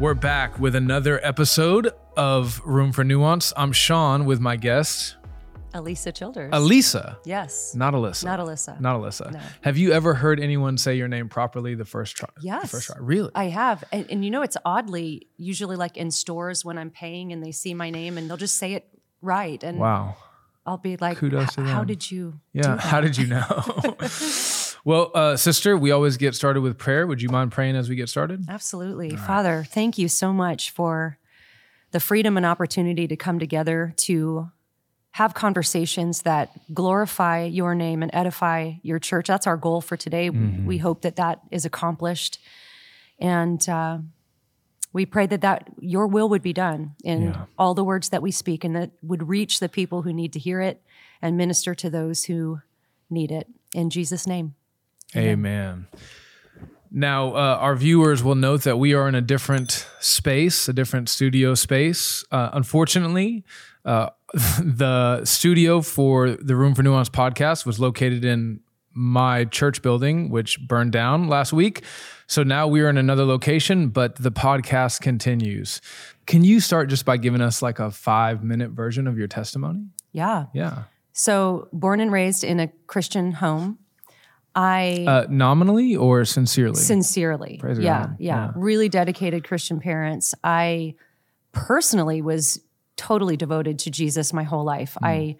We're back with another episode of Room for Nuance. I'm Sean with my guest, Alisa Childers. Alisa, yes. not Alyssa. Not Alyssa. Not Alyssa. No. Have you ever heard anyone say your name properly the first try? the first try. Really? I have. And, and you know, it's oddly, usually like in stores when I'm paying and they see my name and they'll just say it right. And wow. I'll be like, Kudos to "H- how did you? Yeah. How did you know? well, uh, sister, we always get started with prayer. Would you mind praying as we get started? Absolutely. Father, thank you so much for the freedom and opportunity to come together to have conversations that glorify your name and edify your church. That's our goal for today. We hope that that is accomplished. And uh, we pray that, that your will would be done in Yeah. all the words that we speak and that would reach the people who need to hear it and minister to those who need it. In Jesus' name. Amen. Now, uh, our viewers will note that we are in a different space, a different studio space. Uh, unfortunately, uh, the studio for the Room for Nuance podcast was located in my church building, which burned down last week. So now we are in another location, but the podcast continues. Can you start just by giving us like a five minute version of your testimony? Yeah. Yeah. So, born and raised in a Christian home, I Uh, nominally or sincerely? sincerely, Praise yeah, God. yeah, Yeah. really dedicated Christian parents. I personally was totally devoted to Jesus my whole life. Hmm. I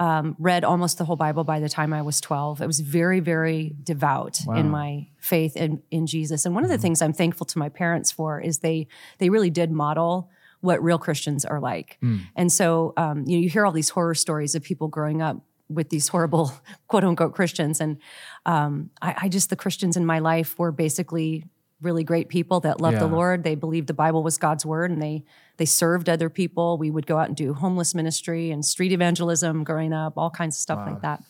um, read almost the whole Bible by the time I was 12. I was very, very devout in my faith in, in Jesus. And one of the things I'm thankful to my parents for is they they really did model what real Christians are like. Hmm. And so um, you know, you hear all these horror stories of people growing up with these horrible quote unquote Christians. And um, I, I just, the Christians in my life were basically really great people that loved the Lord. They believed the Bible was God's word and they, they served other people. We would go out and do homeless ministry and street evangelism growing up, all kinds of stuff like that.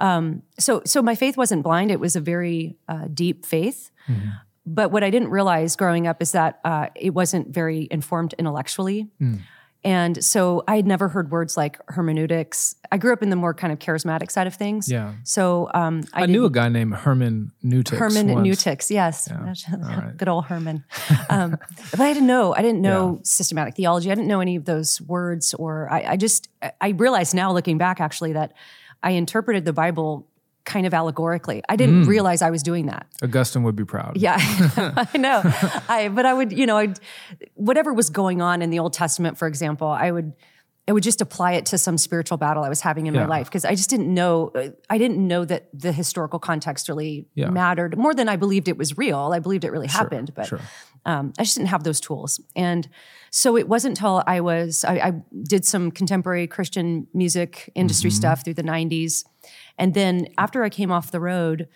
Um, so, so my faith wasn't blind. It was a very uh, deep faith. But what I didn't realize growing up is that uh, it wasn't very informed intellectually. And so I had never heard words like hermeneutics. I grew up in the more kind of charismatic side of things. Yeah. So um, I, I knew a guy named Herman Newtix. Herman once. Newtix, yes, right. good old Herman. Um, but I didn't know. I didn't know systematic theology. I didn't know any of those words, or I, I just I realize now, looking back, actually, that I interpreted the Bible kind of allegorically. I didn't realize I was doing that. Augustine would be proud. Yeah, I know. I but I would, you know, I'd whatever was going on in the Old Testament, for example, I would I would just apply it to some spiritual battle I was having in Yeah. my life because I just didn't know I didn't know that the historical context really Yeah. mattered more than I believed it was real. I believed it really happened, but sure. um, I just didn't have those tools. And so it wasn't until I was I, I did some contemporary Christian music industry Mm-hmm. stuff through the '90s, and then after I came off the road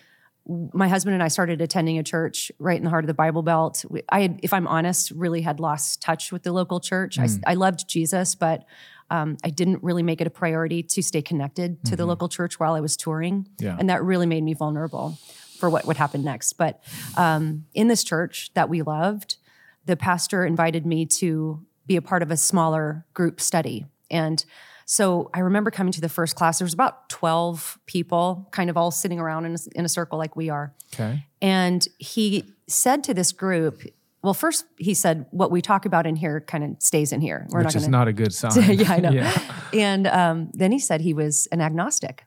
my husband and I started attending a church right in the heart of the Bible Belt. I had, if I'm honest, really had lost touch with the local church. I loved Jesus, but um, I didn't really make it a priority to stay connected to the local church while I was touring. Yeah. And that really made me vulnerable for what would happen next. But um, in this church that we loved, the pastor invited me to be a part of a smaller group study. And so I remember coming to the first class. There was about 12 people kind of all sitting around in a, in a circle like we are. Okay. And he said to this group, well, first he said, what we talk about in here kind of stays in here. We're Which not is going to. not a good sign. yeah, I know. yeah. And um, then he said he was an agnostic.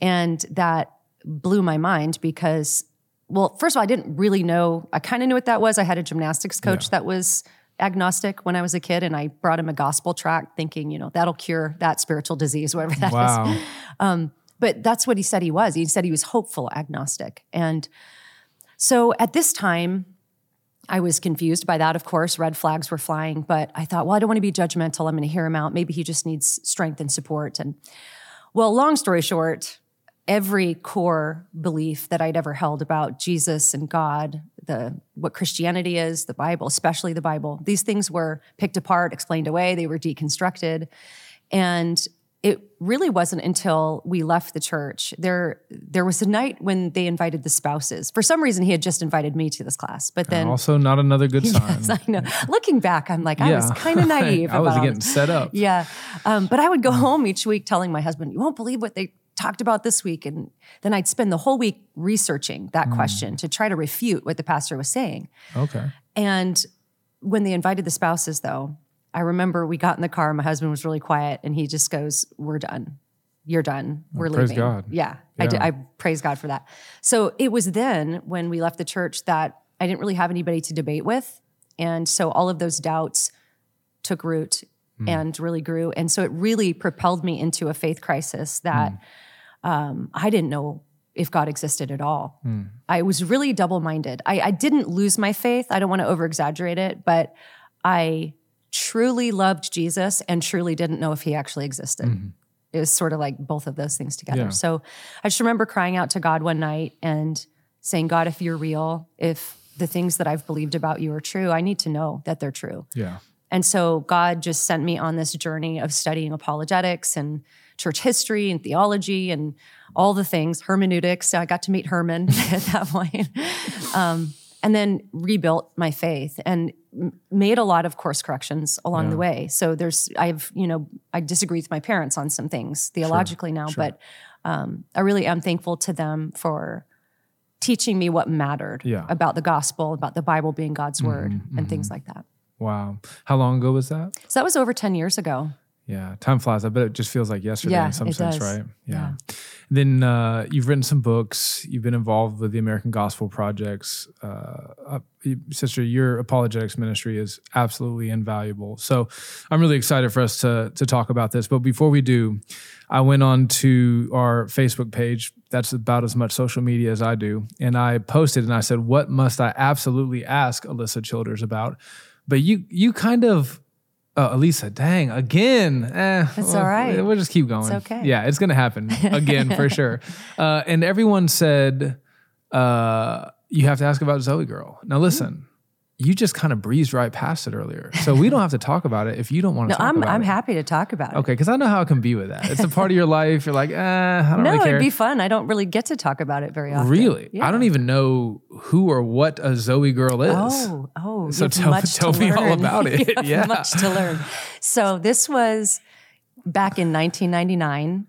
And that blew my mind because, well, first of all, I didn't really know. I kind of knew what that was. I had a gymnastics coach that was agnostic when I was a kid, and I brought him a gospel tract thinking, you know, that'll cure that spiritual disease, whatever that is. Wow. Um, but that's what he said he was. He said he was hopeful agnostic. And so at this time, I was confused by that, of course. Red flags were flying, but I thought, well, I don't want to be judgmental. I'm going to hear him out. Maybe he just needs strength and support. And well, long story short, every core belief that I'd ever held about Jesus and God, the what Christianity is, the Bible, especially the Bible, these things were picked apart, explained away, they were deconstructed. And it really wasn't until we left the church. There, there was a night when they invited the spouses. For some reason, he had just invited me to this class, but then also, not another good sign. Yes, I know. Looking back, I'm like, I was kind of naive. I was about all getting set up. Yeah. Um, but I would go home each week telling my husband, you won't believe what they talked about this week. And then I'd spend the whole week researching that Mm. question to try to refute what the pastor was saying. Okay. And when they invited the spouses, though, I remember we got in the car. My husband was really quiet, and he just goes, "We're done. You're done. We're praise leaving." God. Yeah, I, did, Yeah. I praise God for that. So it was then when we left the church that I didn't really have anybody to debate with, and so all of those doubts took root Mm. and really grew, and so it really propelled me into a faith crisis that mm. um, I didn't know if God existed at all. Mm. I was really double minded. I, I didn't lose my faith. I don't want to over exaggerate it, but I truly loved Jesus and truly didn't know if he actually existed. Mm-hmm. It was sort of like both of those things together. Yeah. So I just remember crying out to God one night and saying, God, if you're real, if the things that I've believed about you are true, I need to know that they're true. Yeah. And so God just sent me on this journey of studying apologetics and church history and theology and all the things, hermeneutics. So I got to meet Herman at that point. Um, and then rebuilt my faith and made a lot of course corrections along the way. So there's, I've, you know, I disagree with my parents on some things theologically now, but um, I really am thankful to them for teaching me what mattered Yeah. about the gospel, about the Bible being God's word, and things like that. Wow. How long ago was that? So that was over 10 years ago. Yeah, time flies. I bet it just feels like yesterday Yeah, in some sense, does. right? Yeah. Then uh, you've written some books. You've been involved with the American Gospel Projects. Uh, uh, sister, your apologetics ministry is absolutely invaluable. So I'm really excited for us to to talk about this. But before we do, I went on to our Facebook page. That's about as much social media as I do, and I posted and I said, "What must I absolutely ask Alyssa Childers about?" But you you kind of uh, Elisa, dang, again. Eh, It's well, all right. We'll just keep going. okay. Yeah, it's going to happen again for sure. Uh, and everyone said, uh, you have to ask about Zoe Girl. Now, listen, you just kind of breezed right past it earlier. So we don't have to talk about it if you don't want to No, talk I'm I'm it. happy to talk about it. Okay, because I know how it can be with that. It's a part of your life. You're like, eh, I don't No, really it'd be fun. I don't really get to talk about it very often. really? Yeah. I don't even know who or what a Zoe Girl is. Oh, oh. So tell- tell me all about it. Yeah. much to learn. So this was back in 1999,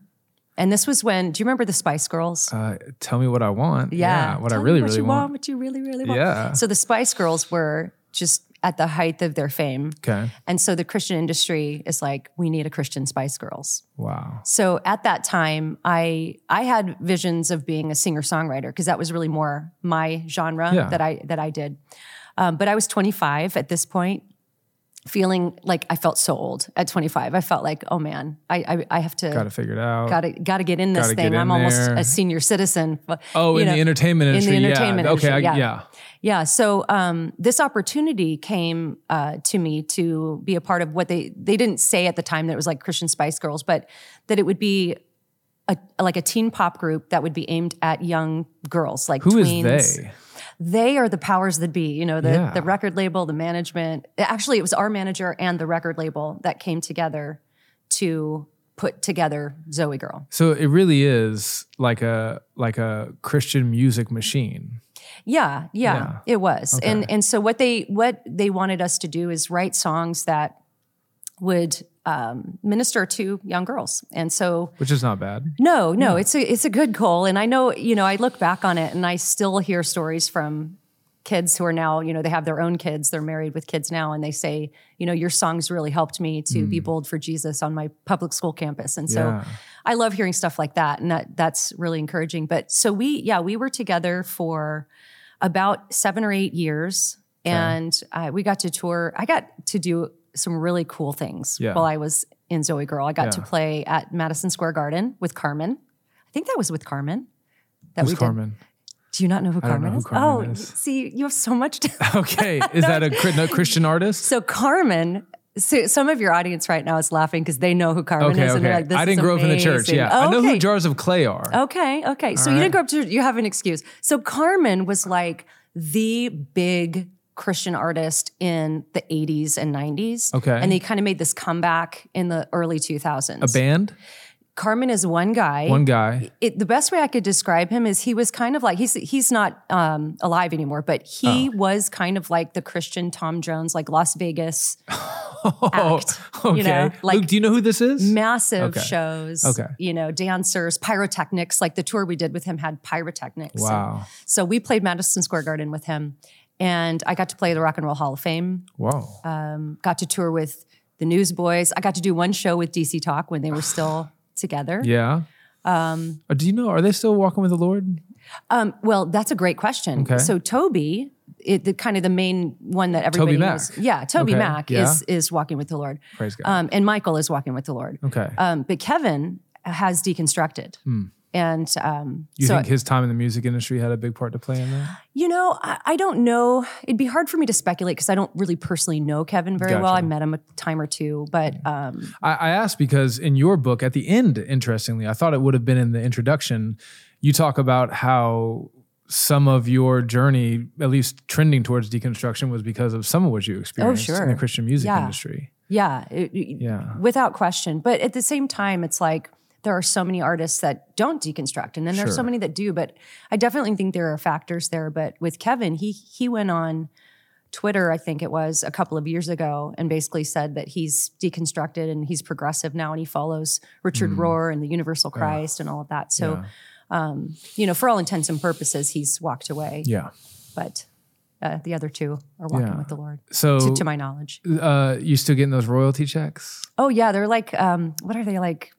and this was when. Do you remember the Spice Girls? Uh, tell me what I want. yeah, what Tell I really, what really you want. What you really, really want. Yeah. So the Spice Girls were just at the height of their fame, Okay. and so the Christian industry is like, we need a Christian Spice Girls. Wow. So at that time, I I had visions of being a singer songwriter because that was really more my genre Yeah. that I that I did. Um, but I was 25 at this point, feeling like I felt so old at 25. I felt like, oh man, I I, I have to Got to figure it out. gotta gotta get in this Gotta thing. in I'm almost a senior citizen. but, Oh, in know, the entertainment industry. in the entertainment yeah. Okay. industry, I, yeah. yeah. Yeah. So um, this opportunity came uh, to me to be a part of what they they didn't say at the time that it was like Christian Spice Girls, but that it would be a, like a teen pop group that would be aimed at young girls, like Who is tweens. they? They are the powers that be. You know, the Yeah. the record label, the management. Actually, it was our manager and the record label that came together to put together Zoe Girl. So it really is like a like a Christian music machine. Yeah, yeah, Yeah. it was. And and so what they what they wanted us to do is write songs that would um, minister to young girls. And so which is not bad. no, no, it's a it's a good goal. And I know, you know, I look back on it and I still hear stories from kids who are now, you know, they have their own kids, they're married with kids now, and they say, you know, your songs really helped me to be bold for Jesus on my public school campus. And so Yeah. I love hearing stuff like that. And that that's really encouraging. But so we, yeah, we were together for about seven or eight years. And uh, we got to tour. I got to do some really cool things Yeah. while I was in Zoe Girl. I got to play at Madison Square Garden with Carmen. I think that was with Carmen. That Who's we did. Carmen? Do you not know who Carmen know who is? Carmen oh, is. see, you have so much to. Okay, is that a Christian artist? so Carmen. So some of your audience right now is laughing because they know who Carmen Okay, is, and they're okay. like, "This I didn't is grow up in the church. Yeah, Oh, I know who Jars of Clay are. Okay, okay. So you didn't grow up to, you have an excuse. So Carmen was like the big Christian artist in the 80s and 90s. Okay. And they kind of made this comeback in the early 2000s. A band, Carmen is one guy. one guy. it, the best way I could describe him is he was kind of like he's he's not um, alive anymore, but he Oh. was kind of like the Christian Tom Jones, like Las Vegas Oh, act. okay. You know, like Luke, do you know who this is? massive Okay. shows. Okay. You know, dancers, pyrotechnics. Like the tour we did with him had pyrotechnics. Wow. so we played Madison Square Garden with him. And I got to play the Rock and Roll Hall of Fame. Wow. Got to tour with the Newsboys. I got to do one show with DC Talk when they were still together. yeah. Um, do you know? Are they still walking with the Lord? Um, well, that's a great question. Okay. So Toby, it, the kind of the main one that everybody Mac. knows. Yeah, Toby Okay, Mac yeah. is is walking with the Lord. Praise God. Um, and Michael is walking with the Lord. Okay. Um, but Kevin has deconstructed. And um, you so, think his time in the music industry had a big part to play in that? you know, I, I don't know. It'd be hard for me to speculate because I don't really personally know Kevin very well. I met him a time or two, but um, I, I asked because in your book, at the end, interestingly, I thought it would have been in the introduction. You talk about how some of your journey, at least trending towards deconstruction, was because of some of what you experienced in Oh, sure. the Christian music Yeah. industry. yeah, it- Yeah. without question. But at the same time, it's like there are so many artists that don't deconstruct, and then there's so many that do. But I definitely think there are factors there. But with Kevin, he he went on Twitter, I think it was a couple of years ago, and basically said that he's deconstructed and he's progressive now, and he follows Richard Rohr and the Universal Christ and all of that. So, Mm. Yeah. um, you know, for all intents and purposes, he's walked away. Yeah. But uh, the other two are walking Yeah. with the Lord, So, to, to my knowledge. uh, you still getting those royalty checks? Oh yeah, they're like um, what are they like?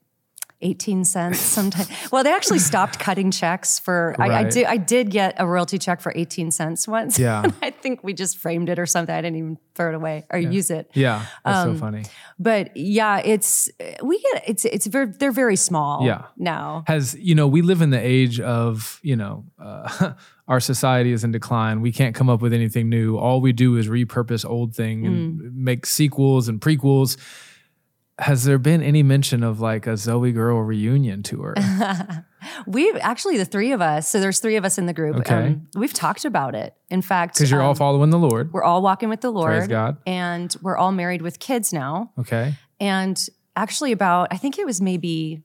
18 cents sometimes. well, they actually stopped cutting checks for I, I Right. did I did get a royalty check for 18 cents once. Yeah. I think we just framed it or something. I didn't even throw it away or use it. Yeah. That's Um, so funny. But yeah, it's we get it's it's very they're very small Yeah. now. has you know we live in the age of you know uh, our society is in decline we can't come up with anything new all we do is repurpose old thing and Mm. make sequels and prequels has there been any mention of like a zoe girl reunion tour We've actually the three of us, so there's three of us in the group. Okay. we've talked about it. In fact, because you're all um, following the lord we're all walking with the Lord. Praise God. And we're all married with kids now. okay And actually, about, I think it was maybe,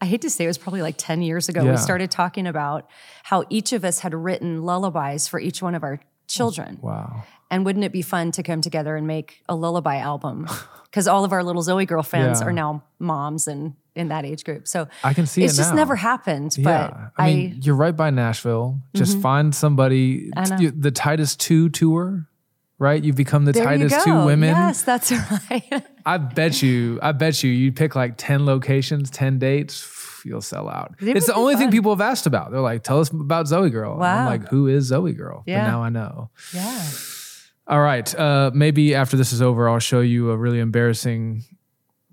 I hate to say it was probably like 10 years ago, Yeah. we started talking about how each of us had written lullabies for each one of our children. wow And wouldn't it be fun to come together and make a lullaby album? Because all of our little Zoe girl fans Yeah. are now moms and in that age group. So i can see it's it just never happened. But yeah i mean you're right by nashville just mm-hmm. find somebody t- the titus 2 tour right you've become the there titus. 2 women Yes, that's right. I bet you, I bet you, you pick like 10 locations, 10 dates, you'll sell out. It it's the only thing people have asked about. They're like, tell us about Zoe Girl. And I'm Wow. like, who is Zoe Girl? Yeah. But now I know. yeah. All right. Uh, maybe after this is over, I'll show you a really embarrassing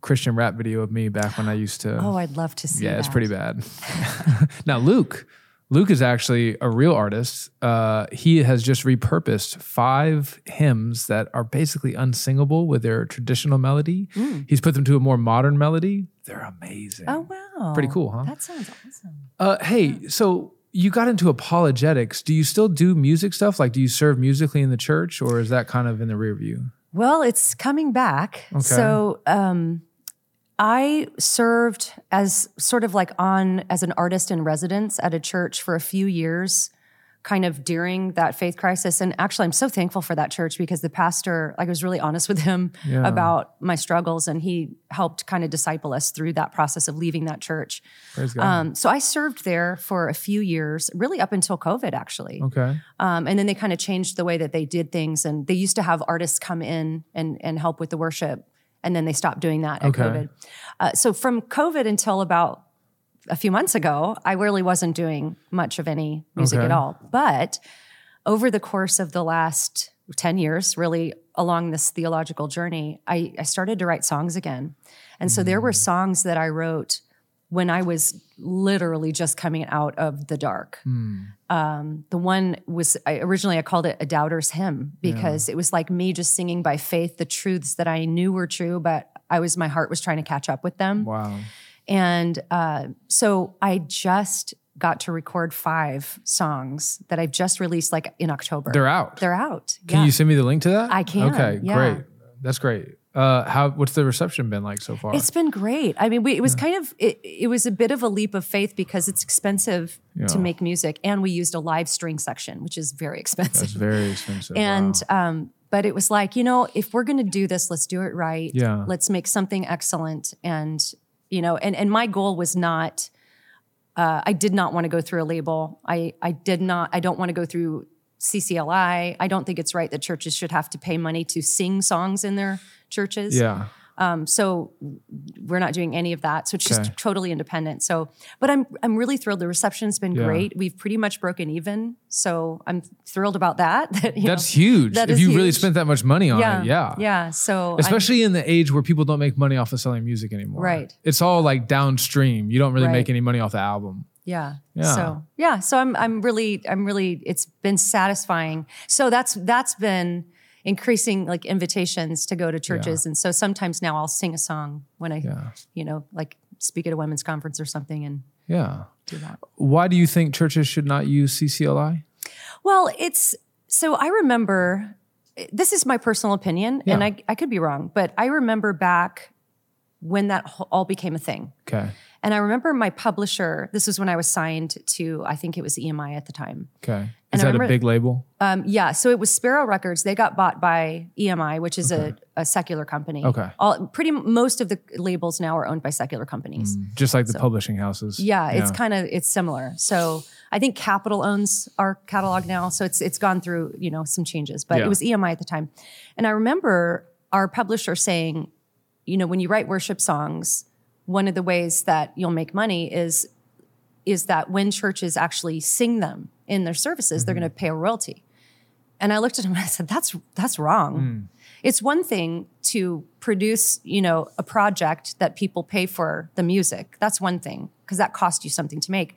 Christian rap video of me back when I used to. Oh, I'd love to see it. yeah, it's pretty bad. now, Luke. Luke is actually a real artist. Uh, he has just repurposed five hymns that are basically unsingable with their traditional melody. He's put them to a more modern melody. They're amazing. Oh, wow. Pretty cool, huh? That sounds awesome. Uh, hey, so you got into apologetics. Do you still do music stuff? Like, do you serve musically in the church, or is that kind of in the rear view? Well, it's coming back. So um, I served as sort of like on as an artist in residence at a church for a few years, kind of during that faith crisis. And actually, I'm so thankful for that church because the pastor, like, I was really honest with him Yeah. about my struggles, and he helped kind of disciple us through that process of leaving that church. God. Um, so I served there for a few years, really up until COVID, actually. okay. Um, and then they kind of changed the way that they did things. And they used to have artists come in and, and help with the worship. And then they stopped doing that at Okay. COVID. Uh, so from COVID until about a few months ago, I really wasn't doing much of any music Okay. at all. But over the course of the last 10 years, really along this theological journey, I, I started to write songs again. And so there were Mm. songs that I wrote when I was literally just coming out of the dark. Um, the one was I, originally I called it a doubter's hymn because it was like me just singing by faith the truths that I knew were true, but I was my heart was trying to catch up with them. Wow. And uh, so I just got to record five songs that I've just released like in October. They're out. They're out. Can yeah. you send me the link to that? I can, Okay, yeah. great. That's great. Uh, how? What's the reception been like so far? It's been great. I mean, we, it was kind of it, it was a bit of a leap of faith because it's expensive Yeah. to make music, and we used a live string section, which is very expensive. That's very expensive. and wow. um, but it was like you know, if we're going to do this, let's do it right. Yeah. Let's make something excellent, and you know, and and my goal was not. Uh, I did not want to go through a label. I I did not. I don't want to go through CCLI. I don't think it's right that churches should have to pay money to sing songs in their churches. Yeah. Um, so we're not doing any of that. So it's Okay. just totally independent. So, but I'm I'm really thrilled. The reception's been Yeah. great. We've pretty much broken even. So I'm thrilled about that. that, you That's know, huge. that if you really spent that much money on yeah, it, yeah. yeah. So I'm- Especially in the age where people don't make money off of selling music anymore. Right. It's all like downstream. You don't really make any money off the album. Yeah. Yeah. So yeah. So I'm I'm really I'm really it's been satisfying. So that's that's been increasing like invitations to go to churches. And so sometimes now I'll sing a song when I Yeah. you know, like speak at a women's conference or something and Yeah. do that. Why do you think churches should not use CCLI? Well, it's so I remember this is my personal opinion and I I could be wrong, but I remember back when that all became a thing. Okay. And I remember my publisher, this was when I was signed to I think it was EMI at the time. Okay. And Is I that a big label? Um, yeah, so it was Sparrow Records. They got bought by EMI, which is a, a secular company. Okay. All pretty most of the labels now are owned by secular companies. Just like the publishing houses. Yeah, it's kind of it's similar. So I think Capitol owns our catalog now, so it's it's gone through you know some changes, but Yeah. it was EMI at the time, and I remember our publisher saying, you know, when you write worship songs, one of the ways that you'll make money is is that when churches actually sing them in their services, they're Mm-hmm. going to pay a royalty. And I looked at him and I said, "That's that's wrong." Mm. It's one thing to produce, you know, a project that people pay for the music. That's one thing because that cost you something to make.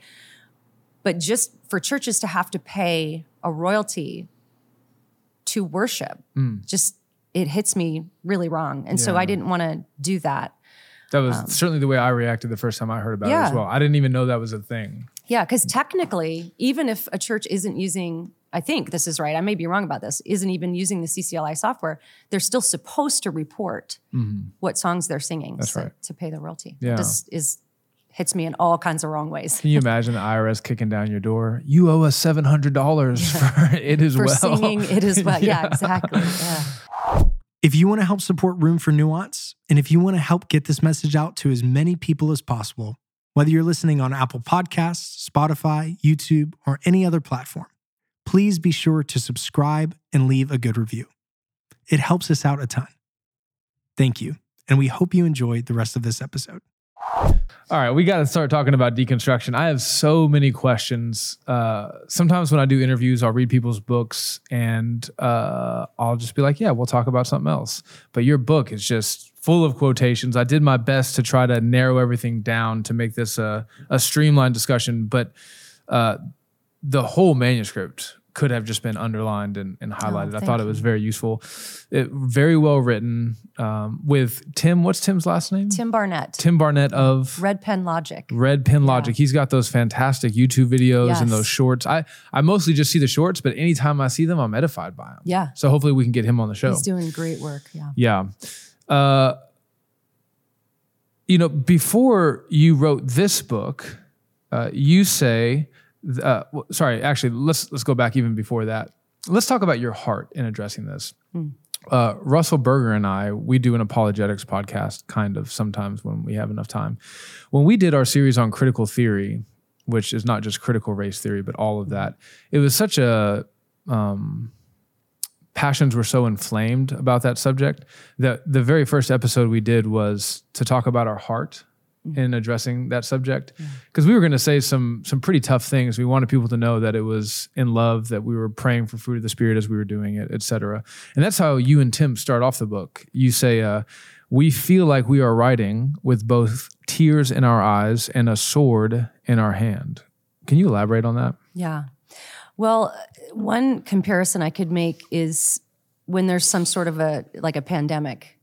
But just for churches to have to pay a royalty to worship, just it hits me really wrong. And so Mm. I didn't want to do that. That was certainly the way I reacted the first time I heard about it as Um, well. I didn't even know that was a thing. Yeah, because technically, even if a church isn't using, I think this is right, I may be wrong about this, isn't even using the CCLI software, they're still supposed to report what songs they're singing Mm-hmm. That's so- right. to pay the royalty. Yeah. This is hits me in all kinds of wrong ways. Can you imagine the IRS kicking down your door? You owe us seven hundred dollars for it as For well. singing it as well. Yeah, exactly. Yeah. If you want to help support Room for Nuance, and if you want to help get this message out to as many people as possible, whether you're listening on Apple Podcasts, Spotify, YouTube, or any other platform, please be sure to subscribe and leave a good review. It helps us out a ton. Thank you, and we hope you enjoyed the rest of this episode. All right, we got to start talking about deconstruction. I have so many questions. Uh, sometimes when I do interviews, I'll read people's books and uh, I'll just be like, yeah, we'll talk about something else. But your book is just full of quotations. I did my best to try to narrow everything down to make this a, a streamlined discussion, but uh, the whole manuscript could have just been underlined and, and highlighted. I thank thought it was very useful. It, very well written um, with Tim. What's Tim's last name? Tim Barnett, Tim Barnett of Red Pen Logic. Red Pen Logic. He's got those fantastic YouTube videos and those shorts. I, I mostly just see the shorts, but anytime I see them, I'm edified by them. Yeah. So hopefully we can get him on the show. He's doing great work. Yeah. yeah. Uh, you know, before you wrote this book, uh, you say, uh, w- sorry, actually, let's let's go back even before that. Let's talk about your heart in addressing this. Uh, Russell Berger and I, we do an apologetics podcast, kind of sometimes when we have enough time. When we did our series on critical theory, which is not just critical race theory, but all of that, it was such a um, passions were so inflamed about that subject that the very first episode we did was to talk about our heart in addressing that subject. Because we were going to say some some pretty tough things. We wanted people to know that it was in love that we were praying for fruit of the spirit as we were doing it etc and that's how you and tim start off the book. You say uh, we feel like we are writing with both tears in our eyes and a sword in our hand. Can you elaborate on that? Yeah. Well, one comparison I could make is when there's some sort of a like a pandemic,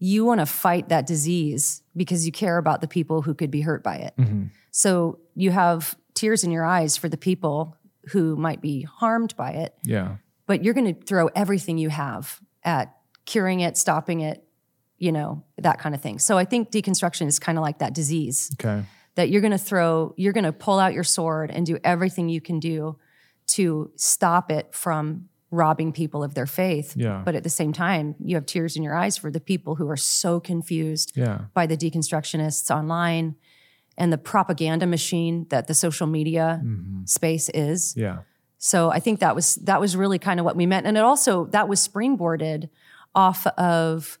you want to fight that disease because you care about the people who could be hurt by it. Mm-hmm. So you have tears in your eyes for the people who might be harmed by it, yeah but you're going to throw everything you have at curing it, stopping it, you know, that kind of thing. So I think deconstruction is kind of like that disease okay that you're going to throw, you're going to pull out your sword and do everything you can do to stop it from robbing people of their faith. Yeah. But at the same time, you have tears in your eyes for the people who are so confused yeah by the deconstructionists online and the propaganda machine that the social media space is. yeah So I think that was that was really kind of what we meant, and it also that was springboarded off of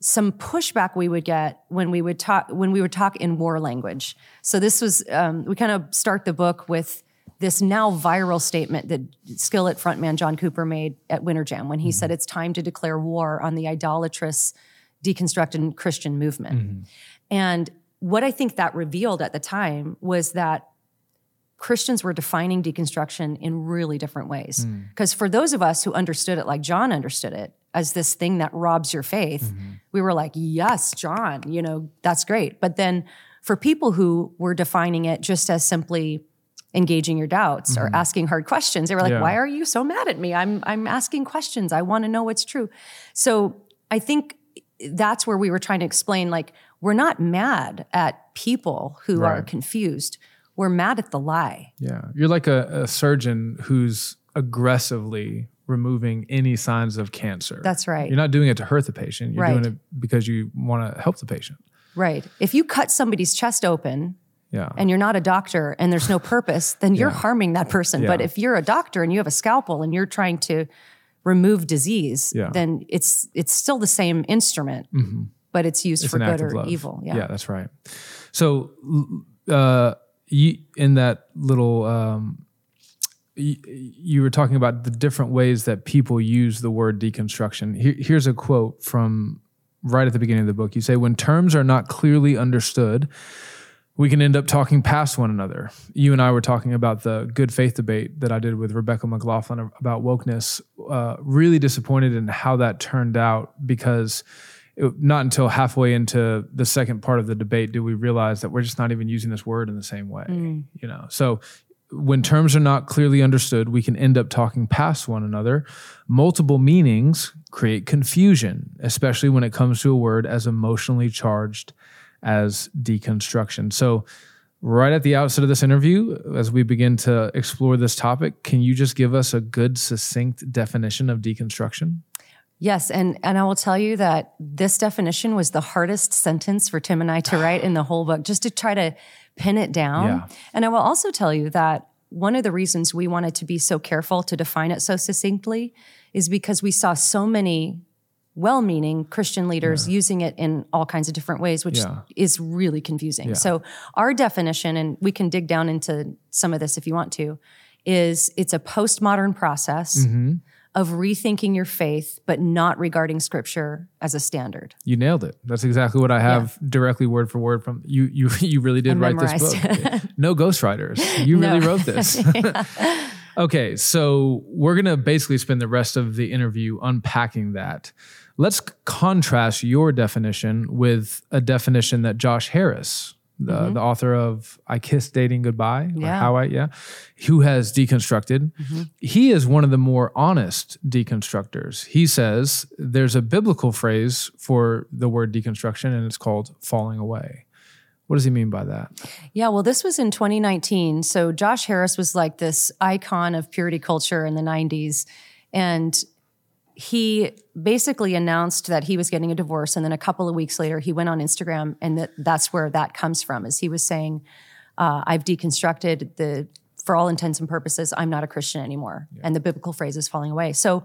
some pushback we would get when we would talk when we would talk in war language. So this was um, we kind of start the book with this now viral statement that Skillet frontman John Cooper made at Winter Jam when he mm-hmm. said it's time to declare war on the idolatrous, deconstructed Christian movement. Mm-hmm. And what I think that revealed at the time was that Christians were defining deconstruction in really different ways. Mm. Because for those of us who understood it like John understood it as this thing that robs your faith, mm-hmm. we were like, yes, John, you know, that's great. But then for people who were defining it just as simply engaging your doubts or mm-hmm. asking hard questions, they were like, Yeah. why are you so mad at me? I'm I'm asking questions. I want to know what's true. So I think that's where we were trying to explain like we're not mad at people who are confused. We're mad at the lie. Yeah. You're like a, a surgeon who's aggressively removing any signs of cancer. That's right. You're not doing it to hurt the patient. You're Right. doing it because you want to help the patient. Right. If you cut somebody's chest open Yeah. and you're not a doctor and there's no purpose, then you're harming that person. But if you're a doctor and you have a scalpel and you're trying to remove disease, Yeah. then it's it's still the same instrument, but it's used for good or love. evil. Yeah. that's right. So, uh, you, in that little, um, you, you were talking about the different ways that people use the word deconstruction. Here, here's a quote from right at the beginning of the book. You say, "When terms are not clearly understood." We can end up talking past one another. You and I were talking about the good faith debate that I did with Rebecca McLaughlin about wokeness. Uh, really disappointed in how that turned out because it, not until halfway into the second part of the debate did we realize that we're just not even using this word in the same way you know so when terms are not clearly understood we can end up talking past one another multiple meanings create confusion especially when it comes to a word as emotionally charged as deconstruction so right at the outset of this interview as we begin to explore this topic can you just give us a good succinct definition of deconstruction Yes, and and I will tell you that this definition was the hardest sentence for Tim and I to write in the whole book, just to try to pin it down. Yeah. And I will also tell you that one of the reasons we wanted to be so careful to define it so succinctly is because we saw so many well-meaning Christian leaders using it in all kinds of different ways, which Yeah. is really confusing. So our definition, and we can dig down into some of this if you want to, is it's a postmodern process mm-hmm. of rethinking your faith, but not regarding scripture as a standard. You nailed it. That's exactly what I have directly word for word from you. You you really did I write this book. no ghostwriters. You really No. wrote this. okay, so we're gonna basically spend the rest of the interview unpacking that. Let's contrast your definition with a definition that Josh Harris, the, the author of "I Kissed Dating Goodbye," Mm-hmm. Yeah. Mm-hmm. how I yeah, who has deconstructed. He is one of the more honest deconstructors. He says there's a biblical phrase for the word deconstruction, and it's called falling away. What does he mean by that? Yeah, well, this was in 2019. So Josh Harris was like this icon of purity culture in the 90s. And he basically announced that he was getting a divorce. And then a couple of weeks later, he went on Instagram, and that, that's where that comes from, is he was saying, uh, I've deconstructed the for all intents and purposes, I'm not a Christian anymore. And the biblical phrase is falling away. So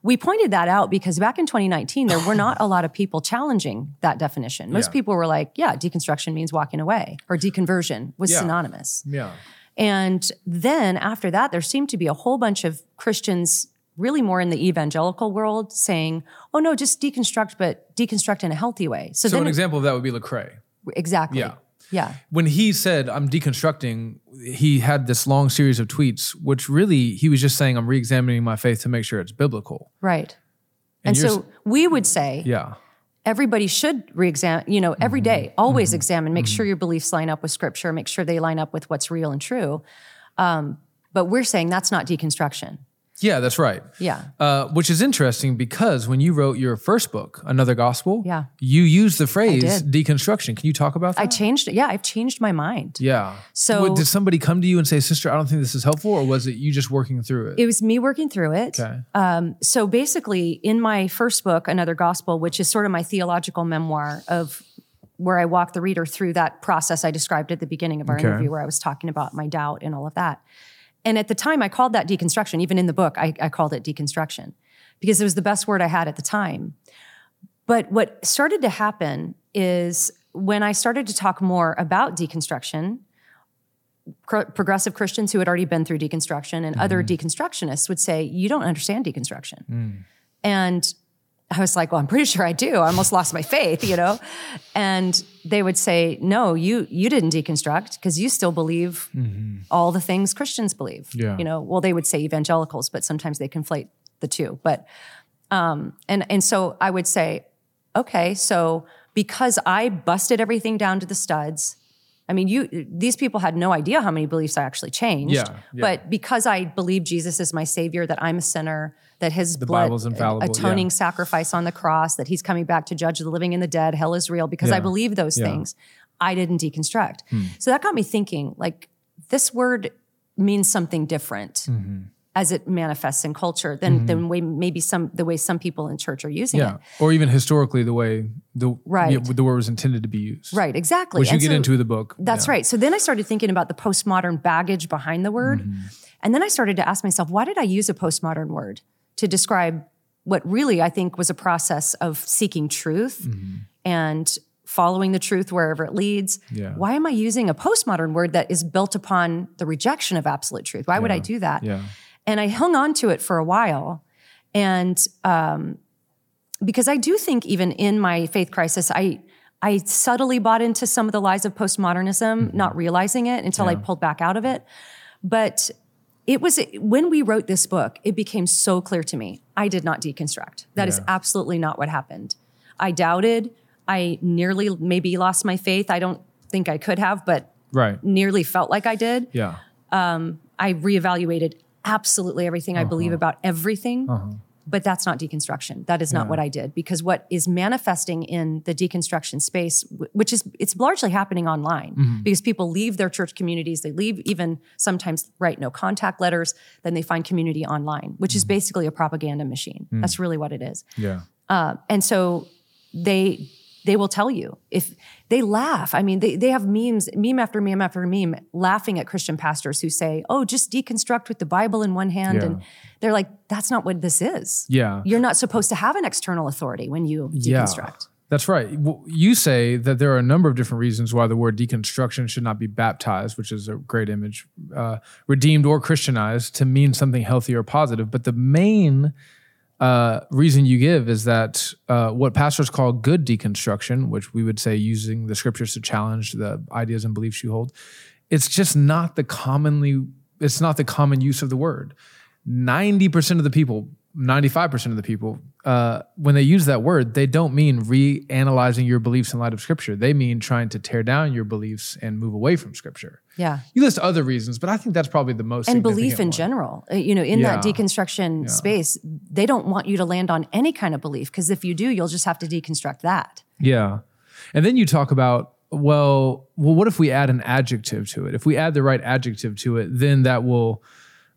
we pointed that out because back in 2019, there were not a lot of people challenging that definition. Most Yeah. people were like, yeah, deconstruction means walking away, or deconversion was Yeah. synonymous. Yeah. And then after that, there seemed to be a whole bunch of Christians, really more in the evangelical world, saying, oh no, just deconstruct, but deconstruct in a healthy way. So, So an example of that would be Lecrae. exactly. Yeah. Yeah. when he said I'm deconstructing, he had this long series of tweets, which really he was just saying I'm re-examining my faith to make sure it's biblical. Right. And, you're so we would say Yeah, everybody should re-examine, you know, every Mm-hmm. day, always examine, make sure your beliefs line up with scripture, make sure they line up with what's real and true. Um, but we're saying that's not deconstruction. Yeah, that's right. Yeah. Uh, which is interesting because when you wrote your first book, Another Gospel, Yeah. you used the phrase deconstruction. Can you talk about that? I changed it. Yeah, I've changed my mind. yeah. So- What- did somebody come to you and say, "Sister, I don't think this is helpful," or was it you just working through it? It was me working through it. okay. So basically, in my first book, Another Gospel, which is sort of my theological memoir of where I walk the reader through that process I described at the beginning of our Okay. interview, where I was talking about my doubt and all of that. And at the time, I called that deconstruction. Even in the book, I, I called it deconstruction because it was the best word I had at the time. But what started to happen is when I started to talk more about deconstruction, progressive Christians who had already been through deconstruction and other mm-hmm. deconstructionists would say, You don't understand deconstruction. Mm. And I was like, well, I'm pretty sure I do. I almost lost my faith, you know? And they would say, no, you you didn't deconstruct because you still believe all the things Christians believe. Yeah. You know, well, they would say evangelicals, but sometimes they conflate the two. But um, and and so I would say, okay, so because I busted everything down to the studs, I mean, you these people had no idea how many beliefs I actually changed. Yeah, yeah. But because I believe Jesus is my savior, that I'm a sinner, that his blood Bible's infallible, atoning yeah. sacrifice on the cross, that he's coming back to judge the living and the dead, hell is real, because I believe those Yeah. things. I didn't deconstruct. Hmm. So that got me thinking, like, this word means something different Mm-hmm. as it manifests in culture than than way maybe some the way some people in church are using Yeah. it. Or even historically, the way the Right. yeah, the word was intended to be used. Right, exactly. Which you And get so- into the book. That's Yeah. right. So then I started thinking about the postmodern baggage behind the word. Mm-hmm. And then I started to ask myself, why did I use a postmodern word to describe what really I think was a process of seeking truth Mm-hmm. and following the truth wherever it leads? Yeah. Why am I using a postmodern word that is built upon the rejection of absolute truth? Why would I do that? Yeah. And I hung on to it for a while. And um, because I do think even in my faith crisis, I I subtly bought into some of the lies of postmodernism, not realizing it until I pulled back out of it. But it was when we wrote this book, it became so clear to me. I did not deconstruct. That is Yeah. absolutely not what happened. I doubted. I nearly maybe lost my faith. I don't think I could have, but Right. nearly felt like I did. Yeah. I reevaluated absolutely everything I Uh-huh. believe about everything. But that's not deconstruction. That is not what I did because what is manifesting in the deconstruction space, which is it's largely happening online Mm-hmm. because people leave their church communities, they leave even sometimes write no contact letters, then they find community online, which Mm-hmm. is basically a propaganda machine. Mm. That's really what it is. Yeah. Uh, and so they they will tell you if they laugh. I mean, they, they have memes, meme after meme after meme, laughing at Christian pastors who say, "Oh, just deconstruct with the Bible in one hand," Yeah. and they're like, "That's not what this is. Yeah. You're not supposed to have an external authority when you deconstruct." That's right. You say that there are a number of different reasons why the word deconstruction should not be baptized, which is a great image, uh, redeemed or Christianized to mean something healthy or positive. But the main uh, reason you give is that uh, what pastors call good deconstruction, which we would say using the scriptures to challenge the ideas and beliefs you hold, it's just not the commonly, it's not the common use of the word. 90% of the people, 95% of the people, uh, when they use that word, they don't mean reanalyzing your beliefs in light of scripture. They mean trying to tear down your beliefs and move away from scripture. Yeah. You list other reasons, but I think that's probably the most And belief in one. general, Uh, you know, in that Yeah. deconstruction space, they don't want you to land on any kind of belief because if you do, you'll just have to deconstruct that. Yeah. And then you talk about, well, well, what if we add an adjective to it? If we add the right adjective to it, then that will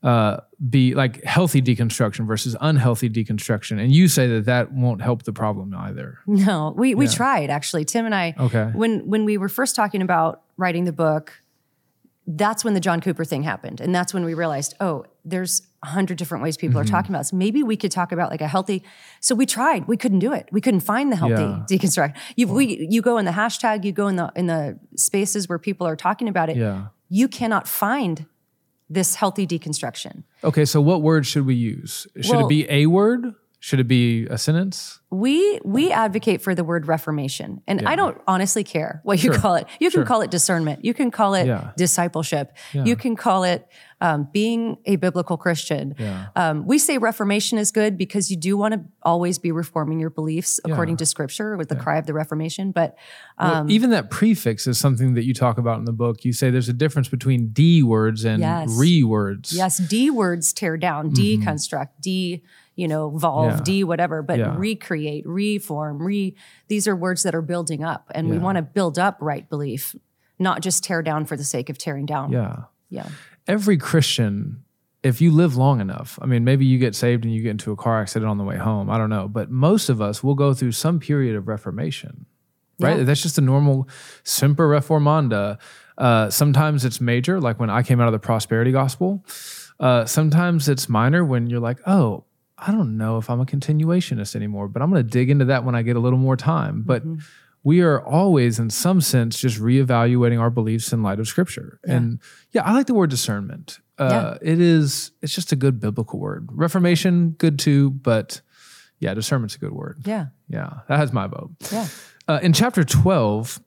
uh, be like healthy deconstruction versus unhealthy deconstruction. And you say that that won't help the problem either. No, we we tried actually. Tim and I. Okay. When when we were first talking about writing the book, that's when the John Cooper thing happened, and that's when we realized, oh, there's a hundred different ways people Mm-hmm. are talking about this. Maybe we could talk about like a healthy. So we tried. We couldn't do it. We couldn't find the healthy Yeah. deconstruct. You we you go in the hashtag. You go in the in the spaces where people are talking about it. Yeah. You cannot find this healthy deconstruction. Okay, so what word should we use? Should Well- it be a word? Should it be a sentence? we we advocate for the word reformation and i don't honestly care what you call it you can Sure. call it discernment you can call it Yeah. discipleship you can call it um, being a biblical christian Yeah. um, we say reformation is good because you do want to always be reforming your beliefs according to scripture with the cry of the reformation but Well, Um, even that prefix is something that you talk about in the book. You say there's a difference between D words and Yes. re words. yes d words tear down deconstruct D you know volve Mm-hmm. Yeah. de whatever but Yeah. recreate reform re these are words that are building up and we want to build up right belief not just tear down for the sake of tearing down Yeah. yeah every Christian, if you live long enough, I mean, maybe you get saved and you get into a car accident on the way home. I don't know. But most of us will go through some period of reformation, right? Yeah. That's just a normal semper reformanda. Uh, sometimes it's major, like when I came out of the prosperity gospel. Uh, sometimes it's minor when you're like, oh, I don't know if I'm a continuationist anymore, but I'm going to dig into that when I get a little more time. But we are always, in some sense, just reevaluating our beliefs in light of Scripture. And yeah, I like the word discernment. Uh, It is. It's just a good biblical word. Reformation, good too, but yeah, discernment's a good word. Yeah. Yeah, that has my vote. Yeah. Uh, in chapter 12,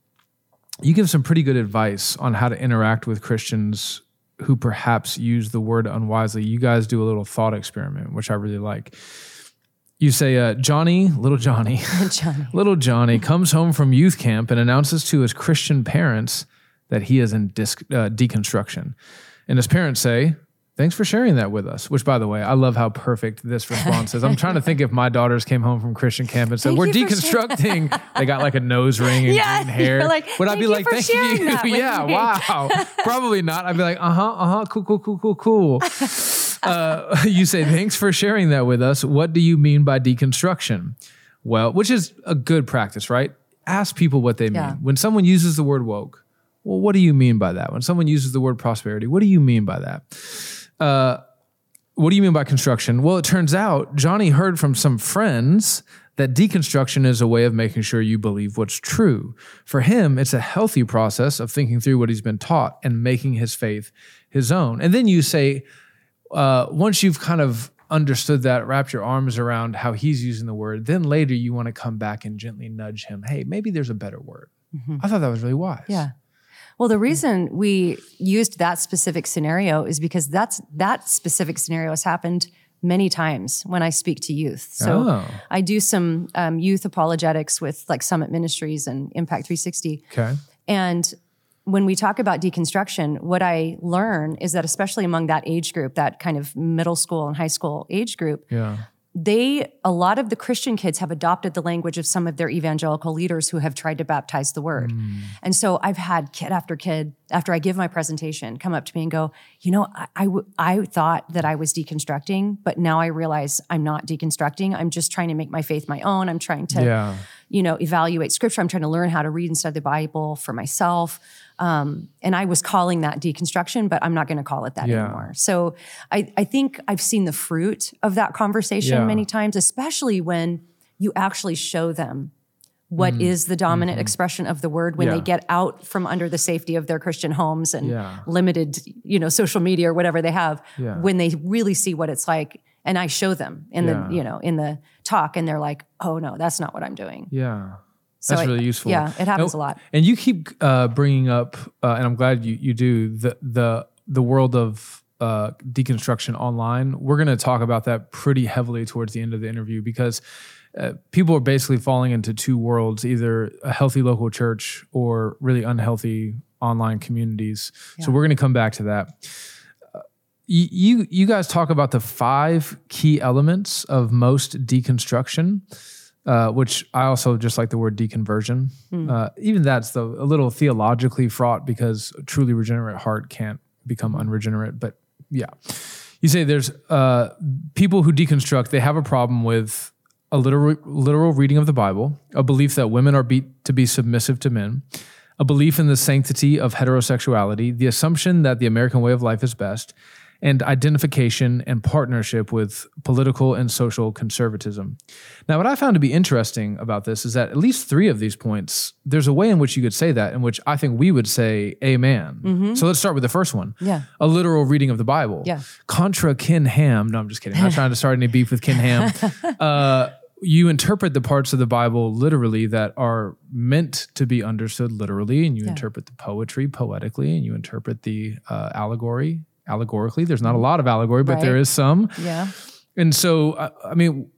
you give some pretty good advice on how to interact with Christians who perhaps use the word unwisely. You guys do a little thought experiment, which I really like. You say, uh, Johnny, little Johnny, Johnny. little Johnny comes home from youth camp and announces to his Christian parents that he is in disc, uh, deconstruction. And his parents say, Thanks for sharing that with us. Which, by the way, I love how perfect this response is. I'm trying to think if my daughters came home from Christian camp and said, We're deconstructing. they got like a nose ring and Yeah, green hair. like, Would I be like, Thank you? yeah, me." wow. Probably not. I'd be like, Uh huh, uh huh, cool, cool, cool, cool, cool. Uh, you say, Thanks for sharing that with us. What do you mean by deconstruction? Well, which is a good practice, right? Ask people what they mean. Yeah. When someone uses the word woke, well, what do you mean by that? When someone uses the word prosperity, what do you mean by that? Uh, what do you mean by construction? Well, it turns out Johnny heard from some friends that deconstruction is a way of making sure you believe what's true. For him, it's a healthy process of thinking through what he's been taught and making his faith his own. And then you say, uh, once you've kind of understood that, wrapped your arms around how he's using the word, then later you want to come back and gently nudge him. Hey, maybe there's a better word. I thought that was really wise. Yeah. Well, the reason we used that specific scenario is because that's that specific scenario has happened many times when I speak to youth. So Oh. I do some um, youth apologetics with like Summit Ministries and Impact 360. Okay. And when we talk about deconstruction, what I learn is that, especially among that age group, that kind of middle school and high school age group, Yeah. they, a lot of the Christian kids have adopted the language of some of their evangelical leaders who have tried to baptize the word. Mm. And so I've had kid after kid, after I give my presentation, come up to me and go, you know, I, I, w- I thought that I was deconstructing, but now I realize I'm not deconstructing. I'm just trying to make my faith my own. I'm trying to Yeah. You know, evaluate scripture. I'm trying to learn how to read and study the Bible for myself. Um, and I was calling that deconstruction, but I'm not going to call it that Yeah. anymore. So I, I think I've seen the fruit of that conversation Yeah. many times, especially when you actually show them what is the dominant expression of the word when Mm-hmm. Yeah. they get out from under the safety of their Christian homes and Yeah. limited, you know, social media or whatever they have, Yeah. when they really see what it's like. And I show them in the, you know, in the talk, and they're like, "Oh no, that's not what I'm doing." Yeah. So That's I- really useful. yeah, it happens And- a lot. And you keep uh, bringing up, uh, and I'm glad you you do the the the world of uh, deconstruction online. We're going to talk about that pretty heavily towards the end of the interview because uh, people are basically falling into two worlds: either a healthy local church or really unhealthy online communities. So we're going to come back to that. You you guys talk about the five key elements of most deconstruction uh, which I also just like the word deconversion. Uh, even that's though a little theologically fraught because a truly regenerate heart can't become unregenerate. But yeah, you say there's uh, people who deconstruct. They have a problem with a literal literal reading of the Bible, a belief that women are be, to be submissive to men, a belief in the sanctity of heterosexuality, the assumption that the American way of life is best, and identification and partnership with political and social conservatism. Now, what I found to be interesting about this is that at least three of these points, there's a way in which you could say that, in which I think we would say amen. So let's start with the first one. Yeah. A literal reading of the Bible. Yeah. Contra Ken Ham. No, I'm just kidding. I'm not trying to start any beef with Ken Ham. Uh, you interpret the parts of the Bible literally that are meant to be understood literally, and you interpret the poetry poetically, and you interpret the uh, allegory allegorically. There's not a mm. lot of allegory, but there Right. is some. Yeah. And so, I, I mean,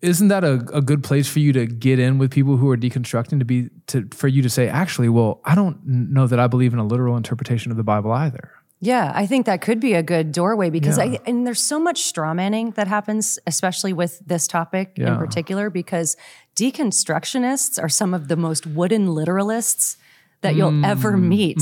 isn't that a, a good place for you to get in with people who are deconstructing to be to for you to say, actually, well, I don't know that I believe in a literal interpretation of the Bible either. Yeah, I think that could be a good doorway because Yeah. I and there's so much straw manning that happens, especially with this topic Yeah. in particular, because deconstructionists are some of the most wooden literalists that you'll ever Mm, meet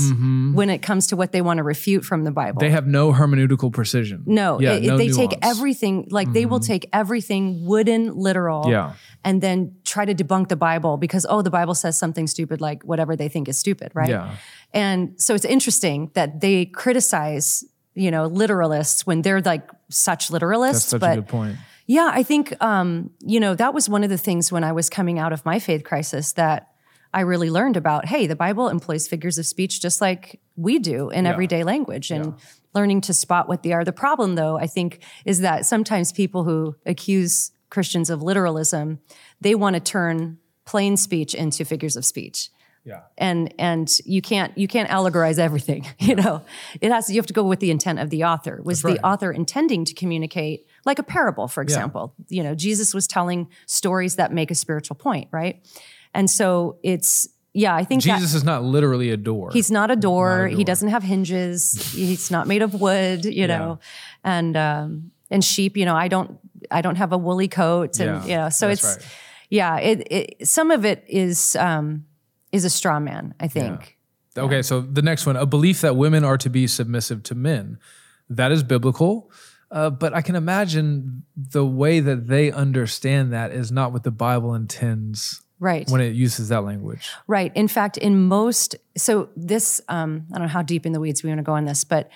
when it comes to what they want to refute from the Bible. mm-hmm. They have no hermeneutical precision. no, yeah, it- no they take nuance. Mm-hmm. everything, like they will take everything wooden, literal, Yeah. and then try to debunk the Bible because, oh, the Bible says something stupid, like whatever they think is stupid, right? Yeah. And so it's interesting that they criticize, you know, literalists when they're like such literalists. That's such but a good point. yeah, I think um, you know that was one of the things when I was coming out of my faith crisis that I really learned about. Hey, the Bible employs figures of speech just like we do in everyday language, and learning to spot what they are. The problem, though, I think, is that sometimes people who accuse Christians of literalism, they want to turn plain speech into figures of speech. Yeah. and and you can't you can't allegorize everything you know? It has you have to go with the intent of the author. Was the author intending to communicate like a parable for example? You know jesus was telling stories that make a spiritual point right and so it's yeah i think Jesus is not literally a door. he's not a door, Not a he doesn't have hinges he's not made of wood you know and um and sheep you know i don't i don't have a woolly coat and Yeah, you know so it's right. yeah it, it some of it is um is a straw man i think Okay, so the next one, a belief that women are to be submissive to men. That is biblical. Uh, but I can imagine the way that they understand that is not what the Bible intends right when it uses that language. Right. In fact, in most, so this, um, I don't know how deep in the weeds we want to go on this, but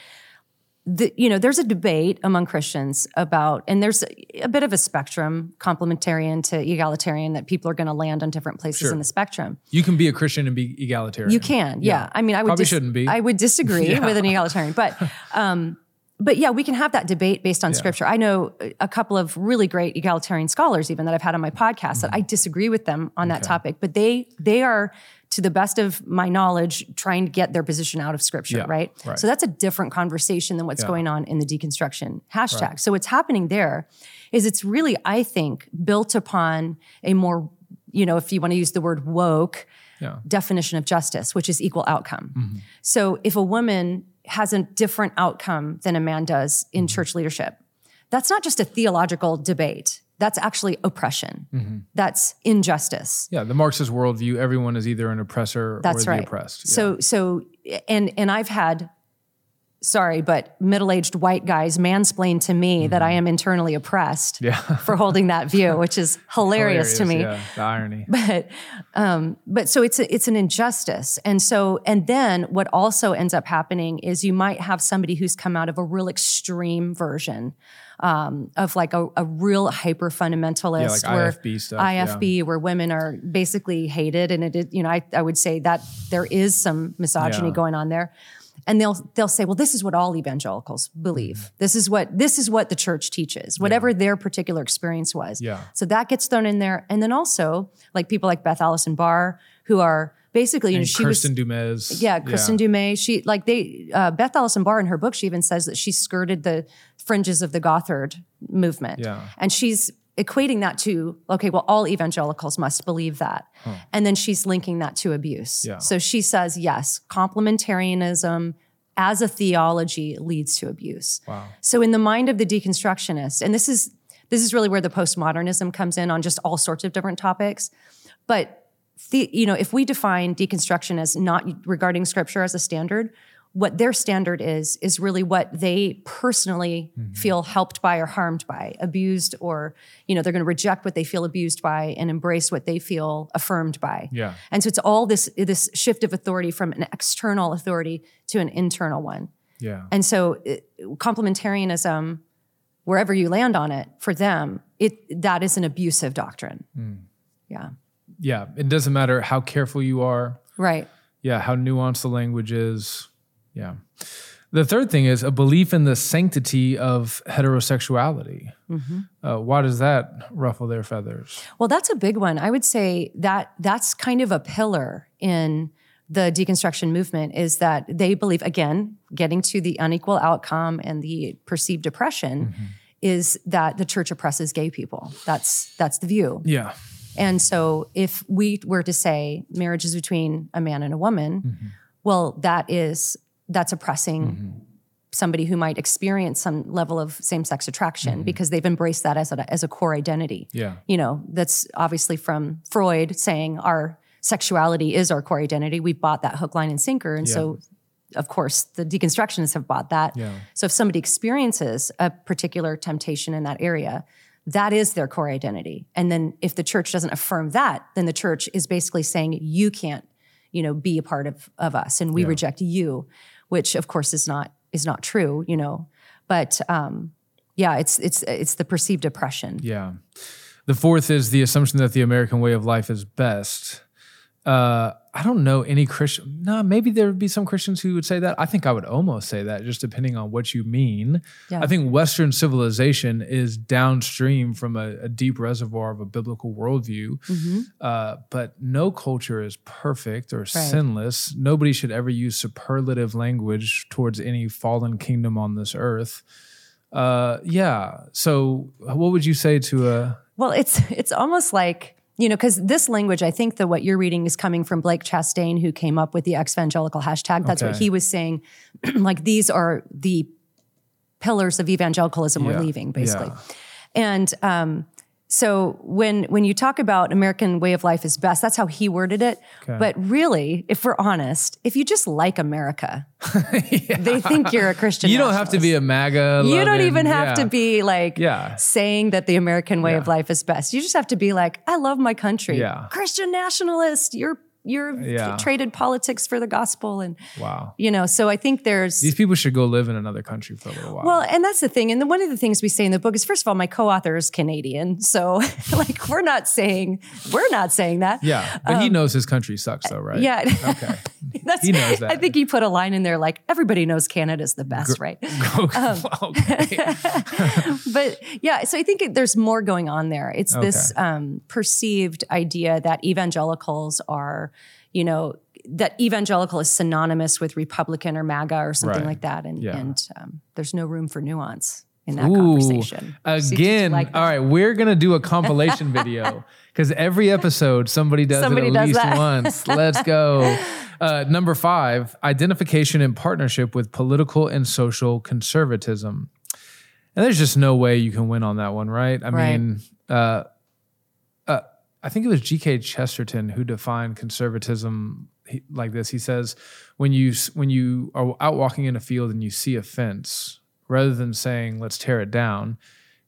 the, you know, there's a debate among Christians about, and there's a, a bit of a spectrum, complementarian to egalitarian, that people are going to land on different places Sure. in the spectrum. You can be a Christian and be egalitarian. You can, yeah. I mean, I would Probably shouldn't be. I would disagree with an egalitarian, but um, but yeah, we can have that debate based on scripture. I know a couple of really great egalitarian scholars, even that I've had on my podcast, that I Mm-hmm. disagree with them on that topic, but they they are, to the best of my knowledge, trying to get their position out of scripture, Yeah, right? right. So that's a different conversation than what's going on in the deconstruction hashtag. So what's happening there is it's really, I think, built upon a more, you know, if you want to use the word woke Yeah. definition of justice, which is equal outcome. Mm-hmm. So if a woman has a different outcome than a man does in Mm-hmm. church leadership, that's not just a theological debate. That's actually oppression. Mm-hmm. That's injustice. Yeah, the Marxist worldview, everyone is either an oppressor That's or the oppressed. Yeah. So so and and I've had sorry, but middle-aged white guys mansplain to me that I am internally oppressed Mm-hmm. Yeah. for holding that view, which is hilarious, to me. Yeah, the irony. but um, but so it's a, it's an injustice, and so and then what also ends up happening is you might have somebody who's come out of a real extreme version um, of like a, a real hyper fundamentalist, Yeah, like where IFB stuff, yeah. IFB, where women are basically hated, and it is you know I I would say that there is some misogyny Yeah. going on there. And they'll they'll say, well, this is what all evangelicals believe. Mm-hmm. This is what this is what the church teaches, whatever their particular experience was. Yeah. So that gets thrown in there. And then also like people like Beth Allison Barr, who are basically, you know, she Kirsten was Du Mez. yeah, Kristen Dumais. She like they uh, Beth Allison Barr in her book, she even says that she skirted the fringes of the Gothard movement. Yeah. And she's equating that to, okay, well, all evangelicals must believe that. Hmm. And then she's linking that to abuse. Yeah. So she says, yes, complementarianism as a theology leads to abuse. Wow. So in the mind of the deconstructionist, and this is this is really where the postmodernism comes in on just all sorts of different topics. But the, you know, if we define deconstruction as not regarding scripture as a standard, what their standard is is really what they personally mm-hmm. feel helped by or harmed by, abused or you know they're going to reject what they feel abused by and embrace what they feel affirmed by. Yeah. And so it's all this this shift of authority from an external authority to an internal one. Yeah. And so it, complementarianism, wherever you land on it, for them, it that is an abusive doctrine. Mm. Yeah. yeah. It doesn't matter how careful you are. Right. Yeah. How nuanced the language is. Yeah. The third thing is a belief in the sanctity of heterosexuality. Mm-hmm. Uh, why does that ruffle their feathers? Well, that's a big one. I would say that that's kind of a pillar in the deconstruction movement is that they believe again, getting to the unequal outcome and the perceived oppression is that the church oppresses gay people. That's that's the view. Yeah. And so if we were to say marriage is between a man and a woman, well, that is that's oppressing mm-hmm. somebody who might experience some level of same-sex attraction mm-hmm. because they've embraced that as a, as a core identity. Yeah. You know, that's obviously from Freud saying our sexuality is our core identity. We've bought that hook, line, and sinker. And so of course, the deconstructionists have bought that. Yeah. So if somebody experiences a particular temptation in that area, that is their core identity. And then if the church doesn't affirm that, then the church is basically saying you can't you know, be a part of of us, and we Yeah. reject you, which of course is not is not true, you know. But um, yeah, it's it's it's the perceived oppression. Yeah. The fourth is the assumption that the American way of life is best. Uh, I don't know any Christian. No, maybe there would be some Christians who would say that. I think I would almost say that, just depending on what you mean. Yeah. I think Western civilization is downstream from a, a deep reservoir of a biblical worldview. Mm-hmm. Uh, but no culture is perfect or sinless. Nobody should ever use superlative language towards any fallen kingdom on this earth. Uh, yeah. So, what would you say to a? Well, it's it's almost like you know because this language, I think that what you're reading is coming from Blake Chastain, who came up with the evangelical hashtag. That's what he was saying. like these are the pillars of evangelicalism Yeah. we're leaving, basically. Yeah. And um, so when when you talk about American way of life is best, that's how he worded it. But really, if we're honest, if you just like America, they think you're a Christian. You don't have to be a MAGA. you don't even have yeah. to be like Yeah. saying that the American way of life is best. You just have to be like, I love my country. Yeah. Christian nationalist. You're you're Yeah. traded politics for the gospel and Wow. you know, so I think there's These people should go live in another country for a little while. well, and that's the thing. And the, one of the things we say in the book is, first of all, my co-author is Canadian, so like we're not saying we're not saying that. yeah, but he knows his country sucks, though, right? um, Yeah. Okay. That's, He knows that. I think he put a line in there like everybody knows Canada's the best, right? okay. okay. but yeah, so I think it, there's more going on there. It's this um, perceived idea that evangelicals are, you know, that evangelical is synonymous with Republican or MAGA or something Right. like that, and Yeah. and um, there's no room for nuance in that Ooh, conversation. Again. like all right, we're gonna do a compilation video because every episode somebody does Somebody it at does least that. once. Let's go. Uh, number five: identification and partnership with political and social conservatism. And there's just no way you can win on that one, right? I Right. mean, uh, I think it was G.K. Chesterton who defined conservatism like this. He says, "When you when you are out walking in a field and you see a fence, rather than saying let's tear it down,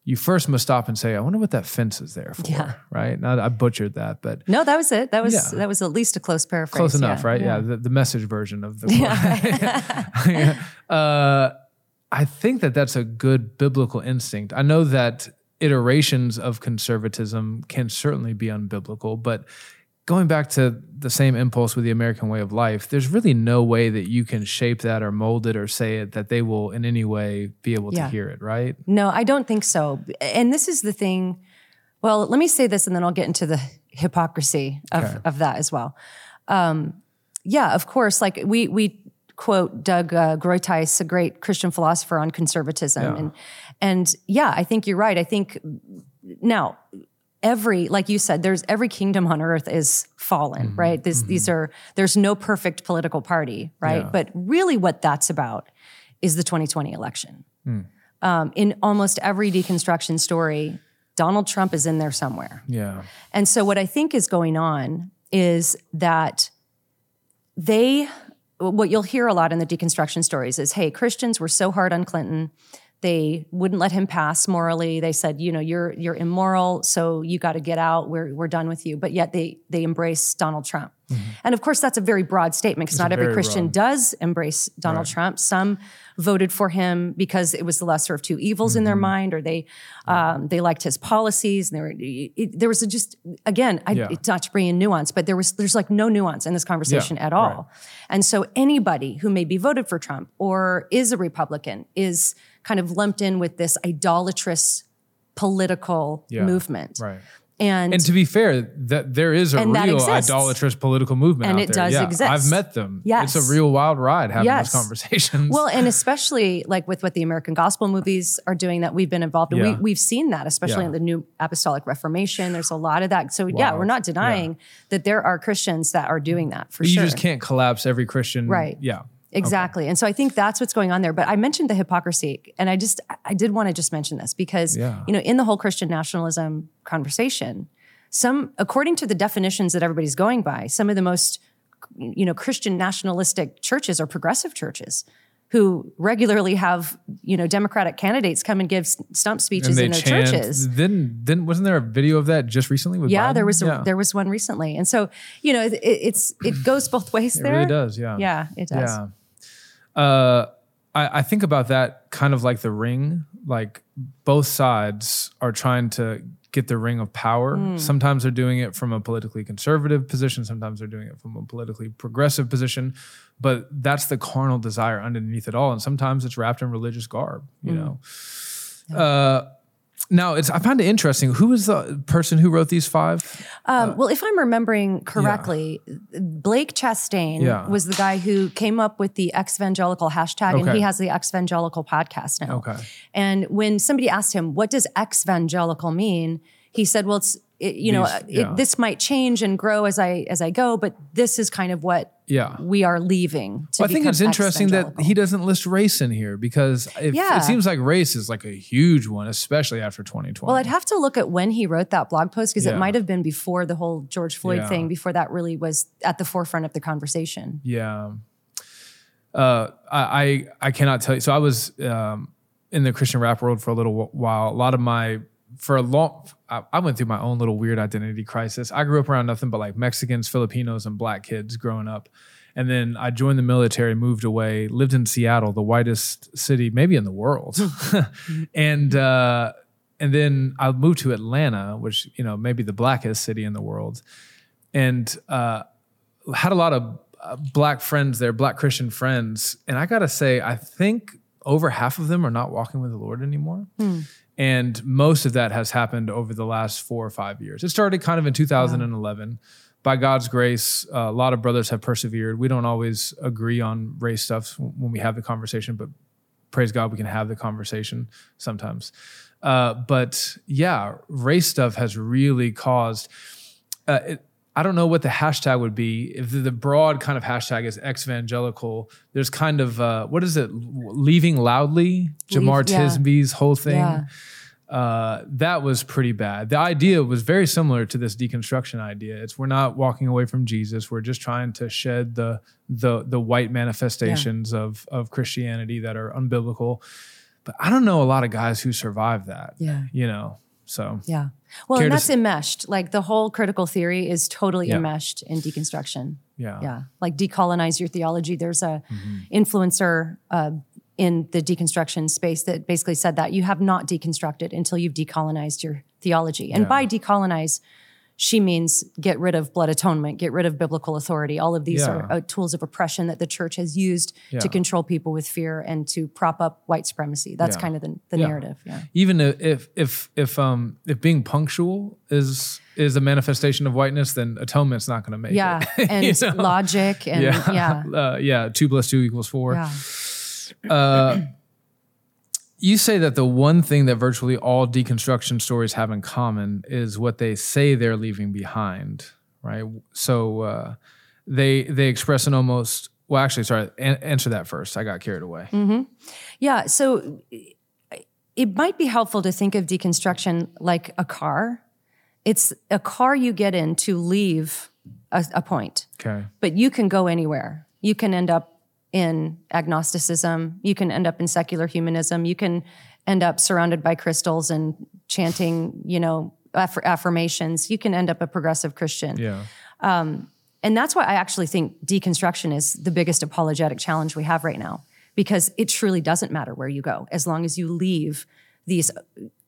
you first must stop and say, I wonder what that fence is there for." Yeah. Right? Now I butchered that, but No, that was it. That was Yeah. that was at least a close paraphrase. close enough, yeah. right? Yeah, the, the message version of the uh, I think that that's a good biblical instinct. I know that iterations of conservatism can certainly be unbiblical, but going back to the same impulse with the American way of life, there's really no way that you can shape that or mold it or say it that they will in any way be able Yeah. to hear it, right? No, I don't think so. And this is the thing. Well, let me say this and then I'll get into the hypocrisy of, Okay. of that as well. Um, yeah, of course. Like we, we quote Doug uh, a great Christian philosopher on conservatism. Yeah. And, and yeah, I think you're right. I think now, every like you said there's every kingdom on earth is fallen Mm-hmm. right this, these are there's no perfect political party right Yeah. but really what that's about is the 2020 election Hmm. um, in almost every deconstruction story donald trump is in there somewhere Yeah. and so what I think is going on is that they what you'll hear a lot in the deconstruction stories is hey Christians were so hard on Clinton they wouldn't let him pass morally. They said you know you're you're immoral so you got to get out. We're we're done with you. But yet they they embrace Donald Trump. And of course that's a very broad statement because not every Christian broad. does embrace Donald Trump. Some voted for him because it was the lesser of two evils in their Mm-hmm. mind or they um, they liked his policies and they were it, there was a just again I, Yeah. it's not to bring in nuance but there was there's like no nuance in this conversation Yeah, at all. Right. and so anybody who maybe voted for Trump or is a Republican is kind of lumped in with this idolatrous political Yeah, movement Right. and, And to be fair, that there is a real idolatrous political movement And out it there. does yeah, exist. I've met them. Yes. It's a real wild ride having Yes. those conversations. Well, and especially like with what the American gospel movies are doing that we've been involved in, Yeah. we, we've seen that, especially Yeah. in the New Apostolic Reformation. There's a lot of that. So, yeah, we're not denying that there are Christians that are doing that for you sure. You just can't collapse every Christian. Right. Yeah. Exactly. And so I think that's what's going on there. But I mentioned the hypocrisy, and I just, I did want to just mention this because, Yeah. you know, in the whole Christian nationalism conversation, some, according to the definitions that everybody's going by, some of the most, you know, Christian nationalistic churches are progressive churches. who regularly have you know Democratic candidates come and give stump speeches in their chant- churches. Then, then wasn't there a video of that just recently? With Yeah, Biden? there was a, Yeah. there was one recently, and so you know it, it's it goes both ways It there. really does. Yeah. Yeah, it does. Yeah. Uh, I, I think about that kind of like the ring. Like both sides are trying to get the ring of power. Hmm. Sometimes they're doing it from a politically conservative position. Sometimes they're doing it from a politically progressive position. But that's the carnal desire underneath it all. And sometimes it's wrapped in religious garb. You Hmm. know. Uh, now it's I find it interesting. Who was the person who wrote these five? Um, well, if I'm remembering correctly, Blake Chastain Yeah. was the guy who came up with the ex-evangelical hashtag, and he has the ex-evangelical podcast now. Okay. And when somebody asked him, "What does ex-evangelical mean?" he said, "Well, it's it, you know, These- uh, yeah. it, this might change and grow as I as I go, but this is kind of what Yeah. we are leaving." To Well, I think it's interesting that he doesn't list race in here because it, Yeah. it seems like race is like a huge one, especially after 2020. Well, I'd have to look at when he wrote that blog post because Yeah. it might have been before the whole George Floyd thing, before that really was at the forefront of the conversation. yeah. Uh, I, I I cannot tell you. So I was um, in the Christian rap world for a little while. A lot of my for a long, I, went through my own little weird identity crisis. I grew up around nothing but like Mexicans, Filipinos, and black kids growing up. And then I joined the military, moved away, lived in Seattle, the whitest city maybe in the world. and uh, and then I moved to Atlanta, which you know maybe the blackest city in the world, and uh, had a lot of uh, black friends there, black Christian friends, and I gotta say, I think over half of them are not walking with the Lord anymore. And most of that has happened over the last four or five years. It started kind of in 2011. By God's grace, uh, a lot of brothers have persevered. We don't always agree on race stuff when we have the conversation, but praise God, we can have the conversation sometimes. Uh, but yeah, race stuff has really caused. Uh, it, I don't know what the hashtag would be. If the, broad kind of hashtag is ex-evangelical, there's kind of uh, what is it? Leaving loudly, Jemar yeah. Tisby's whole thing. Yeah. Uh, that was pretty bad. The idea was very similar to this deconstruction idea. It's we're not walking away from Jesus. We're just trying to shed the the the white manifestations of of Christianity that are unbiblical. But I don't know a lot of guys who survive that. Yeah. You know. So Yeah. Well, and that's s- enmeshed. Like the whole critical theory is totally Yeah. enmeshed in deconstruction. yeah. Yeah. Like decolonize your theology. There's a Mm-hmm. influencer uh, in the deconstruction space that basically said that you have not deconstructed until you've decolonized your theology. And Yeah. by decolonize, she means get rid of blood atonement, get rid of biblical authority. All of these Yeah. are uh, tools of oppression that the church has used Yeah. to control people with fear and to prop up white supremacy. That's Yeah. kind of the, the narrative. Yeah. even if if if um if being punctual is is a manifestation of whiteness, then atonement's not going to make Yeah. it. Yeah, and know? logic and yeah, yeah. Uh, yeah. Two plus two equals four. Yeah. Uh, you say that the one thing that virtually all deconstruction stories have in common is what they say they're leaving behind, right? So uh, they they express an almost well, actually, sorry, an- answer that first. I got carried away. Yeah. So it might be helpful to think of deconstruction like a car. It's a car you get in to leave a, a point, Okay. but you can go anywhere. You can end up in agnosticism. You can end up in secular humanism. You can end up surrounded by crystals and chanting, you know, aff- affirmations. You can end up a progressive Christian. Yeah. Um, and that's why I actually think deconstruction is the biggest apologetic challenge we have right now, because it truly doesn't matter where you go as long as you leave these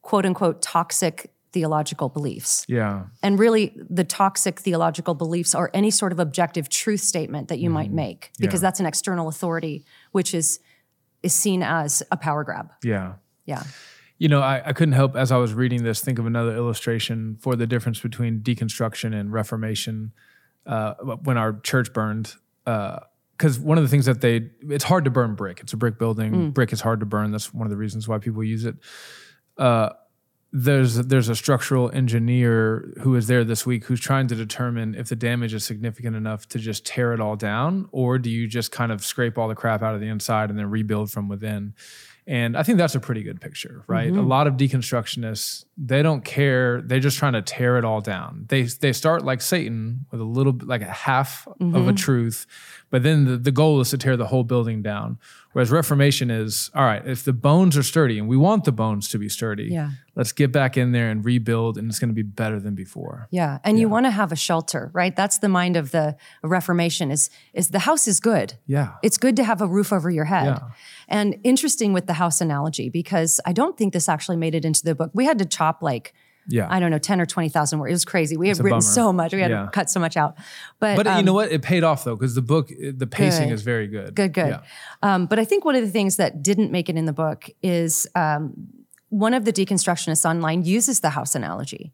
quote unquote toxic theological beliefs. Yeah. And really, the toxic theological beliefs are any sort of objective truth statement that you might make, because Yeah. that's an external authority, which is is seen as a power grab. Yeah. Yeah. You know, I, I couldn't help as I was reading this think of another illustration for the difference between deconstruction and reformation uh, when our church burned. Because one of the things that they, it's hard to burn brick. It's a brick building. Brick is hard to burn. That's one of the reasons why people use it. Uh, there's there's a structural engineer who is there this week who's trying to determine if the damage is significant enough to just tear it all down, or do you just kind of scrape all the crap out of the inside and then rebuild from within? And I think that's a pretty good picture, right? Mm-hmm. A lot of deconstructionists, they don't care. They're just trying to tear it all down. They they start like Satan with a little like a half of Mm-hmm. a truth, but then the, the goal is to tear the whole building down. Whereas Reformation is, all right, if the bones are sturdy, and we want the bones to be sturdy, Yeah. let's get back in there and rebuild, and it's going to be better than before. Yeah, and you want to have a shelter, right? That's the mind of the Reformation. Is is the house is good. Yeah. It's good to have a roof over your head. Yeah. And interesting with the house analogy because I don't think this actually made it into the book. We had to chop like Yeah. I don't know ten or twenty thousand words. It was crazy. We had written bummer. so much. We had Yeah. to cut so much out. But But you um, know what? It paid off though, because the book, the pacing Good. is very good. Good, good. Yeah. Um, but I think one of the things that didn't make it in the book is um, one of the deconstructionists online uses the house analogy.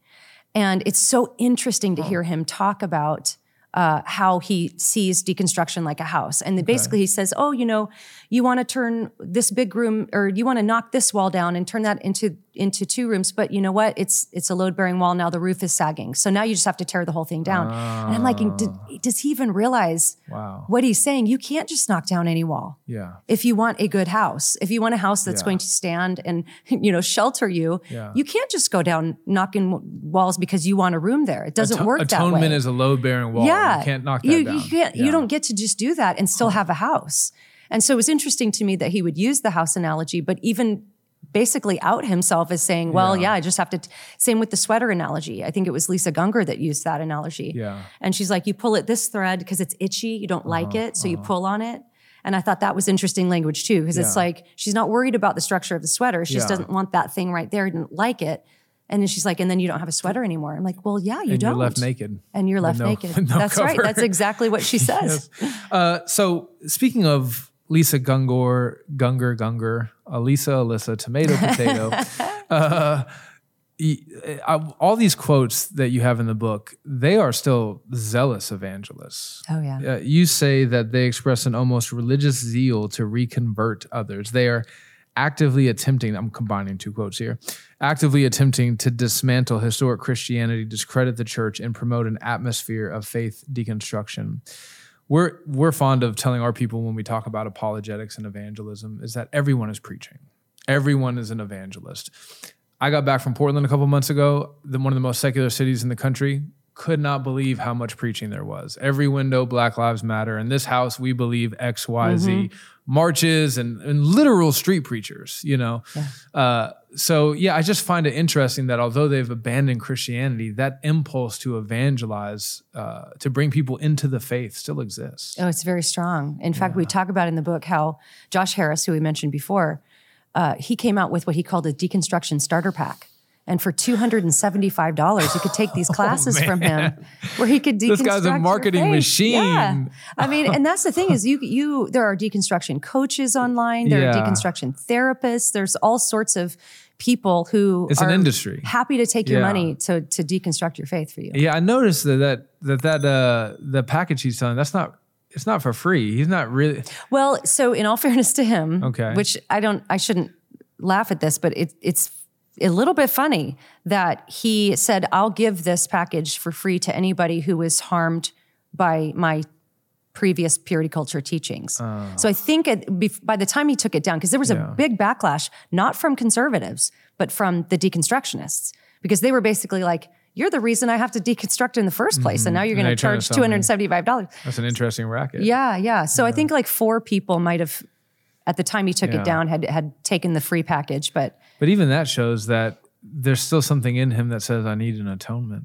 And it's so interesting to hear him talk about uh, how he sees deconstruction like a house. And basically he says, oh, you know, you want to turn this big room or you want to knock this wall down and turn that into into two rooms. But you know what? It's it's a load bearing wall now. The roof is sagging. So now you just have to tear the whole thing down. And I'm like, did, ah. does he even realize Wow. what he's saying? You can't just knock down any wall Yeah. if you want a good house if you want a house that's Yeah. going to stand and you know shelter you Yeah. you can't just go down knocking walls because you want a room there it doesn't Ato- work that way Atonement is a load bearing wall. yeah You can't knock that you, down. you can't Yeah. you don't get to just do that and still have a house and so it was interesting to me that he would use the house analogy but even basically out himself as saying well Yeah. yeah, i just have to t-. same with the sweater analogy i think it was lisa gunger that used that analogy Yeah. and she's like, you pull at this thread because it's itchy, you don't like Uh-huh, it, so you pull on it. And I thought that was interesting language too, because it's like she's not worried about the structure of the sweater. She just doesn't want that thing right there, didn't like it. And then she's like, and then you don't have a sweater anymore. I'm like, well, yeah, you and don't. you're left naked. And you're left no- naked. no That's right. That's exactly what she says. Uh, so speaking of Lisa Gungor, Gunger, Gunger, Elisa, Alyssa, tomato, potato. uh, all these quotes that you have in the book, they are still zealous evangelists. Oh, yeah. Uh, you say that they express an almost religious zeal to reconvert others. They are actively attempting, I'm combining two quotes here, actively attempting to dismantle historic Christianity, discredit the church, and promote an atmosphere of faith deconstruction. We're, we're fond of telling our people when we talk about apologetics and evangelism is that everyone is preaching. Everyone is an evangelist. I got back from Portland a couple months ago, the, one of the most secular cities in the country. Could not believe how much preaching there was. Every window, Black Lives Matter. In this house, we believe X, Y, Z mm-hmm. Marches and, and literal street preachers, you know? Uh, so, yeah, I just find it interesting that although they've abandoned Christianity, that impulse to evangelize, uh, to bring people into the faith still exists. Oh, it's very strong. In fact, we talk about in the book how Josh Harris, who we mentioned before, uh, he came out with what he called a deconstruction starter pack. And for two hundred and seventy-five dollars, you could take these classes from him, where he could deconstruct. Oh, This guy's a marketing machine. Yeah. I mean, and that's the thing is, you you there are deconstruction coaches online, there Yeah. are deconstruction therapists, there's all sorts of people who It's an industry. happy to take your Yeah. money to to deconstruct your faith for you. Yeah, I noticed that that that, that uh, the package he's selling, that's not, it's not for free. He's not really, Well, so in all fairness to him, Okay. which I don't, I shouldn't laugh at this, but it, it's a little bit funny that he said, "I'll give this package for free to anybody who was harmed by my." Previous purity culture teachings. So I think it, by the time he took it down, because there was. Yeah. a big backlash, not from conservatives, but from the deconstructionists, because they were basically like, "You're the reason I have to deconstruct in the first place, and now you're Mm-hmm. Going to charge sell two me- hundred seventy-five dollars." that's an interesting racket. Yeah, yeah. So I think like four people might have, at the time he took Yeah. it down, had had taken the free package. But But even that shows that there's still something in him that says, I need an atonement.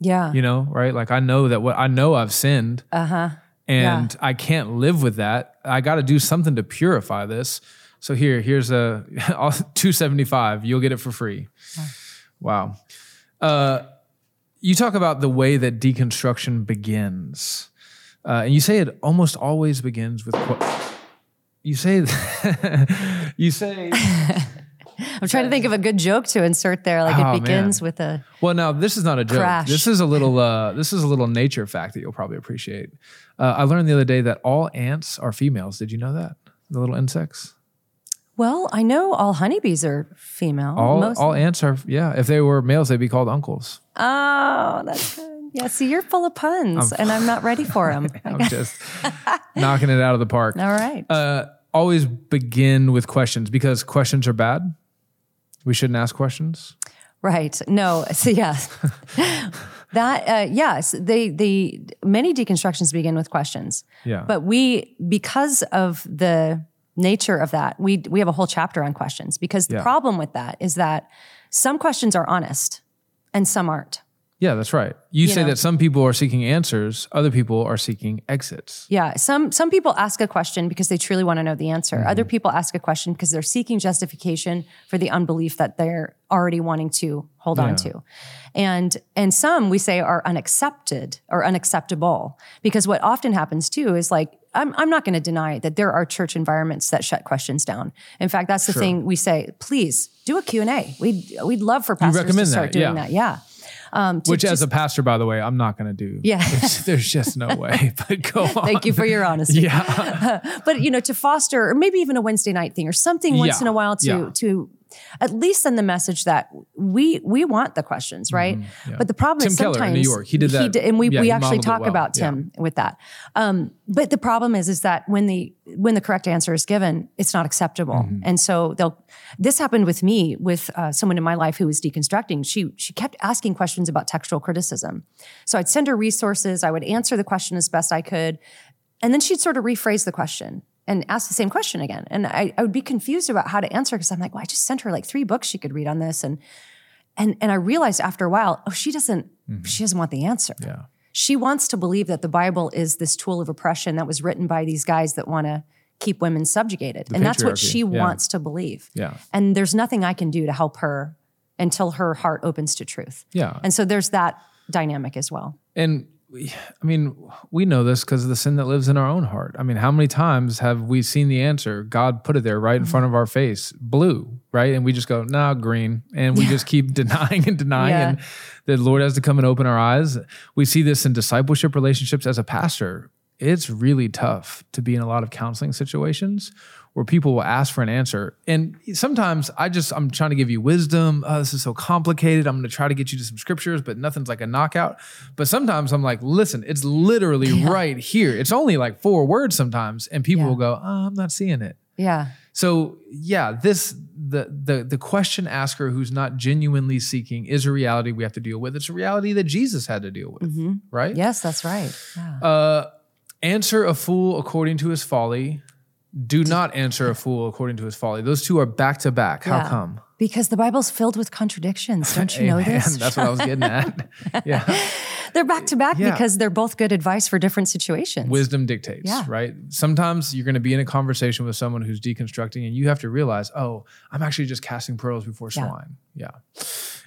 yeah, You know, right? Like I know that what I know I've sinned. Uh huh. And I can't live with that. I got to do something to purify this. So here, here's a 275. You'll get it for free. Wow. Uh, you talk about the way that deconstruction begins, uh, and you say it almost always begins with. Qu- you say, you say. I'm trying to think of a good joke to insert there. Like Oh, it begins man. with a Well, now this is not a joke. Crash. This is a little. Uh, this is a little nature fact that you'll probably appreciate. Uh, I learned the other day that all ants are females. Did you know that? The little insects. well. I know all honeybees are female. All Most- all ants are. Yeah. If they were males, they'd be called uncles. oh, that's good. Yeah. See, you're full of puns, and I'm not ready for them. I'm just knocking it out of the park. all right. Uh, always begin with questions because questions are bad. We shouldn't ask questions. Right. No. So yes, that uh, yes, they they many deconstructions begin with questions. Yeah. But we because of the nature of that, we we have a whole chapter on questions because the Yeah. problem with that is that some questions are honest and some aren't. Yeah, that's right. You, say know. that some people are seeking answers, other people are seeking exits. Yeah, some some people ask a question because they truly want to know the answer. Mm-hmm. Other people ask a question because they're seeking justification for the unbelief that they're already wanting to hold on to. And and some we say are unaccepted or unacceptable because what often happens too is like I'm I'm not going to deny that there are church environments that shut questions down. In fact, that's the Sure. thing we say, please do a Q&A. We'd we'd love for pastors to start that, doing yeah. that. Yeah. Um, to Which, as a pastor, by the way, I'm not going to do. Yeah. There's, there's just no way. But go on. Thank you for your honesty. Yeah. but you know to foster or maybe even a wednesday night thing or something once Yeah, in a while to yeah. to at least send the message that we we want the questions right? But the problem Mm-hmm. Tim is Keller in sometimes New York, he did that- and we, yeah, we actually talk well, about yeah. tim with that. Um, but the problem is is that when the when the correct answer is given it's not acceptable. Mm-hmm. and so they'll this happened with me with uh, someone in my life who was deconstructing. She she kept asking questions about textual criticism. So i'd send her resources. I would answer the question as best i could. And then she'd sort of rephrase the question and ask the same question again. And I, I would be confused about how to answer because I'm like, well, I just sent her like three books she could read on this. And and and I realized after a while, oh, she doesn't mm-hmm. she doesn't want the answer. Yeah. She wants to believe that the Bible is this tool of oppression that was written by these guys that want to keep women subjugated. and that's what she yeah. wants to believe. Yeah. And there's nothing I can do to help her until her heart opens to truth. Yeah. And so there's that dynamic as well. And I mean, we know this because of the sin that lives in our own heart. I mean, how many times have we seen the answer? God put it there right in front of our face, blue, right? And we just go, nah, green. And we just keep denying and denying. Yeah. And the Lord has to come and open our eyes. We see this in discipleship relationships as a pastor. It's really tough to be in a lot of counseling situations where people will ask for an answer. And sometimes I just, I'm trying to give you wisdom. Oh, this is so complicated. I'm going to try to get you to some scriptures, but nothing's like a knockout. But sometimes I'm like, listen, it's literally right here. It's only like four words sometimes. And people Yeah. will go, oh, I'm not seeing it. Yeah. So yeah, this the the the question asker who's not genuinely seeking is a reality we have to deal with. It's a reality that Jesus had to deal with, right? Yes, that's right. Yeah. Uh, answer a fool according to his folly. Do not answer a fool according to his folly. Those two are back to back. How Yeah. come? Because the Bible's filled with contradictions. Don't you know this? That's what I was getting at. Yeah. They're back to back Yeah. because they're both good advice for different situations. Wisdom dictates, Yeah. right? Sometimes you're going to be in a conversation with someone who's deconstructing, and you have to realize, oh, I'm actually just casting pearls before swine. Yeah.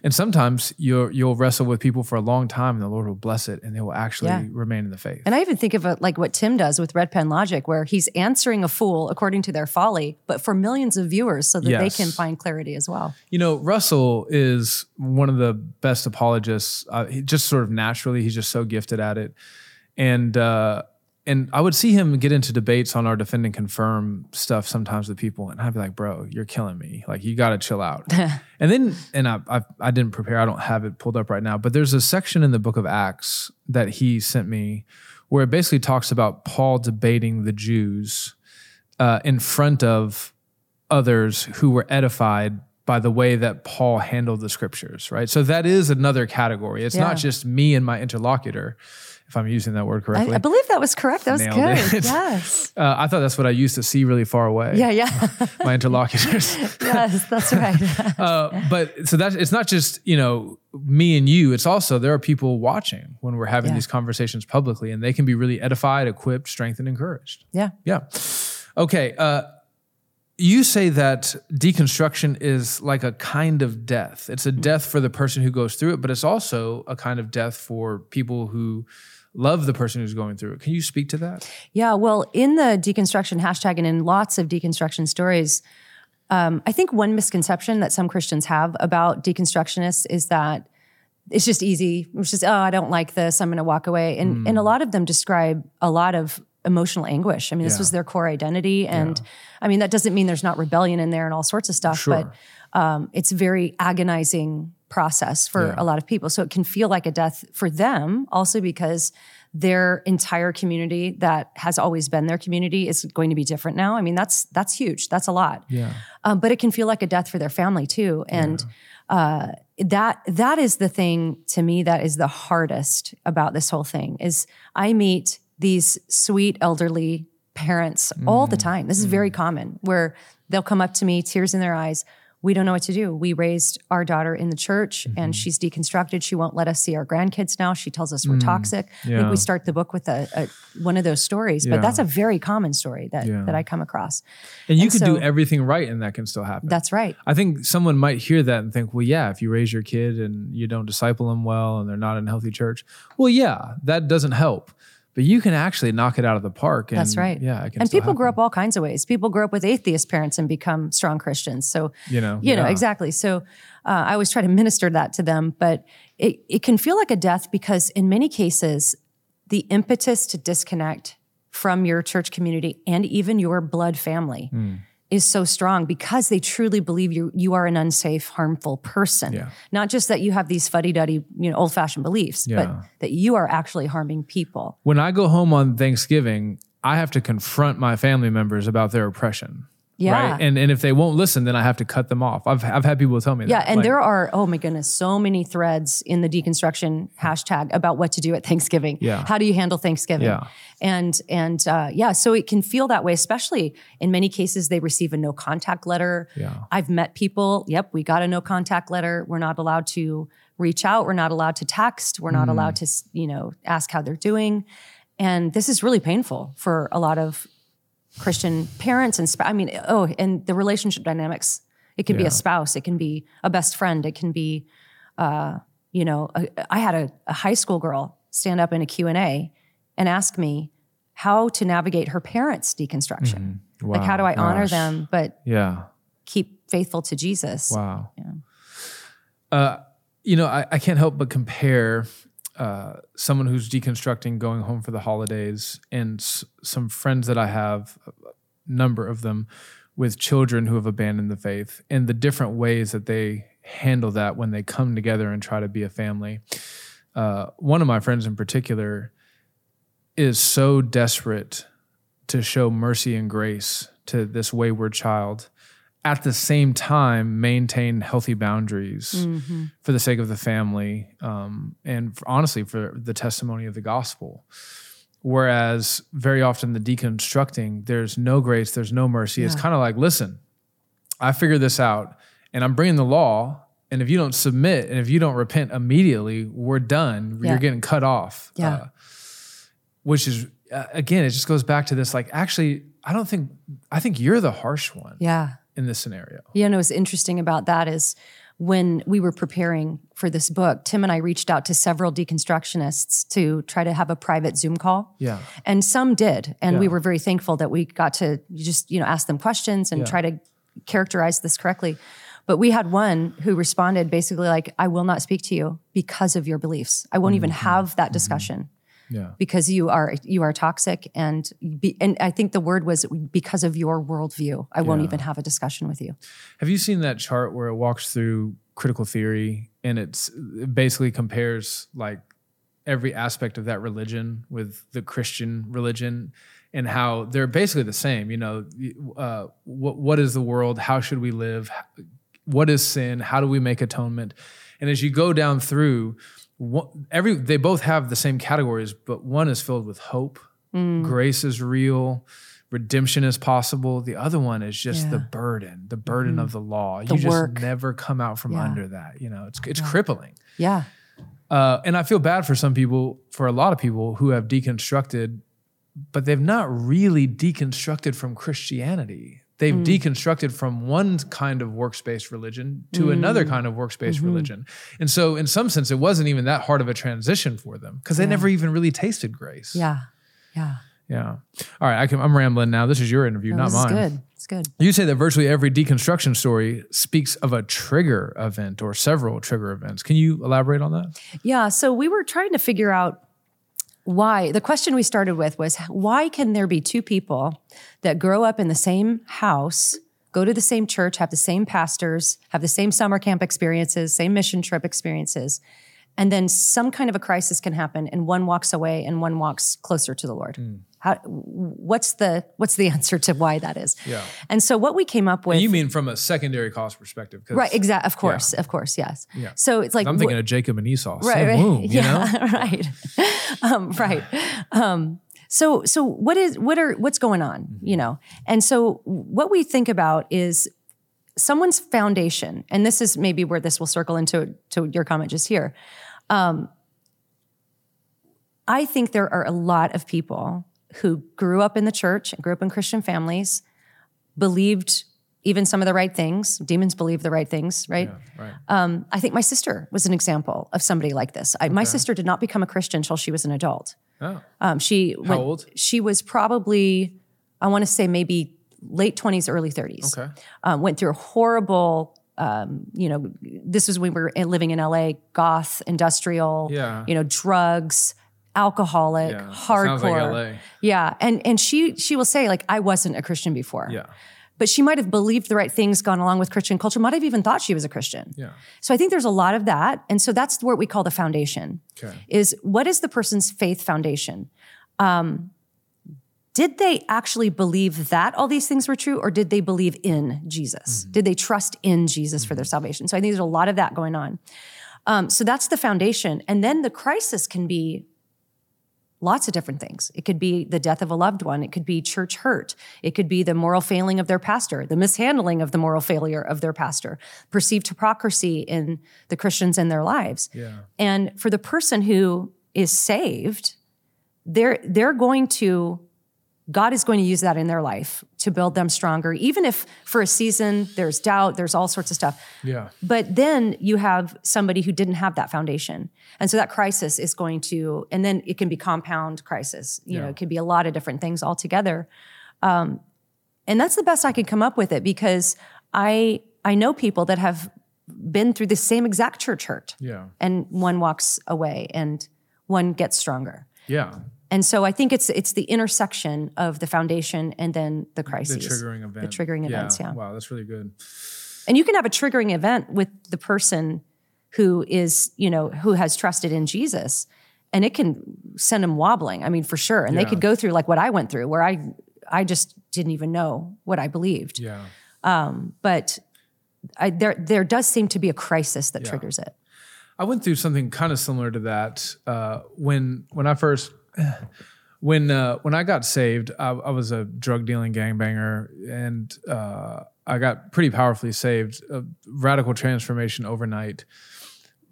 And sometimes you'll you'll wrestle with people for a long time, and the Lord will bless it, and they will actually Yeah. remain in the faith. And I even think of it like what Tim does with Red Pen Logic, where he's answering a fool according to their folly, but for millions of viewers so that they can find clarity as well. You know, Russell is one of the best apologists. Uh, he just sort of naturally, he's just so gifted at it, and uh, and I would see him get into debates on our defend and confirm stuff sometimes with people, and I'd be like, "Bro, you're killing me. Like, you got to chill out." and then, and I, I I didn't prepare. I don't have it pulled up right now, but there's a section in the Book of Acts that he sent me where it basically talks about Paul debating the Jews uh, in front of others who were edified by the way that Paul handled the scriptures, right? So that is another category. It's Yeah. not just me and my interlocutor, if I'm using that word I, correctly. I believe that was correct. That was Nailed good. it. Yes. uh, I thought that's what I used to see really far away. Yeah, yeah. My interlocutors. yes, that's right. uh, but so that's it's not just you know me and you. It's also there are people watching when we're having Yeah. these conversations publicly, and they can be really edified, equipped, strengthened, encouraged. yeah. Yeah. Okay. Uh, you say that deconstruction is like a kind of death. It's a death for the person who goes through it, but it's also a kind of death for people who love the person who's going through it. Can you speak to that? Yeah, well, in the deconstruction hashtag and in lots of deconstruction stories, um, I think one misconception that some Christians have about deconstructionists is that it's just easy. It's just, oh, I don't like this. I'm going to walk away. And, and a lot of them describe a lot of emotional anguish. I mean, this Yeah. was their core identity. And I mean, that doesn't mean there's not rebellion in there and all sorts of stuff, Sure. but um, it's very agonizing process for Yeah. a lot of people. So it can feel like a death for them also because their entire community that has always been their community is going to be different now. I mean, that's that's huge. That's a lot. Yeah. Um, but it can feel like a death for their family too. And uh, that that is the thing to me that is the hardest about this whole thing is I meet these sweet elderly parents all the time. This is very common where they'll come up to me, tears in their eyes. We don't know what to do. We raised our daughter in the church and mm-hmm. she's deconstructed. She won't let us see our grandkids now. She tells us we're mm. toxic. I think we start the book with a, a one of those stories, Yeah. but that's a very common story that Yeah. that I come across. And you And could do everything right and that can still happen. That's right. I think someone might hear that and think, well, yeah, if you raise your kid and you don't disciple them well and they're not in a healthy church, well, yeah, that doesn't help. But you can actually knock it out of the park. And, That's right. Yeah, and people grow up all kinds of ways. People grow up with atheist parents and become strong Christians. So You know, you know exactly. So uh, I always try to minister that to them, but it it can feel like a death because in many cases, the impetus to disconnect from your church community and even your blood family. Hmm. Is so strong because they truly believe you you are an unsafe, harmful person. Yeah. Not just that you have these fuddy duddy, you know, old fashioned beliefs, Yeah. but that you are actually harming people. When I go home on Thanksgiving, I have to confront my family members about their oppression. Yeah. Right. And and if they won't listen, then I have to cut them off. I've I've had people tell me Yeah, that. Yeah, and Like, there are oh my goodness, so many threads in the deconstruction hashtag about what to do at Thanksgiving. Yeah. how do you handle Thanksgiving? Yeah. and and uh, yeah, so it can feel that way. Especially in many cases, they receive a no contact letter. Yeah. I've met people. Yep, we got a no contact letter. We're not allowed to reach out. We're not allowed to text. We're Mm. not allowed to you know ask how they're doing. And this is really painful for a lot of Christian parents and sp- I mean, oh, and the relationship dynamics. It can be a spouse. It can be a best friend. It can be, uh, you know, a, I had a, a high school girl stand up in a Q and A and ask me how to navigate her parents' deconstruction. Like, how do I honor them but Yeah. keep faithful to Jesus? Wow. Uh, you know, I, I can't help but compare uh, someone who's deconstructing, going home for the holidays, and s- some friends that I have, a number of them, with children who have abandoned the faith, and the different ways that they handle that when they come together and try to be a family. Uh, one of my friends in particular is so desperate to show mercy and grace to this wayward child at the same time maintain healthy boundaries Mm-hmm. for the sake of the family um, and for, honestly for the testimony of the gospel whereas very often the deconstructing there's no grace there's no mercy it's kind of like listen i figured this out and i'm bringing the law and if you don't submit and if you don't repent immediately we're done Yeah. you're getting cut off Yeah. Uh, which is uh, again it just goes back to this like actually i don't think i think you're the harsh one Yeah. In this scenario You know, what's interesting about that is when we were preparing for this book, Tim and I reached out to several deconstructionists to try to have a private Zoom call. yeah And some did. And we were very thankful that we got to just, you know, ask them questions and Yeah. try to characterize this correctly. But we had one who responded basically like, I will not speak to you because of your beliefs. I won't even Mm-hmm. have that discussion yeah because you are you are toxic and be, and I think the word was because of your worldview. I won't even have a discussion with you. Have you seen that chart where it walks through critical theory and it's it basically compares like every aspect of that religion with the Christian religion and how they're basically the same. You know, uh, what what is the world? How should we live? What is sin? How do we make atonement? And as you go down through, what, every they both have the same categories, but one is filled with hope. Grace is real. Redemption is possible. The other one is just the burden, the burden of the law. The you just work. never come out from Yeah. under that. You know, it's it's crippling. Yeah. Uh, and I feel bad for some people, for a lot of people who have deconstructed, but they've not really deconstructed from Christianity. They've Mm. deconstructed from one kind of works-based religion to Mm. another kind of works-based Mm-hmm. religion. And so in some sense, it wasn't even that hard of a transition for them because they never even really tasted grace. Yeah. Yeah. Yeah. All right. I can, I'm rambling now. This is your interview, No, not mine. is good. It's good. You say that virtually every deconstruction story speaks of a trigger event or several trigger events. Can you elaborate on that? Yeah. So we were trying to figure out why. The question we started with was why can there be two people that grow up in the same house, go to the same church, have the same pastors, have the same summer camp experiences, same mission trip experiences, and then some kind of a crisis can happen and one walks away and one walks closer to the lord Hmm. How what's the what's the answer to why that is Yeah. and so what we came up with You mean from a secondary cost perspective, cause perspective? 'cause right Exactly. of course of course yes Yeah. so it's like I'm wh- thinking of Jacob and Esau. right, right. womb, you yeah, know? right, um, right. Um, so, so what is what are what's going on, Mm-hmm. you know? And so, what we think about is someone's foundation, and this is maybe where this will circle into to your comment just here. Um, I think there are a lot of people who grew up in the church, and grew up in Christian families, believed even some of the right things. Demons believe the right things, right? Right. Um, I think my sister was an example of somebody like this. I, My sister did not become a Christian until she was an adult. Oh. Um, she How old? She was probably, I want to say maybe late twenties, early thirties. Okay. Um, went through a horrible. Um, you know, this was when we were living in LA, goth, industrial. Yeah. You know, drugs, alcoholic, Yeah. Hardcore. Like. Yeah, and and she she will say like I wasn't a Christian before. Yeah. But she might have believed the right things, gone along with Christian culture, might have even thought she was a Christian. Yeah. So I think there's a lot of that. And so that's what we call the foundation. Okay. Is what is the person's faith foundation? Um, did they actually believe that all these things were true, or did they believe in Jesus? Did they trust in Jesus for their salvation? So I think there's a lot of that going on. Um, so that's the foundation. And then the crisis can be lots of different things. It could be the death of a loved one. It could be church hurt. It could be the moral failing of their pastor, the mishandling of the moral failure of their pastor, perceived hypocrisy in the Christians in their lives. Yeah. And for the person who is saved, they're they're going to God is going to use that in their life to build them stronger, even if for a season there's doubt, there's all sorts of stuff. Yeah. But then you have somebody who didn't have that foundation. And so that crisis is going to, and then it can be compound crisis. You know, it could be a lot of different things altogether. Um, and that's the best I could come up with it because I I know people that have been through the same exact church hurt. Yeah. And one walks away and one gets stronger. Yeah. And so I think it's it's the intersection of the foundation and then the crisis. The triggering event. The triggering events, yeah. Wow, that's really good. And you can have a triggering event with the person who is, you know, who has trusted in Jesus and it can send them wobbling. I mean, for sure. And they could go through like what I went through where I I just didn't even know what I believed. Yeah. Um, But I, there there does seem to be a crisis that triggers it. I went through something kind of similar to that uh, when when I first when uh, when I got saved. I, I was a drug dealing gangbanger, and uh, I got pretty powerfully saved. A radical transformation overnight.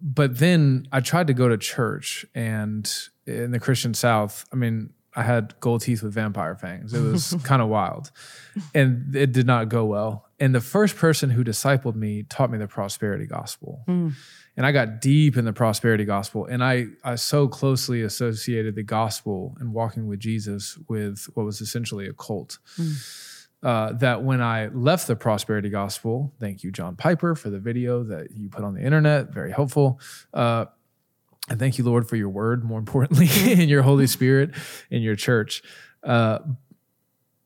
But then I tried to go to church, and in the Christian South, I mean, I had gold teeth with vampire fangs. It was kind of wild, and it did not go well. And the first person who discipled me taught me the prosperity gospel and I got deep in the prosperity gospel, and I I so closely associated the gospel and walking with Jesus with what was essentially a cult. Uh, that when I left the prosperity gospel, thank you, John Piper, for the video that you put on the internet, very helpful. Uh, and thank you, Lord, for your word, more importantly, and your Holy Spirit in your church. Uh,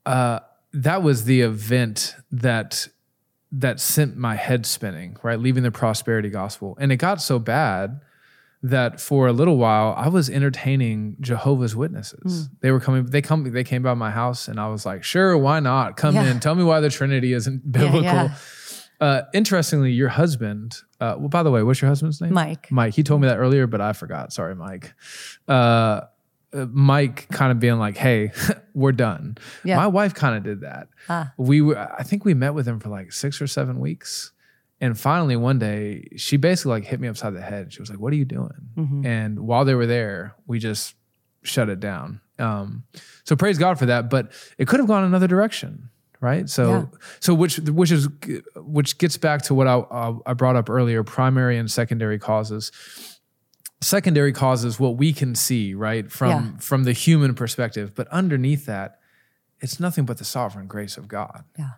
uh, that was the event that that sent my head spinning, right? Leaving the prosperity gospel. And it got so bad that for a little while I was entertaining Jehovah's Witnesses. They were coming, they come, they came by my house and I was like, sure, why not? Come Yeah. in. Tell me why the Trinity isn't biblical. yeah. Uh, interestingly, your husband, uh, well, by the way, what's your husband's name? Mike. Mike. He told me that earlier, but I forgot. Sorry, Mike. Uh, Mike kind of being like, "Hey, we're done." Yeah. My wife kind of did that. We were, I think we met with him for like six or seven weeks, and finally one day she basically like hit me upside the head. She was like, "What are you doing?" And while they were there, we just shut it down. Um, so praise God for that. But it could have gone another direction, right? So Yeah. so which which is which gets back to what I I brought up earlier: primary and secondary causes secondary causes what we can see right from Yeah. from the human perspective. But underneath that it's nothing but the sovereign grace of god. Yeah.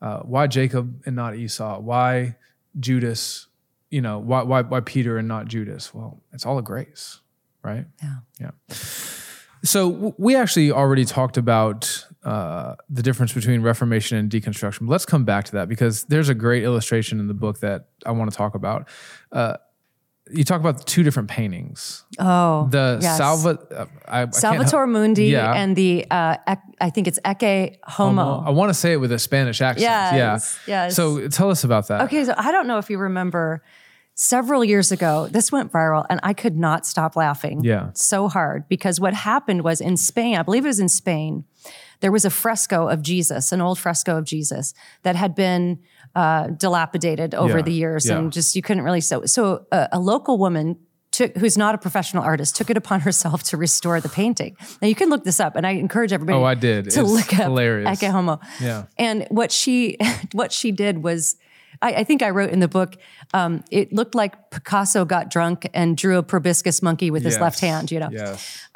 uh, why jacob and not esau? Why judas you know why, why why peter and not judas? Well it's all a grace right? Yeah. yeah. So w- we actually already talked about uh, the difference between reformation and deconstruction. Let's come back to that because there's a great illustration in the book that i want to talk about. Uh, you talk about two different paintings. Oh, The yes. Salva, uh, I, I Salvatore help- Mundi Yeah. and the uh, ec- I think it's Ecce Homo. I want to say it with a Spanish accent. Yes, yeah. yes. So tell us about that. Okay, so I don't know if you remember several years ago, this went viral and I could not stop laughing Yeah. so hard because what happened was in Spain, I believe it was in Spain, there was a fresco of Jesus, an old fresco of Jesus that had been uh, dilapidated over Yeah, the years yeah. and just you couldn't really so so a, a local woman took who's not a professional artist took it upon herself to restore the painting. Now you can look this up and I encourage everybody Oh, I did. to It's look up hilarious. Ecce Homo. Yeah. And what she what she did was I, I think I wrote in the book, um, it looked like Picasso got drunk and drew a proboscis monkey with his left hand, you know. Yes.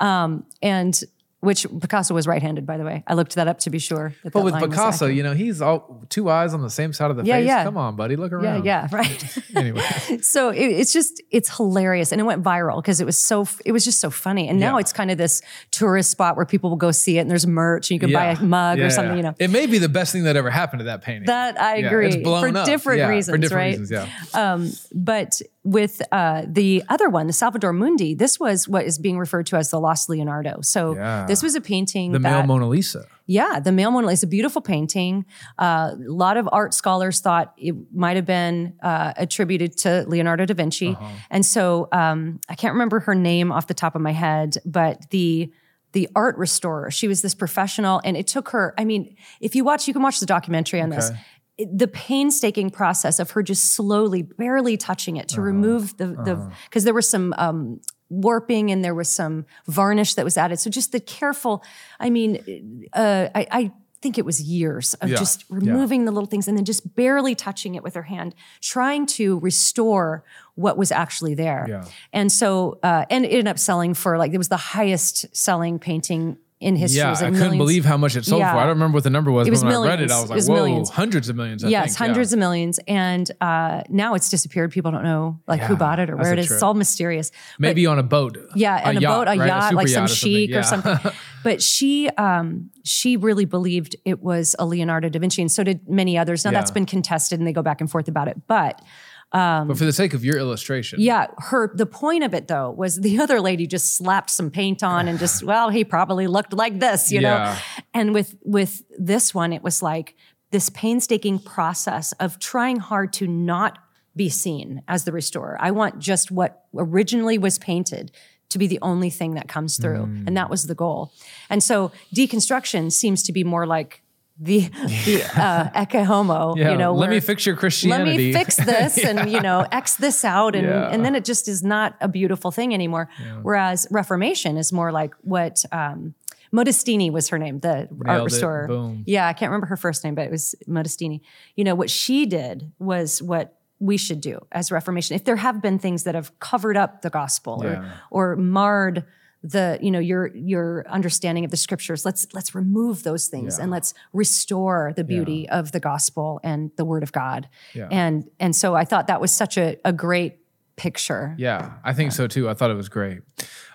And which Picasso was right-handed, by the way. I looked that up to be sure. That But that with Picasso, you know, he's all two eyes on the same side of the Yeah, face. yeah. Come on, buddy, look around. yeah, yeah, right. Anyway, so it, it's just it's hilarious and it went viral because it was so it was just so funny and now Yeah. it's kind of this tourist spot where people will go see it and there's merch and you can buy a mug or something you know It may be the best thing that ever happened to that painting. that I agree It's blown for up. different reasons For different right reasons, yeah. Um, but with uh, the other one, the Salvador Mundi, this was what is being referred to as the Lost Leonardo. So Yeah. this was a painting The that, male Mona Lisa. yeah, the male Mona Lisa, a beautiful painting. Uh, a lot of art scholars thought it might have been uh, attributed to Leonardo da Vinci, Uh-huh. and so um, I can't remember her name off the top of my head, but the the art restorer, she was this professional, and it took her. I mean, if you watch, you can watch the documentary on this. Okay. It- the painstaking process of her just slowly, barely touching it to Uh-huh. remove the the because there was some um, warping and there was some varnish that was added. So just the careful. I mean, uh, I, I think it was years of Yeah, just yeah. removing the little things and then just barely touching it with her hand, trying to restore what was actually there. Yeah. And so, uh, and it ended up selling for like it was the highest selling painting in history. It Yeah, was I couldn't millions- believe how much it sold Yeah. for. I don't remember what the number was, It was but when I read it, I was It like, was whoa, millions. hundreds of millions. I yes, think. yeah. hundreds of millions, and uh, now it's disappeared. People don't know like who bought it or where it is. trip. It's all mysterious. Maybe on a boat. Yeah, and a, boat, a right? yacht, super like some yacht chic or Yeah. something. But she, um, she really believed it was a Leonardo da Vinci, and so did many others. Now that's been contested, and they go back and forth about it. But but for the sake of your illustration, yeah, her the point of it though was the other lady just slapped some paint on and just well, he probably looked like this, you know. And with with this one, it was like this painstaking process of trying hard to not be seen as the restorer. I want just what originally was painted to be the only thing that comes through, Mm. and that was the goal. And so deconstruction seems to be more like the the uh, ecce homo. Yeah, you know, let me fix your Christianity. let me fix this and you know x this out and Yeah. and then it just is not a beautiful thing anymore whereas reformation is more like what um Modestini was her name, the art Nailed it. restorer. Boom. Yeah, I can't remember her first name, but it was Modestini. You know, what she did was what we should do as Reformation. If there have been things that have covered up the gospel Yeah. or or marred the you know your your understanding of the scriptures let's let's remove those things Yeah. and let's restore the beauty of the gospel and the word of god Yeah. and and so i thought that was such a, a great picture Yeah, I think so too. I thought it was great.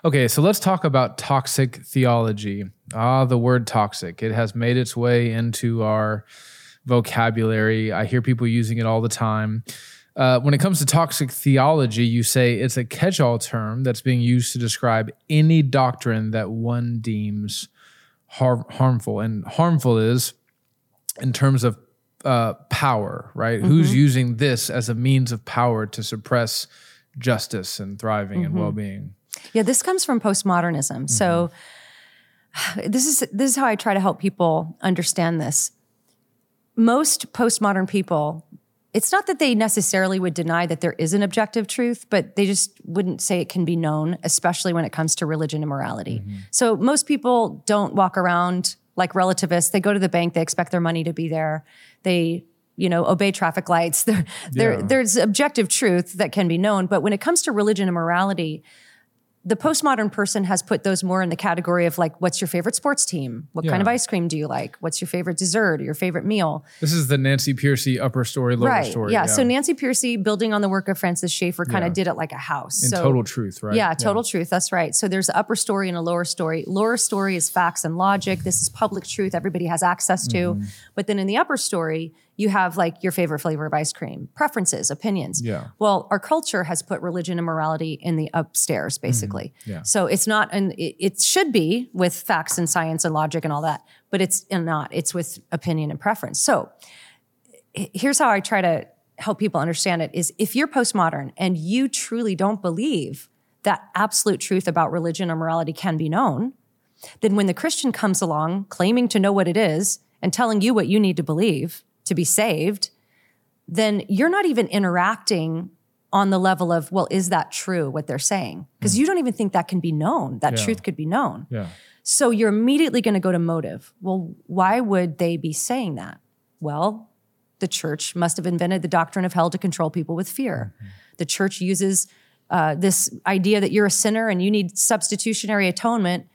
Okay, so let's talk about toxic theology. Ah, the word toxic. It has made its way into our vocabulary. I hear people using it all the time. Uh, when it comes to toxic theology, you say it's a catch all term that's being used to describe any doctrine that one deems har- harmful. And harmful is in terms of uh, power, right? Who's using this as a means of power to suppress justice and thriving and well being? yeah this comes from postmodernism so this is this is how i try to help people understand this most postmodern people it's not that they necessarily would deny that there is an objective truth, but they just wouldn't say it can be known, especially when it comes to religion and morality. Mm-hmm. So most people don't walk around like relativists. They go to the bank, they expect their money to be there. They, you know, obey traffic lights. There, there, Yeah. there's objective truth that can be known. But when it comes to religion and morality, the postmodern person has put those more in the category of like, what's your favorite sports team? What kind of ice cream do you like? What's your favorite dessert or your favorite meal? This is the Nancy Pearcey upper story, lower right. story. Yeah. So Nancy Pearcey, building on the work of Francis Schaeffer, kind of Yeah. did it like a house. in so, total truth, right? Yeah, total truth. That's right. So there's an upper story and a lower story. Lower story is facts and logic. This is public truth everybody has access to. Mm-hmm. But then in the upper story, you have like your favorite flavor of ice cream, preferences, opinions. Yeah. Well, our culture has put religion and morality in the upstairs, mm-hmm. basically. Yeah. So it's not, and it, it should be with facts and science and logic and all that, but it's not. It's with opinion and preference. So here's how I try to help people understand it: is if you're postmodern and you truly don't believe that absolute truth about religion or morality can be known, then when the Christian comes along claiming to know what it is and telling you what you need to believe to be saved, then you're not even interacting on the level of, well, is that true what they're saying? Because you don't even think that can be known, that Yeah. truth could be known. Yeah. So you're immediately going to go to motive. Well, why would they be saying that? Well, the church must have invented the doctrine of hell to control people with fear. The church uses uh, this idea that you're a sinner and you need substitutionary atonement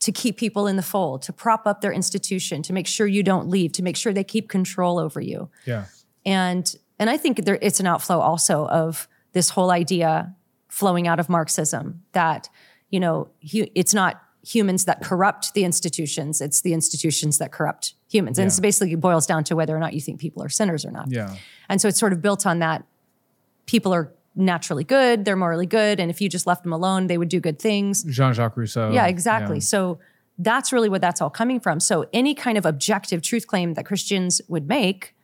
to keep people in the fold, to prop up their institution, to make sure you don't leave, to make sure they keep control over you Yeah. and and I think there, it's an outflow also of this whole idea flowing out of Marxism that you know hu- it's not humans that corrupt the institutions; it's the institutions that corrupt humans, and Yeah. it's basically boils down to whether or not you think people are sinners or not. Yeah. And so it's sort of built on that people are naturally good, they're morally good, and if you just left them alone, they would do good things. Jean Jacques Rousseau. Yeah, exactly. So that's really what that's all coming from. So any kind of objective truth claim that Christians would make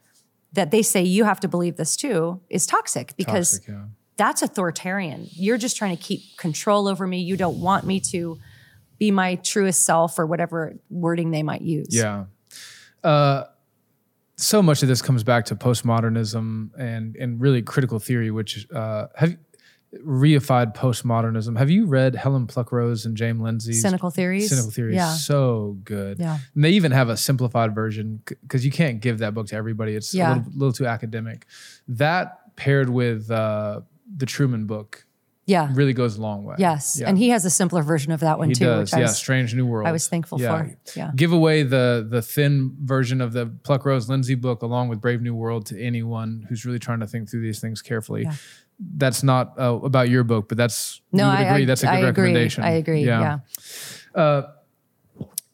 that they say you have to believe this too is toxic because Toxic, yeah. that's authoritarian. You're just trying to keep control over me. You don't want me to be my truest self or whatever wording they might use. Yeah. Uh, so much of this comes back to postmodernism and and really critical theory, which uh, have reified postmodernism. Have you read Helen Pluckrose and James Lindsay's Cynical theories. Cynical Theory? Yeah. so good. Yeah. And they even have a simplified version because you can't give that book to everybody. It's Yeah. a little, little too academic. That paired with uh, the Trueman book Yeah. really goes a long way. Yes. Yeah. And he has a simpler version of that one He too, does. which yeah, was, Strange New World. I was thankful for. Yeah. Give away the the thin version of the Pluckrose Lindsay book along with Brave New World to anyone who's really trying to think through these things carefully. Yeah. That's not uh, about your book, but that's No, I agree I- that's a good I agree. recommendation. I agree. Yeah.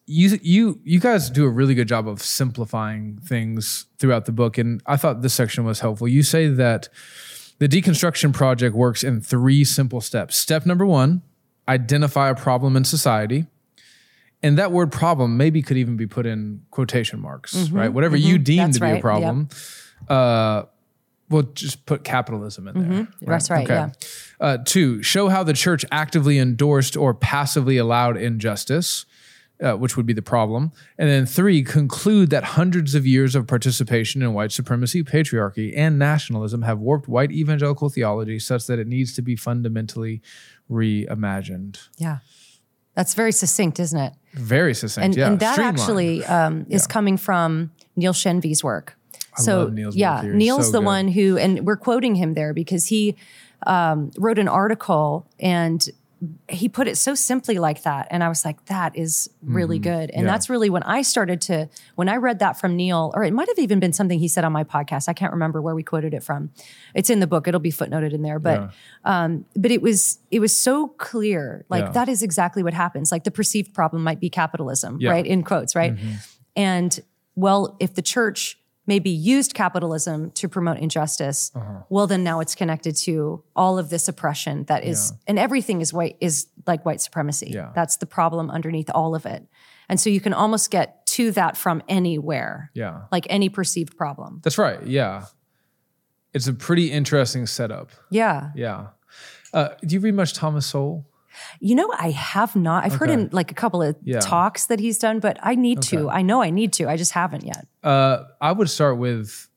You you you guys do a really good job of simplifying things throughout the book, and I thought this section was helpful. You say that the deconstruction project works in three simple steps. Step number one: identify a problem in society. And that word problem maybe could even be put in quotation marks, right? Whatever you deem Mm-hmm. To be right, a yep. problem, uh, we'll just put capitalism in there. Mm-hmm. That's right, yeah. Uh, two, show how the church actively endorsed or passively allowed injustice, uh, which would be the problem. And then three, conclude that hundreds of years of participation in white supremacy, patriarchy, and nationalism have warped white evangelical theology such that it needs to be fundamentally reimagined. Yeah. That's very succinct, isn't it? Very succinct. and, yeah. and that actually um, is coming from Neil Shenvi's work. so love Neil's yeah. Neil's So the good. one who, and we're quoting him there because he um, wrote an article and he put it so simply like that, and I was like, that is really good, and Mm-hmm. Yeah. that's really when I started to when I read that from Neil, or it might have even been something he said on my podcast. I can't remember where we quoted it from. It's in the book; it'll be footnoted in there, but um, but it was it was so clear, like Yeah. that is exactly what happens. Like the perceived problem might be capitalism, Yeah. right? In quotes, right? And well, if the church maybe used capitalism to promote injustice, well, then now it's connected to all of this oppression that is, and everything is white is like white supremacy. Yeah. That's the problem underneath all of it. And so you can almost get to that from anywhere, Yeah. like any perceived problem. That's right. Yeah. It's a pretty interesting setup. Yeah. Yeah. Uh, do you read much Thomas Sowell? You know, I have not. I've heard Okay. in like a couple of Yeah. talks that he's done, but I need to. I know I need to. I just haven't yet. Uh, I would start with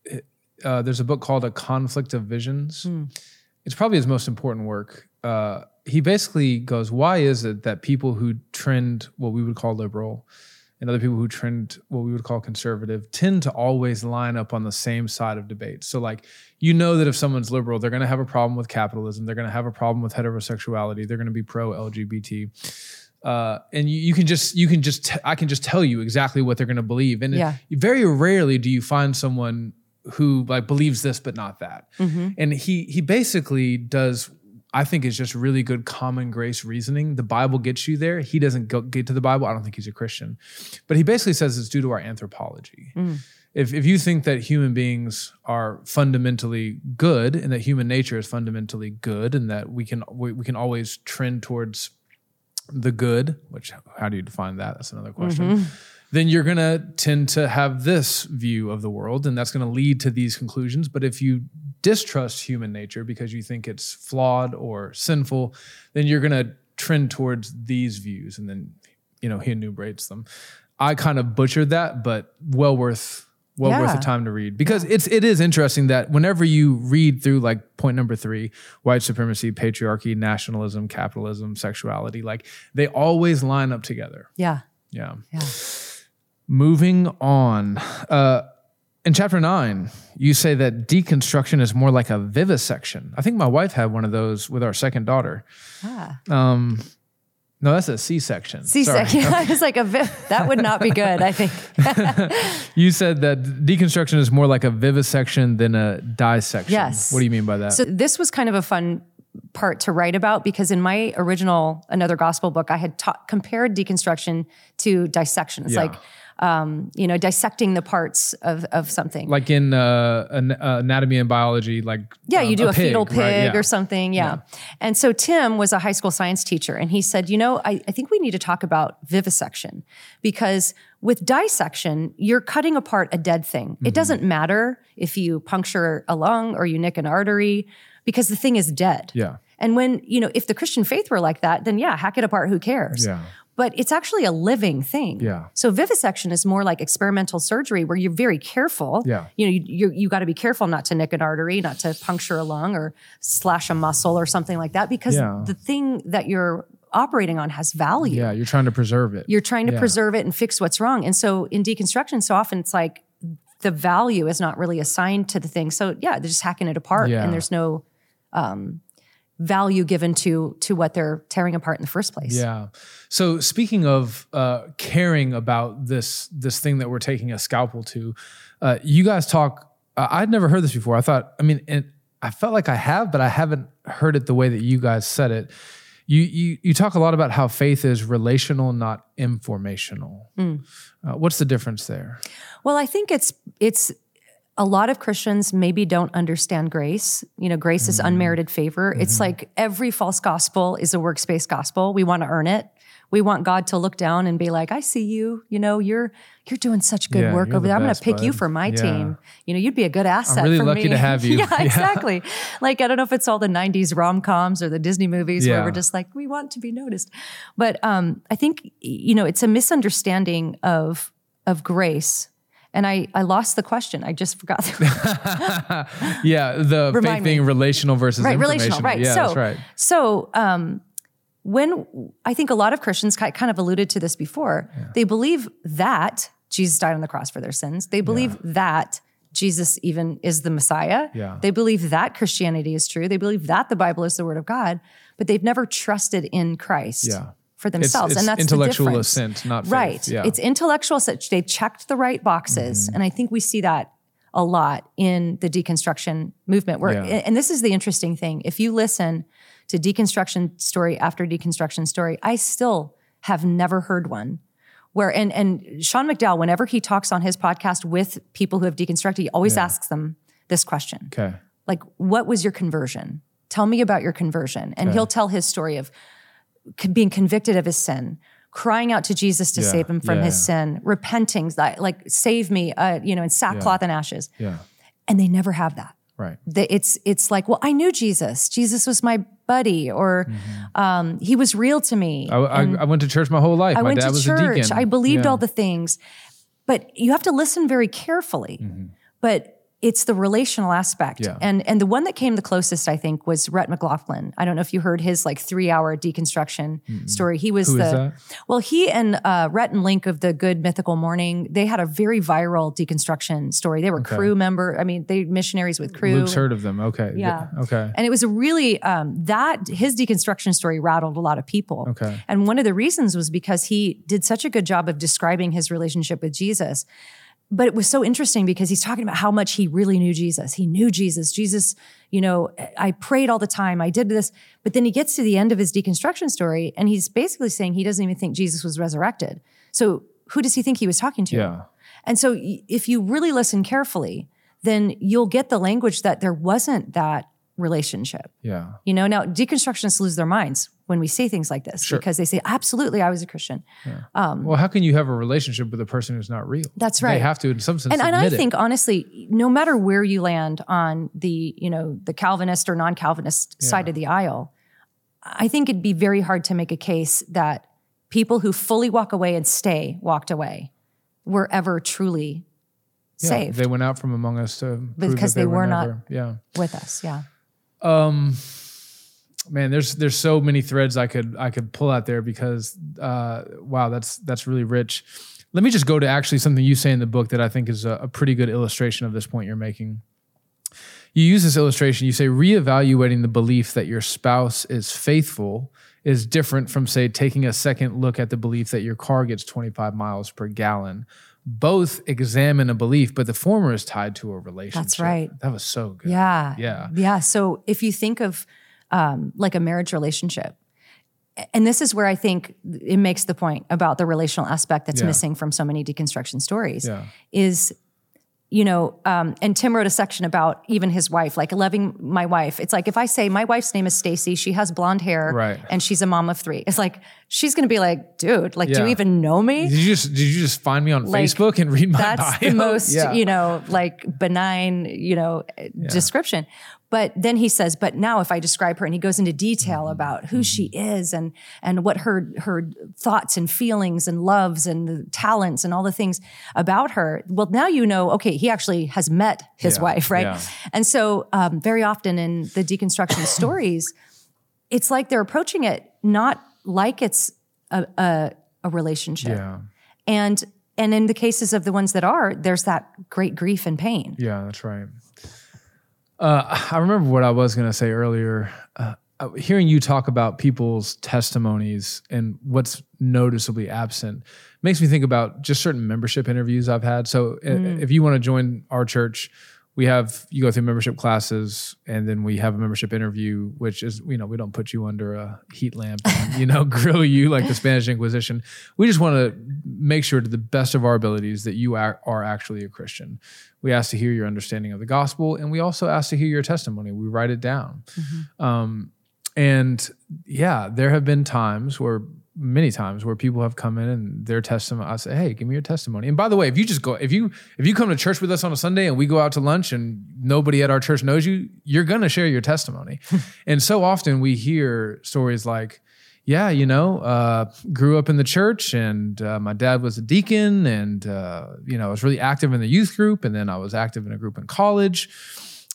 uh, there's a book called A Conflict of Visions. It's probably his most important work. Uh, he basically goes, Why is it that people who trend what we would call liberal and other people who trend what we would call conservative tend to always line up on the same side of debate? So, like, you know that if someone's liberal, they're going to have a problem with capitalism, they're going to have a problem with heterosexuality, they're going to be pro LGBT. Uh, and you, you can just you can just t- I can just tell you exactly what they're going to believe, and it- very rarely do you find someone who like believes this but not that. And he he basically does I think is just really good common grace reasoning. The Bible gets you there. He doesn't go, get to the Bible. I don't think he's a Christian, but he basically says it's due to our anthropology. If if you think that human beings are fundamentally good and that human nature is fundamentally good and that we can we, we can always trend towards the good, which how do you define that? That's another question. Mm-hmm. Then you're going to tend to have this view of the world, and that's going to lead to these conclusions. But if you distrust human nature because you think it's flawed or sinful, then you're going to trend towards these views, and then you know he enumerates them. I kind of butchered that, but well worth well worth the time to read because it's it is interesting that whenever you read through like point number three, white supremacy, patriarchy, nationalism, capitalism, sexuality, like they always line up together. Yeah. Yeah. Yeah. Moving on. Uh, in chapter nine, you say that deconstruction is more like a vivisection. I think my wife had one of those with our second daughter. Ah. Um, no, that's a C-section. C Sorry. section. I was like, a vi- that would not be good, I think. You said that deconstruction is more like a vivisection than a dissection. Yes. What do you mean by that? So this was kind of a fun part to write about because in my original another gospel book i had ta- compared deconstruction to dissection it's Yeah. like um, you know dissecting the parts of, of something like in uh, an- uh, anatomy and biology, like yeah um, you do a, fetal right? pig Yeah. or something yeah. and so tim was a high school science teacher and he said you know I, I think we need to talk about vivisection because with dissection you're cutting apart a dead thing Mm-hmm. it doesn't matter if you puncture a lung or you nick an artery because the thing is dead Yeah. And when, you know, if the Christian faith were like that, then yeah, hack it apart, who cares? Yeah. But it's actually a living thing. Yeah. So vivisection is more like experimental surgery where you're very careful. Yeah. You know, you, you, you got to be careful not to nick an artery, not to puncture a lung or slash a muscle or something like that because Yeah. the thing that you're operating on has value. Yeah, you're trying to preserve it. You're trying to Yeah. preserve it and fix what's wrong. And so in deconstruction, so often it's like the value is not really assigned to the thing. So yeah, they're just hacking it apart Yeah. and there's no um, value given to to what they're tearing apart in the first place. Yeah. So speaking of uh, caring about this this thing that we're taking a scalpel to, uh, you guys talk. Uh, I'd never heard this before. I thought. I mean, it, I felt like I have, but I haven't heard it the way that you guys said it. You you you talk a lot about how faith is relational, not informational. Mm. Uh, what's the difference there? Well, I think it's it's a lot of Christians maybe don't understand grace. You know, grace is unmerited favor. It's like every false gospel is a works-based gospel. We want to earn it. We want God to look down and be like, "I see you. You know, you're you're doing such good Yeah, work over the there. I'm going to pick you for my Yeah. team. You know, you'd be a good asset. really for lucky me." to have you. yeah, Yeah. exactly. Like I don't know if it's all the '90s rom coms or the Disney movies where we're just like, we want to be noticed. But um, I think you know, it's a misunderstanding of of grace. And I, I lost the question. I just forgot. Yeah, the faith Remind me. being relational versus right, relational. Right. Yeah, so, that's right. so um, when I think a lot of Christians kind of alluded to this before, they believe that Jesus died on the cross for their sins. They believe that Jesus even is the Messiah. Yeah. They believe that Christianity is true. They believe that the Bible is the Word of God, but they've never trusted in Christ. Yeah. For It's, themselves, it's and that's intellectual the difference. assent, not faith. Right. Yeah. It's intellectual such they checked the right boxes. Mm-hmm. And I think we see that a lot in the deconstruction movement. Where Yeah. and this is the interesting thing. If you listen to deconstruction story after deconstruction story, I still have never heard one where and and Sean McDowell, whenever he talks on his podcast with people who have deconstructed, he always asks them this question okay. like what was your conversion tell me about your conversion and he'll tell his story of being convicted of his sin crying out to jesus to Yeah, save him from yeah, his yeah. sin repenting like, save me uh, you know in sackcloth and ashes Yeah. and they never have that Right. They- it's it's like well i knew jesus jesus was my buddy or um, he was real to me I, I, I went to church my whole life. I my went dad to was a church. deacon. I believed all the things, but you have to listen very carefully. But it's the relational aspect, Yeah. and and the one that came the closest, I think, was Rhett McLaughlin. I don't know if you heard his like three hour deconstruction story. He was Who the well, he and uh, Rhett and Link of the Good Mythical Morning, they had a very viral deconstruction story. They were Cru member. I mean, they missionaries with Cru. Luke's heard of them. Okay. Yeah. Okay. And it was a really um, that his deconstruction story rattled a lot of people. Okay. And one of the reasons was because he did such a good job of describing his relationship with Jesus. But it was so interesting because he's talking about how much he really knew Jesus. He knew Jesus. Jesus, you know, I prayed all the time. I did this. But then he gets to the end of his deconstruction story and he's basically saying he doesn't even think Jesus was resurrected. So who does he think he was talking to? Yeah. And so if you really listen carefully, then you'll get the language that there wasn't that relationship. Yeah. You know, now deconstructionists lose their minds when we say things like this Sure. because they say, absolutely, I was a Christian. Well, how can you have a relationship with a person who's not real? That's right. They have to, in some sense, and, and I it. think honestly, no matter where you land on the you know the Calvinist or non-Calvinist side of the aisle, I think it'd be very hard to make a case that people who fully walk away and stay walked away were ever truly Yeah, saved They went out from among us to Because that they were not- never- Yeah. with us. Yeah, Um, man, there's there's so many threads I could I could pull out there because uh, wow, that's that's really rich. Let me just go to actually something you say in the book that I think is a, a pretty good illustration of this point you're making. You use this illustration. You say reevaluating the belief that your spouse is faithful is different from say taking a second look at the belief that your car gets 25 miles per gallon. Both examine a belief, but the former is tied to a relationship. That's right. That was so good. yeah, Yeah. yeah. So if you think of um, like a marriage relationship. And this is where I think it makes the point about the relational aspect that's Yeah. missing from so many deconstruction stories. Yeah. is you know um, and tim wrote a section about even his wife like loving my wife it's like if i say my wife's name is stacy she has blonde hair Right. and she's a mom of three it's like she's gonna be like dude like do you even know me Did you just did you just find me on Like, Facebook and read my that's bio? the most Yeah. you know like benign you know description but then he says but now if i describe her and he goes into detail Mm-hmm. about who she is and and what her her thoughts and feelings and loves and the talents and all the things about her well now you know okay he actually has met his Yeah, wife right yeah. and so um, very often in the deconstruction stories it's like they're approaching it not like it's a, a, a relationship Yeah, and and in the cases of the ones that are there's that great grief and pain yeah, that's right. Uh, I remember what I was going to say earlier. Uh, hearing you talk about people's testimonies and what's noticeably absent makes me think about just certain membership interviews I've had. So, i- if you want to join our church, we have you go through membership classes and then we have a membership interview which is you know we don't put you under a heat lamp and you know grill you like the spanish inquisition. We just want to make sure to the best of our abilities that you are, are actually a christian. We ask to hear your understanding of the gospel and we also ask to hear your testimony. We write it down. Um, and yeah there have been times where many times where people have come in and their testimony i say hey give me your testimony. And by the way if you just go if you if you come to church with us on a sunday and we go out to lunch and nobody at our church knows you you're going to share your testimony. And so often we hear stories like yeah you know uh, grew up in the church and uh, my dad was a deacon and uh, you know i was really active in the youth group and then i was active in a group in college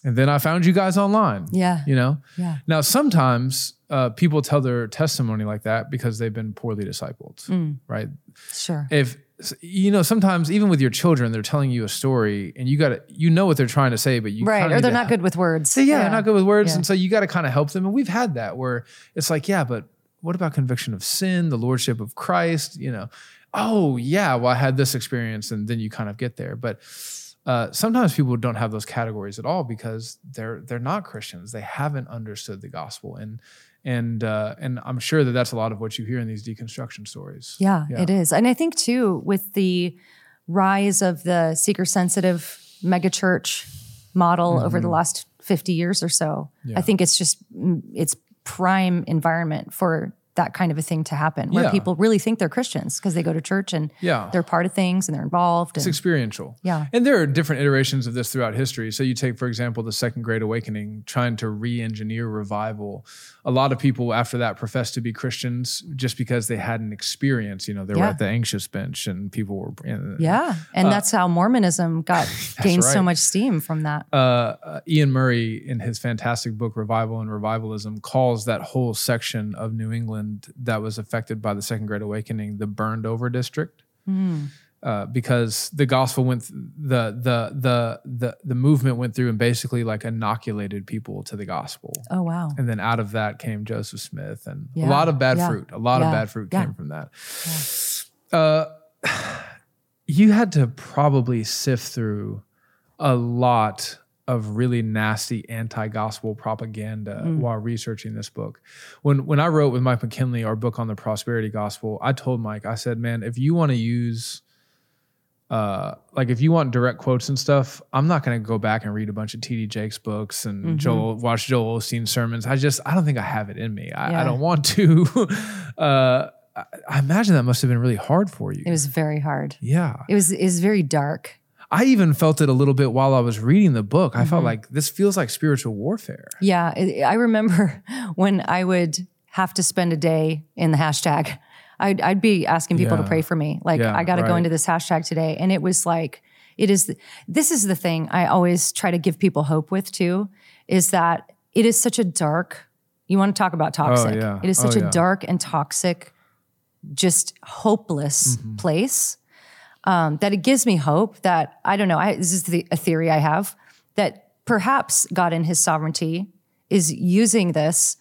and then i found you guys online yeah you know yeah now, sometimes uh, people tell their testimony like that because they've been poorly discipled, Mm. right? sure If you know, sometimes even with your children, they're telling you a story, and you got to, you know what they're trying to say, but you right or they're not good with words Say, yeah, they're not good with words, Yeah. and so you got to kind of help them. And we've had that where it's like, yeah, but what about conviction of sin, the lordship of Christ? You know, oh yeah, well I had this experience, and then you kind of get there, but. Uh, sometimes people don't have those categories at all because they're they're not Christians. They haven't understood the gospel, and and uh, and I'm sure that that's a lot of what you hear in these deconstruction stories. Yeah, Yeah. it is. And I think too, with the rise of the seeker sensitive megachurch model over the last 50 years or so, Mm-hmm. Yeah. I think it's just, mm, it's prime environment for that kind of a thing to happen where Yeah. people really think they're Christians because they go to church and Yeah. they're part of things and they're involved. It's experiential. Yeah. And there are different iterations of this throughout history. So you take, for example, the Second Great Awakening, trying to re engineer revival. A lot of people after that professed to be Christians just because they had an experience. You know, they were at the anxious bench and people were. You yeah. And that's how Mormonism got gained so much steam from that. uh, uh, Iain Murray, in his fantastic book Revival and Revivalism, calls that whole section of New England that was affected by the Second Great Awakening the burned over district. Uh, because the gospel went, th- the, the the the the movement went through and basically like inoculated people to the gospel, oh, wow. and then out of that came Joseph Smith, and a lot of bad yeah, fruit. A lot of bad fruit yeah. came from that. Uh, you had to probably sift through a lot of really nasty anti-gospel propaganda Mm. while researching this book. When when I wrote with Mike McKinley our book on the prosperity gospel, I told Mike, I said, "Man, if you want to use uh, like if you want direct quotes and stuff, I'm not going to go back and read a bunch of TD Jakes books and Mm-hmm. Joel watch Joel Osteen sermons. I just I don't think I have it in me. I, I don't want to. uh, I, I imagine that must have been really hard for you. It was very hard. yeah, It was it was very dark. I even felt it a little bit while I was reading the book. I Mm-hmm. felt like this feels like spiritual warfare. Yeah, I remember when I would have to spend a day in the hashtag. I'd, I'd be asking people to pray for me. Like, Yeah, I got to go into this hashtag today. And it was like, it is, this is the thing I always try to give people hope with too, is that it is such a dark, you want to talk about toxic. Oh, yeah. It is such Oh, a dark and toxic, just hopeless Mm-hmm. place um, that it gives me hope that I don't know. I, this is the, a theory I have that perhaps God in His sovereignty is using this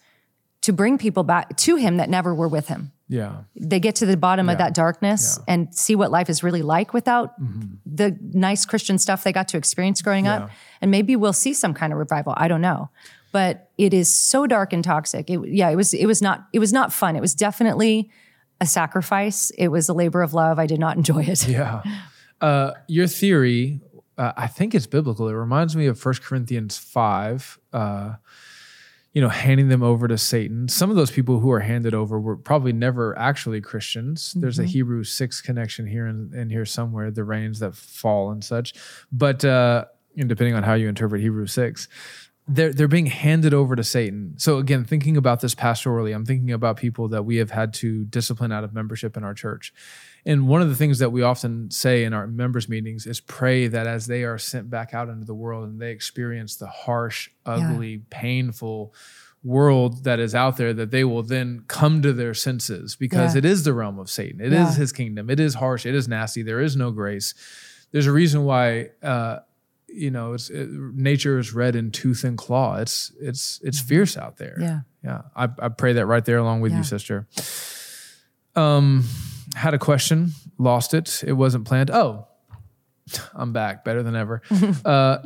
to bring people back to Him that never were with Him. Yeah, They get to the bottom of that darkness and see what life is really like without Mm-hmm. the nice Christian stuff they got to experience growing up. And maybe we'll see some kind of revival. I don't know. But it is so dark and toxic. It, yeah, it was. It was not. It was not fun. It was definitely a sacrifice. It was a labor of love. I did not enjoy it. yeah. Uh, your theory, uh, I think it's biblical. It reminds me of 1 Corinthians five. Uh, you know, handing them over to Satan. Some of those people who are handed over were probably never actually Christians. There's a Hebrew 6 connection here and, and here somewhere, the rains that fall and such. But uh, and depending on how you interpret Hebrew 6, they're, they're being handed over to Satan. So again, thinking about this pastorally, I'm thinking about people that we have had to discipline out of membership in our church. And one of the things that we often say in our members meetings is pray that as they are sent back out into the world and they experience the harsh, ugly, painful world that is out there, that they will then come to their senses because Yeah. it is the realm of Satan. It is Yeah. his kingdom. It is harsh. It is nasty. There is no grace. There's a reason why uh, you know it's it, nature is red in tooth and claw. It's it's it's fierce out there. Yeah. Yeah, I, I pray that right there along with Yeah. you, sister. Um, had a question, lost it. It wasn't planned. Oh, I'm back, better than ever. uh,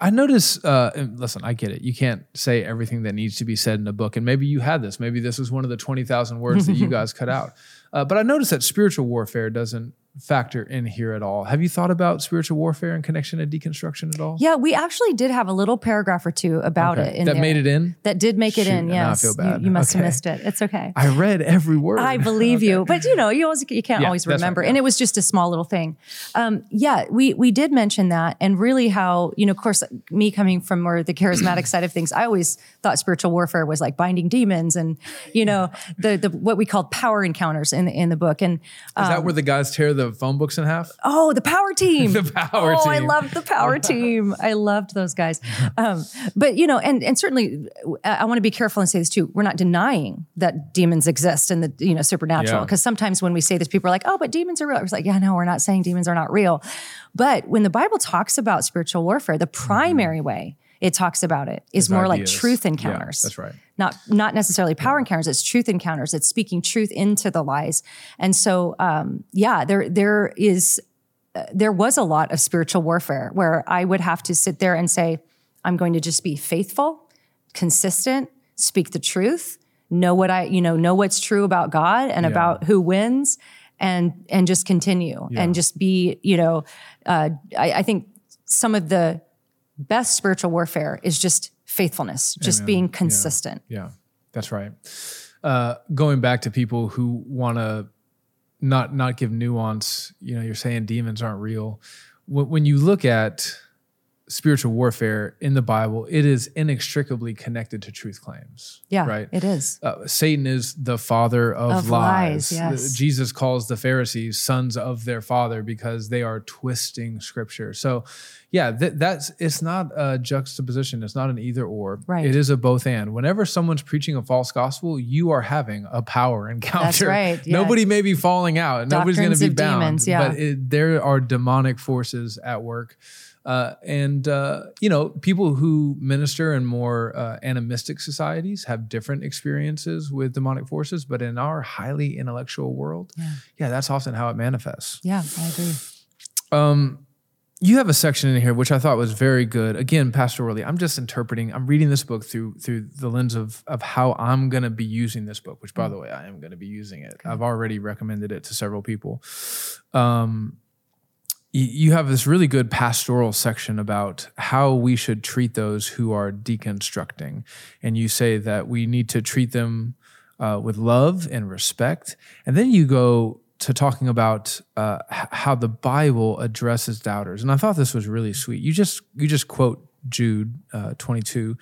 I notice. Uh, listen, I get it. You can't say everything that needs to be said in a book, and maybe you had this. Maybe this was one of the twenty thousand words that you guys cut out. Uh, but I noticed that spiritual warfare doesn't factor in here at all. Have you thought about spiritual warfare in connection to deconstruction at all? Yeah, we actually did have a little paragraph or two about Okay. it. In that there. made it in. That did make it in. Yes, You-. You, must Okay. have missed it. It's okay. I read every word. I believe you, but you know, you always you can't Yeah, always right, remember. yeah. And it was just a small little thing. Um, yeah, we we did mention that, and really how you know, of course, me coming from more the charismatic side of things, I always thought spiritual warfare was like binding demons, and you know, the the what we called power encounters in the in the book. And Is that where the guys tear the phone books in half? Oh, the power team. The power team. oh, I team. loved the power team. I loved those guys. Um, but you know, and and certainly, I, I want to be careful and say this too. We're not denying that demons exist and the you know supernatural. Yeah. Because sometimes when we say this, people are like, "Oh, but demons are real." It's like, yeah, no, we're not saying demons are not real. But when the Bible talks about spiritual warfare, the primary way it talks about it is more like ideas. truth Yeah, encounters. that's right. not not necessarily power encounters it's truth encounters. It's speaking truth into the lies. And so um yeah there there is uh, there was a lot of spiritual warfare where i would have to sit there and say i'm going to just be faithful consistent speak the truth know what i you know know what's true about god and about who wins and and just continue and just be you know uh, I, I think some of the best spiritual warfare is just faithfulness just being consistent Yeah, that's right. Uh, going back to people who want to not not give nuance, you know, you're saying demons aren't real. When, when you look at spiritual warfare in the Bible, it is inextricably connected to truth claims. Yeah, right. it is. uh, Satan is the father of, Of lies. lies, yes. Jesus calls the Pharisees sons of their father because they are twisting scripture. So, yeah, th- that's it's not a juxtaposition. It's not an either or. Right. It is a both and. Whenever someone's preaching a false gospel, you are having a power encounter. That's right, yeah. Nobody may be falling out. Nobody's going to Doctrines be bound. demons, yeah. But it, there are demonic forces at work. Uh, and uh, you know, people who minister in more uh, animistic societies have different experiences with demonic forces. But in our highly intellectual world, yeah, yeah that's often how it manifests. Yeah, I agree. Um, you have a section in here which I thought was very good. Again, pastorally, I'm just interpreting. I'm reading this book through through the lens of of how I'm going to be using this book. Which, by the way, I am going to be using it. I've already recommended it to several people. Um, you have this really good pastoral section about how we should treat those who are deconstructing. And you say that we need to treat them uh, with love and respect. And then you go to talking about uh, how the Bible addresses doubters. And I thought this was really sweet. You just you just quote Jude uh, 22,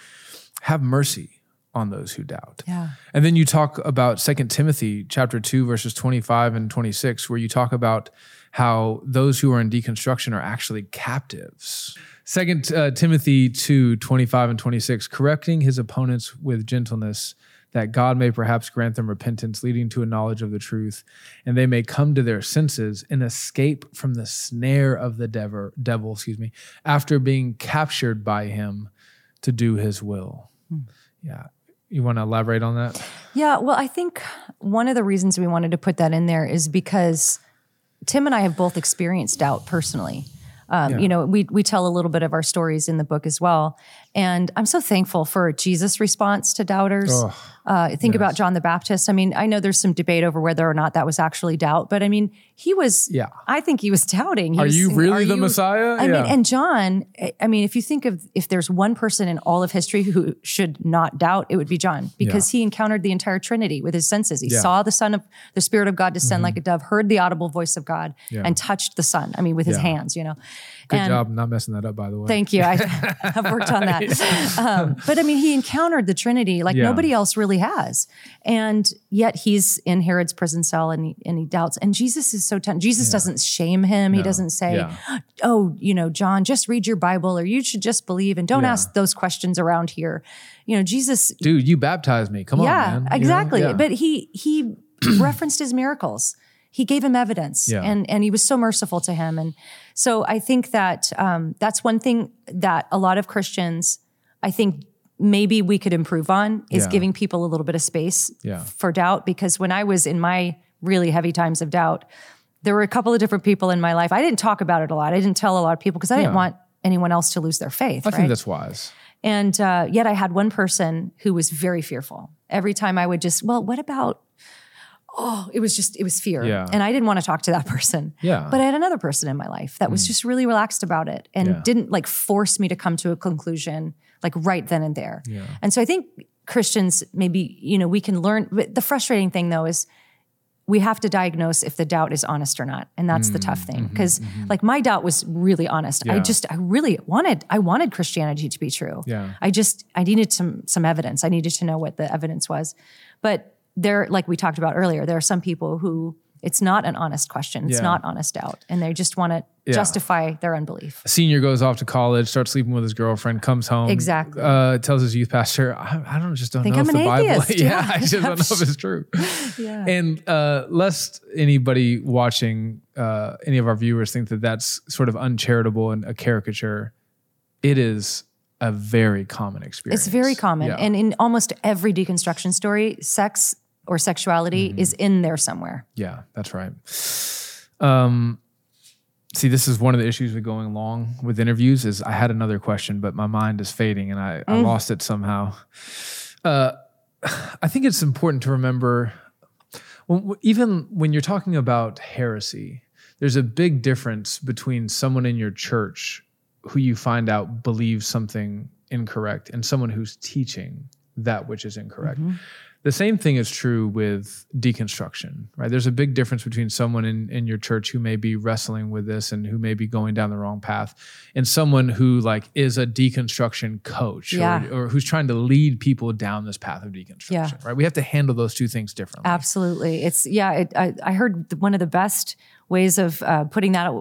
have mercy on those who doubt. Yeah. And then you talk about Second Timothy chapter 2 verses 25 and 26 where you talk about how those who are in deconstruction are actually captives. Second uh, Timothy 2 25 and 26 correcting his opponents with gentleness that God may perhaps grant them repentance leading to a knowledge of the truth and they may come to their senses and escape from the snare of the devil, devil excuse me after being captured by him to do his will. Yeah. You want to elaborate on that? Yeah, well, I think one of the reasons we wanted to put that in there is because Tim and I have both experienced doubt personally. Um, Yeah. You know, we we tell a little bit of our stories in the book as well, and I'm so thankful for Jesus' response to doubters. Oh, uh, think about John the Baptist. I mean, I know there's some debate over whether or not that was actually doubt, but I mean, he was. Yeah. I think he was doubting. He Are was you really the you- Messiah? I Yeah. mean, and John. I- mean, if you think of if there's one person in all of history who should not doubt, it would be John because he encountered the entire Trinity with his senses. He Yeah. Mm-hmm. saw the Son of the Spirit of God descend like a dove, heard the audible voice of God, Yeah. and touched the Son. I mean, with his Yeah. hands, you know. Good and, job not messing that up, by the way. Thank you. I, have worked on that. Um, but I mean, he encountered the Trinity like Yeah. nobody else really has. And yet he's in Herod's prison cell and he, and he doubts. And Jesus is so ten- Jesus doesn't shame him. He doesn't say, Yeah. oh, you know, John, just read your Bible or you should just believe and don't Yeah. ask those questions around here. You know, Jesus Dude, you baptized me. Come yeah, on, man. You know? exactly. But he he referenced his miracles. He gave him evidence, Yeah. and and he was so merciful to him. And so I think that um, that's one thing that a lot of Christians, I think maybe we could improve on is Yeah. giving people a little bit of space Yeah. for doubt. Because when I was in my really heavy times of doubt, there were a couple of different people in my life. I didn't talk about it a lot. I didn't tell a lot of people because I didn't want anyone else to lose their faith. I right? think that's wise. And uh, yet I had one person who was very fearful. Every time I would just, well, what about, oh, it was just, it was fear. Yeah. And I didn't want to talk to that person. Yeah. But I had another person in my life that was just really relaxed about it and Mm. Yeah. didn't like force me to come to a conclusion like right then and there. Yeah. And so I think Christians, maybe, you know, we can learn. But the frustrating thing though is we have to diagnose if the doubt is honest or not. And that's the tough thing. Because like my doubt was really honest. I Mm, mm-hmm, Yeah. just, I really wanted, I wanted Christianity to be true. Yeah. I just, I needed some, some evidence. I needed to know what the evidence was. But there, like we talked about earlier, there are some people who it's not an honest question. It's Yeah. not honest doubt. And they just want to Yeah. justify their unbelief. Senior goes off to college, starts sleeping with his girlfriend, comes home. Exactly. Uh, tells his youth pastor, I, I don't just don't Think know I'm if the Bible. atheist. yeah, Yeah. I just don't know if it's true. Yeah. And uh, lest anybody watching, uh, any of our viewers think that that's sort of uncharitable and a caricature, it is a very common experience. It's very common. Yeah. And in almost every deconstruction story, sex or sexuality Mm-hmm. is in there somewhere. Yeah, that's right. Um, see, this is one of the issues with going along with interviews. Is I had another question, but my mind is fading, and I, I Mm. lost it somehow. Uh, I think it's important to remember, when, even when you're talking about heresy, there's a big difference between someone in your church who you find out believes something incorrect and someone who's teaching that which is incorrect. The same thing is true with deconstruction, right? There's a big difference between someone in, in your church who may be wrestling with this and who may be going down the wrong path and someone who like is a deconstruction coach Yeah. or, or who's trying to lead people down this path of deconstruction, Yeah. right? We have to handle those two things differently. Absolutely. It's, yeah, it, I, I heard one of the best ways of uh, putting that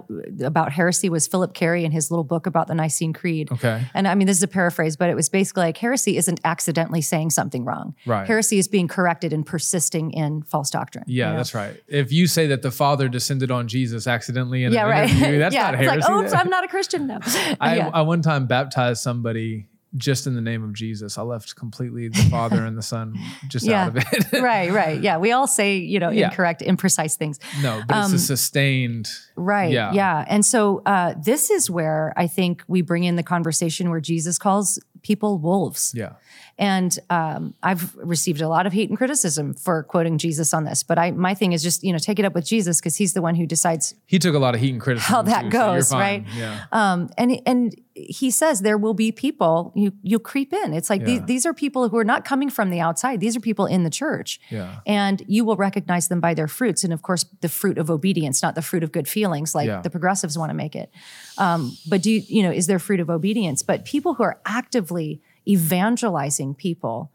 about heresy was Phillip Cary in his little book about the Nicene Creed. Okay. And I mean, this is a paraphrase, but it was basically like heresy isn't accidentally saying something wrong. Right. Heresy is being corrected and persisting in false doctrine. Yeah, you know? that's right. If you say that the Father descended on Jesus accidentally in Yeah, an right. interview, that's yeah, not it's heresy. like, oops, I'm not a Christian now. I, yeah. I one time baptized somebody just in the name of Jesus. I left completely the Father and the Son just Yeah. out of it. right, right. Yeah. We all say, you know, Yeah. incorrect, imprecise things. no, but it's a sustained. Right. Yeah. Yeah. And so uh, this is where I think we bring in the conversation where Jesus calls people wolves. Yeah. And um, I've received a lot of hate and criticism for quoting Jesus on this. But I, my thing is just you know take it up with Jesus because he's the one who decides He took a lot of heat and criticism. how that too, goes, fine. right? Yeah. Um, and and he says there will be people you you creep in. It's like Yeah. these, these are people who are not coming from the outside. These are people in the church. Yeah. And you will recognize them by their fruits, and of course, the fruit of obedience, not the fruit of good feelings, like Yeah. the progressives want to make it. Um, but do you, you know is there fruit of obedience? But people who are actively evangelizing people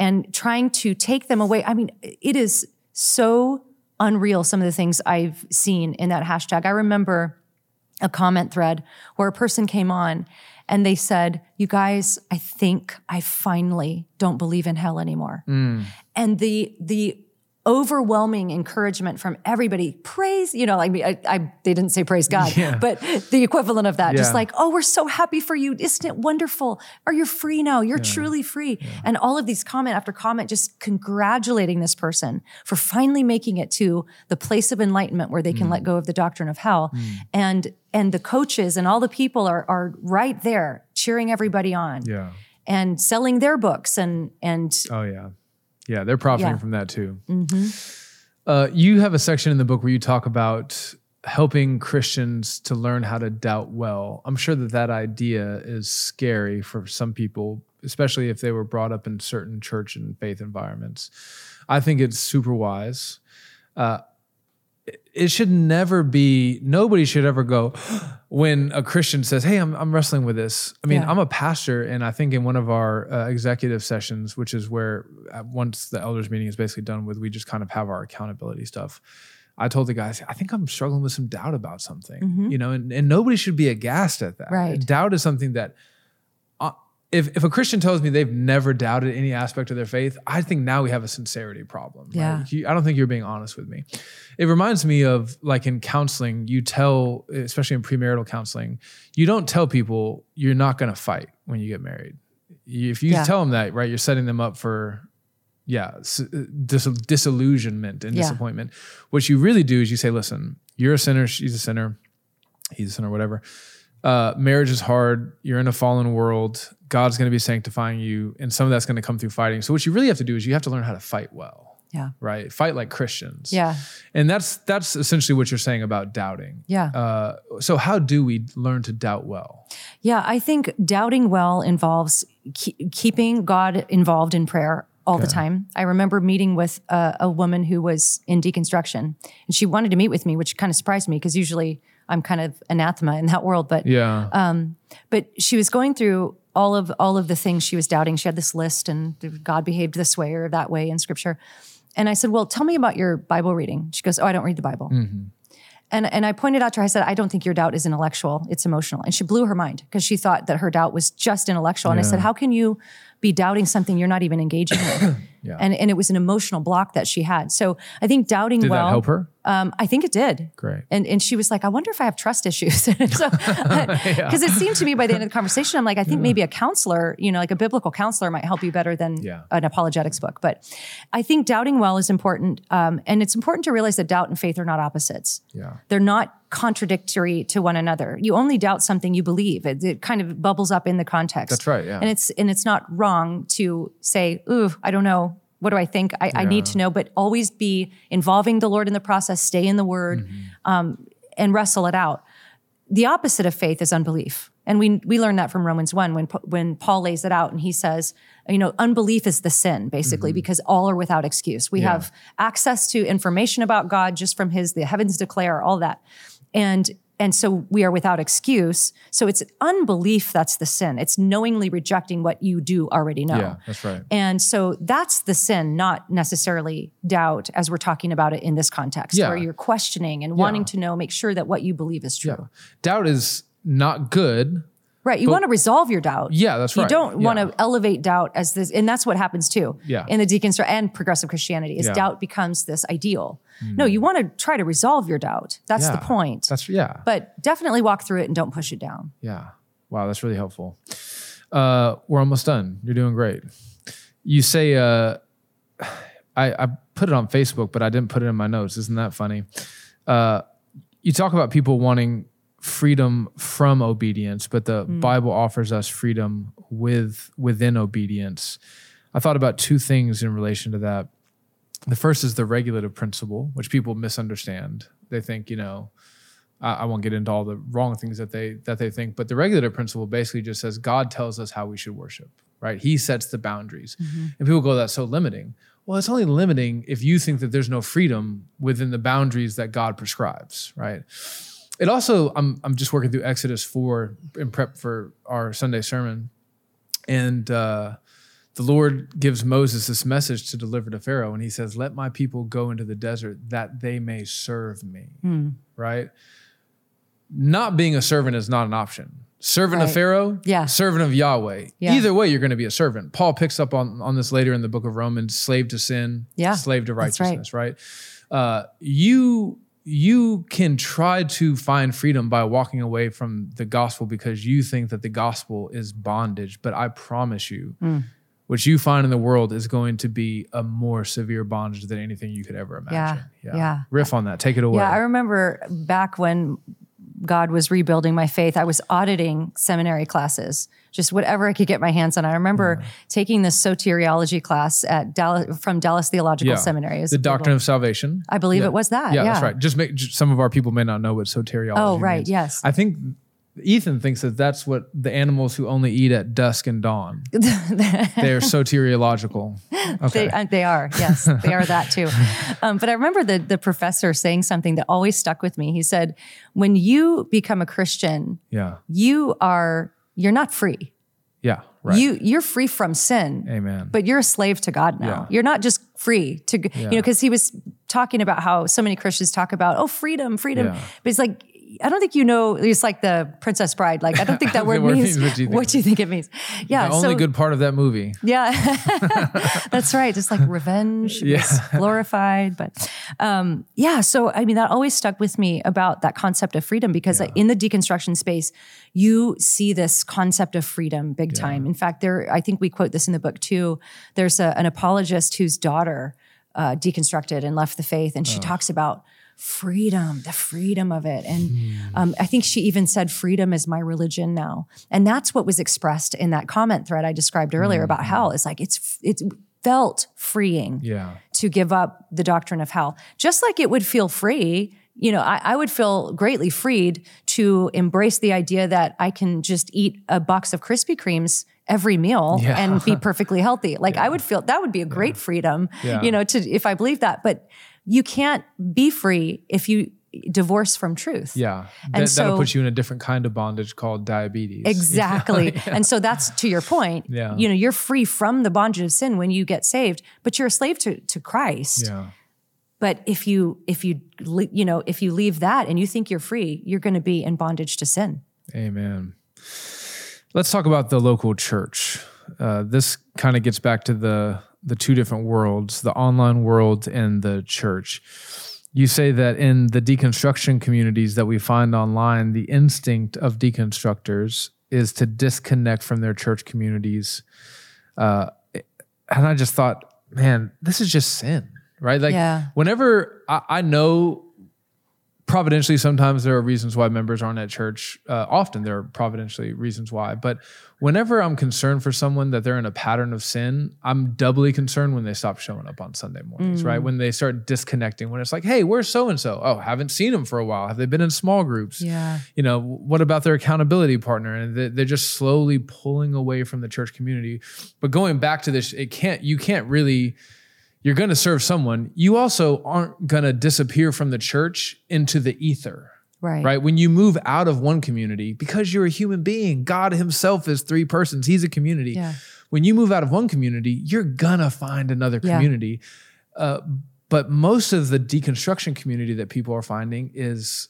and trying to take them away. I mean, it is so unreal. Some of the things I've seen in that hashtag. I remember a comment thread where a person came on and they said, You guys, I think I finally don't believe in hell anymore. Mm. And the, the, overwhelming encouragement from everybody. Praise you know like I, I they didn't say praise god Yeah. but the equivalent of that Yeah. just like oh we're so happy for you. Isn't it wonderful? Are you free now? You're truly free. And all of these comment after comment just congratulating this person for finally making it to the place of enlightenment where they can mm. let go of the doctrine of hell. Mm. And and the coaches and all the people are are right there cheering everybody on Yeah. and selling their books and and Oh yeah, yeah. They're profiting Yeah. from that too. Uh, you have a section in the book where you talk about helping Christians to learn how to doubt well. I'm sure that that idea is scary for some people, especially if they were brought up in certain church and faith environments. I think it's super wise. Uh, it- should never be. Nobody should ever go when a Christian says, "Hey, I'm I'm wrestling with this." I mean, Yeah. I'm a pastor, and I think in one of our uh, executive sessions, which is where uh, once the elders meeting is basically done with, we just kind of have our accountability stuff. I told the guys, I think I'm struggling with some doubt about something, you know, and, and nobody should be aghast at that. Right. Doubt is something that, if, if a Christian tells me they've never doubted any aspect of their faith, I think now we have a sincerity problem. right? Yeah. You- I don't think you're being honest with me. It reminds me of like in counseling, you tell, especially in premarital counseling, you don't tell people you're not going to fight when you get married. If you Yeah. tell them that, right, you're setting them up for, yeah, dis- disillusionment and Yeah. disappointment. What you really do is you say, listen, you're a sinner, she's a sinner, he's a sinner, whatever. Uh, marriage is hard. You're in a fallen world. God's going to be sanctifying you, and some of that's going to come through fighting. So what you really have to do is you have to learn how to fight well, yeah right? Fight like Christians. yeah and that's that's essentially what you're saying about doubting. yeah Uh, so how do we learn to doubt well? Yeah, I think doubting well involves ke- keeping God involved in prayer all the time. I remember meeting with a, a woman who was in deconstruction, and she wanted to meet with me, which kind of surprised me because usually I'm kind of anathema in that world. But Yeah. Um, but she was going through all of all of the things she was doubting. She had this list, and God behaved this way or that way in Scripture. And I said, "Well, tell me about your Bible reading." She goes, "Oh, I don't read the Bible." Mm-hmm. And, and I pointed out to her, I said, I don't think your doubt is intellectual, it's emotional. And she blew her mind because she thought that her doubt was just intellectual. And I said, How can you be doubting something you're not even engaging with? Yeah. and, and it was an emotional block that she had. So I think doubting Did well. that help her? Um, I think it did. Great. And and she was like, I wonder if I have trust issues. Because it seemed to me by the end of the conversation, I'm like, I think maybe a counselor, you know, like a biblical counselor might help you better than Yeah. an apologetics book. But I think doubting well is important. Um, and it's important to realize that doubt and faith are not opposites. Yeah. They're not contradictory to one another. You only doubt something you believe. It, it kind of bubbles up in the context. That's right, yeah. And it's and it's not wrong to say, "Ooh, I don't know. What do I think? I, I need to know." But always be involving the Lord in the process. Stay in the Word, Mm-hmm. um, and wrestle it out. The opposite of faith is unbelief, and we we learn that from Romans one when when Paul lays it out and he says, you know, unbelief is the sin basically because all are without excuse. We Mm-hmm. Yeah. have access to information about God just from His the heavens declare all that, and and so we are without excuse. So it's unbelief that's the sin. It's knowingly rejecting what you do already know. Yeah, that's right. And so that's the sin, not necessarily doubt, as we're talking about it in this context, Yeah. where you're questioning and wanting to know, make sure that what you believe is true. Doubt is not good. Right. You want to resolve your doubt. Yeah, that's right. You don't want to elevate doubt as this, and that's what happens too. Yeah. In the deconstruct and progressive Christianity, is Yeah. Mm. doubt becomes this ideal. No, you want to try to resolve your doubt. That's the point. That's yeah. but definitely walk through it and don't push it down. Yeah. Wow, that's really helpful. Uh, we're almost done. You're doing great. You say, uh, I, I put it on Facebook, but I didn't put it in my notes. Isn't that funny? Uh, you talk about people wanting freedom from obedience, but the mm. Bible offers us freedom with within obedience. I thought about two things in relation to that. The first is the regulative principle, which people misunderstand. They think, you know, I, I won't get into all the wrong things that they that they think, but the regulative principle basically just says God tells us how we should worship, right? He sets the boundaries, mm-hmm. and people go, "That's so limiting." Well, it's only limiting if you think that there's no freedom within the boundaries that God prescribes, right? It also, I'm I'm just working through Exodus four in prep for our Sunday sermon, and uh, the Lord gives Moses this message to deliver to Pharaoh, and he says, "Let my people go into the desert that they may serve me." Right? Not being a servant is not an option. Servant of Pharaoh, Yeah. servant of Yahweh. Yeah. Either way, you're going to be a servant. Paul picks up on, on this later in the book of Romans: slave to sin, Yeah, slave to that's right. righteousness. Right? Uh, you you can try to find freedom by walking away from the gospel because you think that the gospel is bondage. But I promise you, Mm. what you find in the world is going to be a more severe bondage than anything you could ever imagine. yeah. Riff on that. Take it away. Yeah, I remember back when God was rebuilding my faith, I was auditing seminary classes, just whatever I could get my hands on. I remember taking this soteriology class at Dallas from Dallas Theological Yeah. Seminary. The doctrine of salvation. I believe Yeah. it was that. Yeah, Yeah, that's right. Just make j- some of our people may not know what soteriology. Oh, right, means. yes. I think Ethan thinks that that's what the animals who only eat at dusk and dawn. They're soteriological. Okay. They, uh, they are, yes, they are that too. Um, but I remember the the professor saying something that always stuck with me. He said, "When you become a Christian, yeah. you are you're not free. Yeah. Right. You you're free from sin, Amen. but you're a slave to God now. Yeah. You're not just free to you know because he was talking about how so many Christians talk about oh freedom, freedom, Yeah. but it's like." I don't think you know. It's like the Princess Bride. Like I don't think that word word means means what you think what you think it means. Yeah. the only so, good part of that movie. yeah, that's right. Just like revenge Yeah. glorified, but um, yeah. So I mean, that always stuck with me about that concept of freedom because like, in the deconstruction space, you see this concept of freedom big time. In fact, there, I think we quote this in the book too. There's a, an apologist whose daughter uh, deconstructed and left the faith, and she talks about freedom, the freedom of it. And um, I think she even said, freedom is my religion now. And that's what was expressed in that comment thread I described earlier about hell. It's like, it's, it's felt freeing Yeah. to give up the doctrine of hell. Just like it would feel free, you know, I, I would feel greatly freed to embrace the idea that I can just eat a box of Krispy Kremes every meal Yeah. and be perfectly healthy. Like I would feel that would be a great freedom, Yeah. you know, to if I believe that. But you can't be free if you divorce from truth. Yeah. And That, that'll so- put you in a different kind of bondage called diabetes. Exactly. And so that's to your point. Yeah. You know, you're free from the bondage of sin when you get saved, but you're a slave to, to Christ. Yeah. But if you if you you know if you leave that and you think you're free, you're going to be in bondage to sin. Amen. Let's talk about the local church. Uh, this kind of gets back to the the two different worlds, the online world and the church. You say that in the deconstruction communities that we find online, the instinct of deconstructors is to disconnect from their church communities. Uh, and I just thought, man, this is just sin, right? Like, Yeah. whenever I, I know providentially sometimes there are reasons why members aren't at church uh, often there are providentially reasons why but whenever i'm concerned for someone that they're in a pattern of sin i'm doubly concerned when they stop showing up on sunday mornings right? When they start disconnecting when it's like hey where's so and so oh haven't seen them for a while. Have they been in small groups? Yeah. you know what about their accountability partner? And they're just slowly pulling away from the church community. But going back to this it can't you can't really you're going to serve someone you also aren't going to disappear from the church into the ether Right. right when you move out of one community because you're a human being god himself is three persons he's a community Yeah. when you move out of one community you're gonna find another Yeah. community uh, but most of the deconstruction community that people are finding is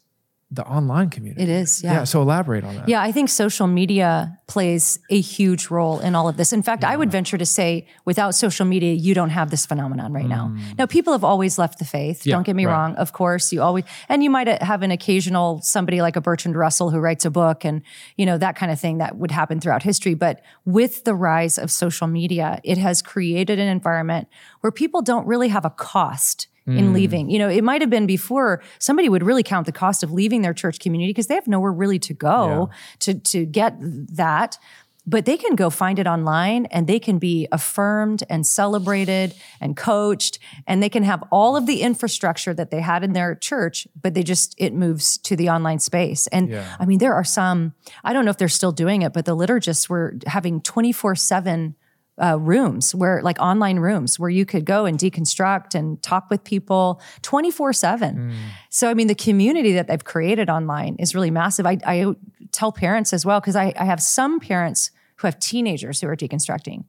the online community It is. Yeah. so elaborate on that Yeah, I think social media plays a huge role in all of this. In fact, I would venture to say without social media, you don't have this phenomenon right now. Now, people have always left the faith. Mm. Yeah, don't get me right. wrong. Of course, you always, and you might have an occasional somebody like a Bertrand Russell who writes a book and, you know, that kind of thing that would happen throughout history. But with the rise of social media, it has created an environment where people don't really have a cost in hmm. leaving. You know, it might have been before somebody would really count the cost of leaving their church community because they have nowhere really to go to to get that. But they can go find it online and they can be affirmed and celebrated and coached and they can have all of the infrastructure that they had in their church, but they just, it moves to the online space. And Yeah. I mean, there are some, I don't know if they're still doing it, but the liturgists were having 24 7 uh, rooms where like online rooms where you could go and deconstruct and talk with people 24 7 so i mean the community that they've created online is really massive. I, I tell parents as well because I, I have some parents who have teenagers who are deconstructing.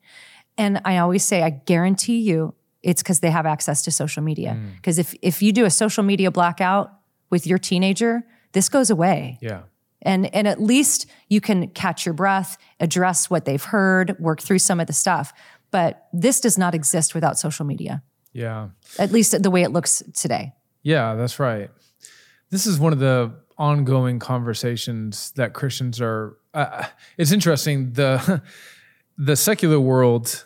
And i always say i guarantee you it's because they have access to social media. Because if if you do a social media blackout with your teenager this goes away. Yeah. And and at least you can catch your breath address what they've heard work through some of the stuff but this does not exist without social media Yeah. at least the way it looks today Yeah, that's right. This is one of the ongoing conversations that Christians are. Uh, it's interesting. the The secular world